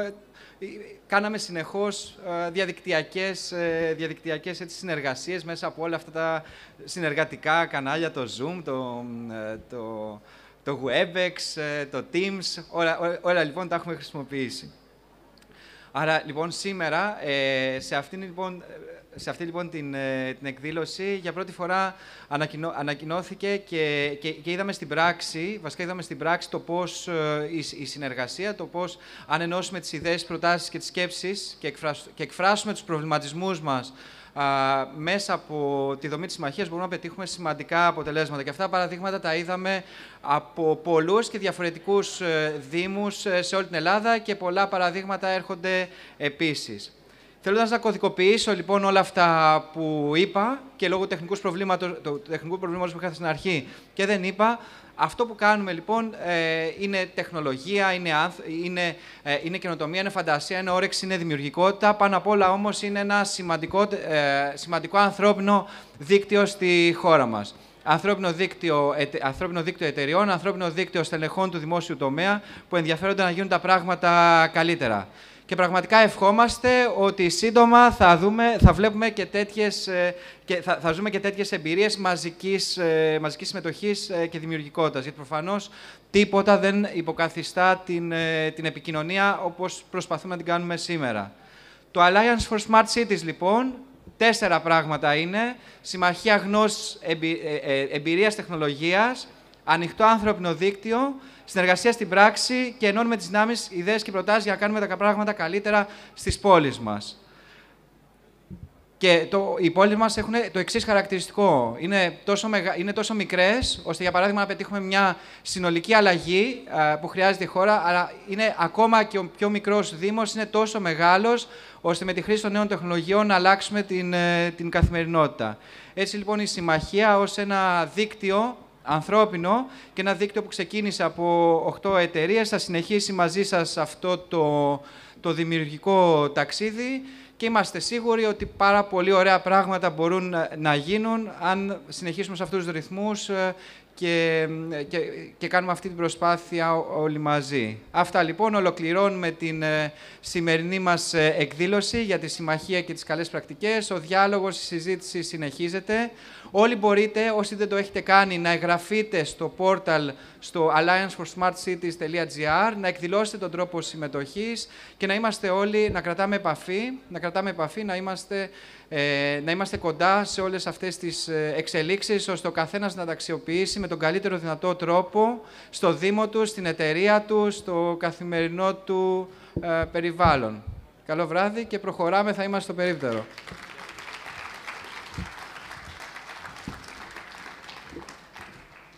ε, κάναμε συνεχώς διαδικτυακές, διαδικτυακές έτσι, συνεργασίες μέσα από όλα αυτά τα συνεργατικά κανάλια, το Zoom, το, το, το Webex, το Teams, όλα, όλα λοιπόν τα έχουμε χρησιμοποιήσει. Άρα λοιπόν σήμερα ε, σε αυτήν λοιπόν, σε αυτή λοιπόν την, ε, την εκδήλωση για πρώτη φορά ανακοινώ, ανακοινώθηκε και, και, είδαμε στην πράξη, βασικά είδαμε στην πράξη το πώς ε, η, η, συνεργασία, το πώς αν ενώσουμε τις ιδέες, τις προτάσεις και τις σκέψεις και, και εκφράσουμε τους προβληματισμούς μας μέσα από τη δομή της συμμαχίας μπορούμε να πετύχουμε σημαντικά αποτελέσματα. Και αυτά τα παραδείγματα τα είδαμε από πολλούς και διαφορετικούς ε, δήμους ε, σε όλη την Ελλάδα και πολλά παραδείγματα έρχονται επίσης. Θέλω να κωδικοποιήσω λοιπόν όλα αυτά που είπα και λόγω τεχνικού προβλήματος, του τεχνικού προβλήματος που είχα στην αρχή και δεν είπα, αυτό που κάνουμε λοιπόν ε, είναι τεχνολογία, είναι, είναι, ε, είναι καινοτομία, είναι φαντασία, είναι όρεξη, είναι δημιουργικότητα. Πάνω απ' όλα όμως είναι ένα σημαντικό, ε, σημαντικό ανθρώπινο δίκτυο στη χώρα μας. ανθρώπινο δίκτυο, ανθρώπινο δίκτυο εταιριών, ανθρώπινο δίκτυο στελεχών του δημόσιου τομέα που ενδιαφέρονται να γίνουν τα πράγματα καλύτερα. Και πραγματικά ευχόμαστε ότι σύντομα θα, δούμε, θα βλέπουμε και τέτοιες, ε, και θα, θα ζούμε και τέτοιες εμπειρίες μαζικής, ε, μαζικής συμμετοχής ε, και δημιουργικότητας. Γιατί προφανώς τίποτα δεν υποκαθιστά την, την επικοινωνία όπως προσπαθούμε να την κάνουμε σήμερα. Το Alliance for Smart Cities, λοιπόν, τέσσερα πράγματα είναι. Συμμαχία γνώσης εμπειρίας τεχνολογίας, ανοιχτό ανθρώπινο δίκτυο, συνεργασία στην πράξη και ενώνουμε τις δυνάμεις, ιδέες και προτάσεις για να κάνουμε τα πράγματα καλύτερα στις πόλεις μας. Και το, οι πόλεις μας έχουν το εξής χαρακτηριστικό. Είναι τόσο, μεγα, είναι τόσο μικρές, ώστε για παράδειγμα να πετύχουμε μια συνολική αλλαγή που χρειάζεται η χώρα, αλλά είναι ακόμα και ο πιο μικρός Δήμος είναι τόσο μεγάλος, ώστε με τη χρήση των νέων τεχνολογιών να αλλάξουμε την, ε, την καθημερινότητα. Έτσι λοιπόν η Συμμαχία ως ένα δίκτυο ανθρώπινο και ένα δίκτυο που ξεκίνησε από 8 εταιρείες. Θα συνεχίσει μαζί σας αυτό το, το δημιουργικό ταξίδι και είμαστε σίγουροι ότι πάρα πολύ ωραία πράγματα μπορούν να γίνουν αν συνεχίσουμε σε αυτούς τους ρυθμούς ε, και, και, και κάνουμε αυτή την προσπάθεια όλοι μαζί. Αυτά λοιπόν ολοκληρώνουμε την ε, σημερινή μας ε, εκδήλωση για τη συμμαχία και τις καλές πρακτικές. Ο διάλογος, η συζήτηση συνεχίζεται. Όλοι μπορείτε, όσοι δεν το έχετε κάνει, να εγγραφείτε στο πόρταλ στο allianceforsmartcities.gr, να εκδηλώσετε τον τρόπο συμμετοχής και να είμαστε όλοι, να κρατάμε επαφή, να κρατάμε επαφή, να είμαστε, ε, να είμαστε κοντά σε όλες αυτές τις ε, εξελίξεις, ώστε ο καθένας να τα αξιοποιήσει με τον καλύτερο δυνατό τρόπο στο Δήμο του, στην εταιρεία του, στο καθημερινό του ε, περιβάλλον. Καλό βράδυ και προχωράμε, θα είμαστε στο περίπτερο.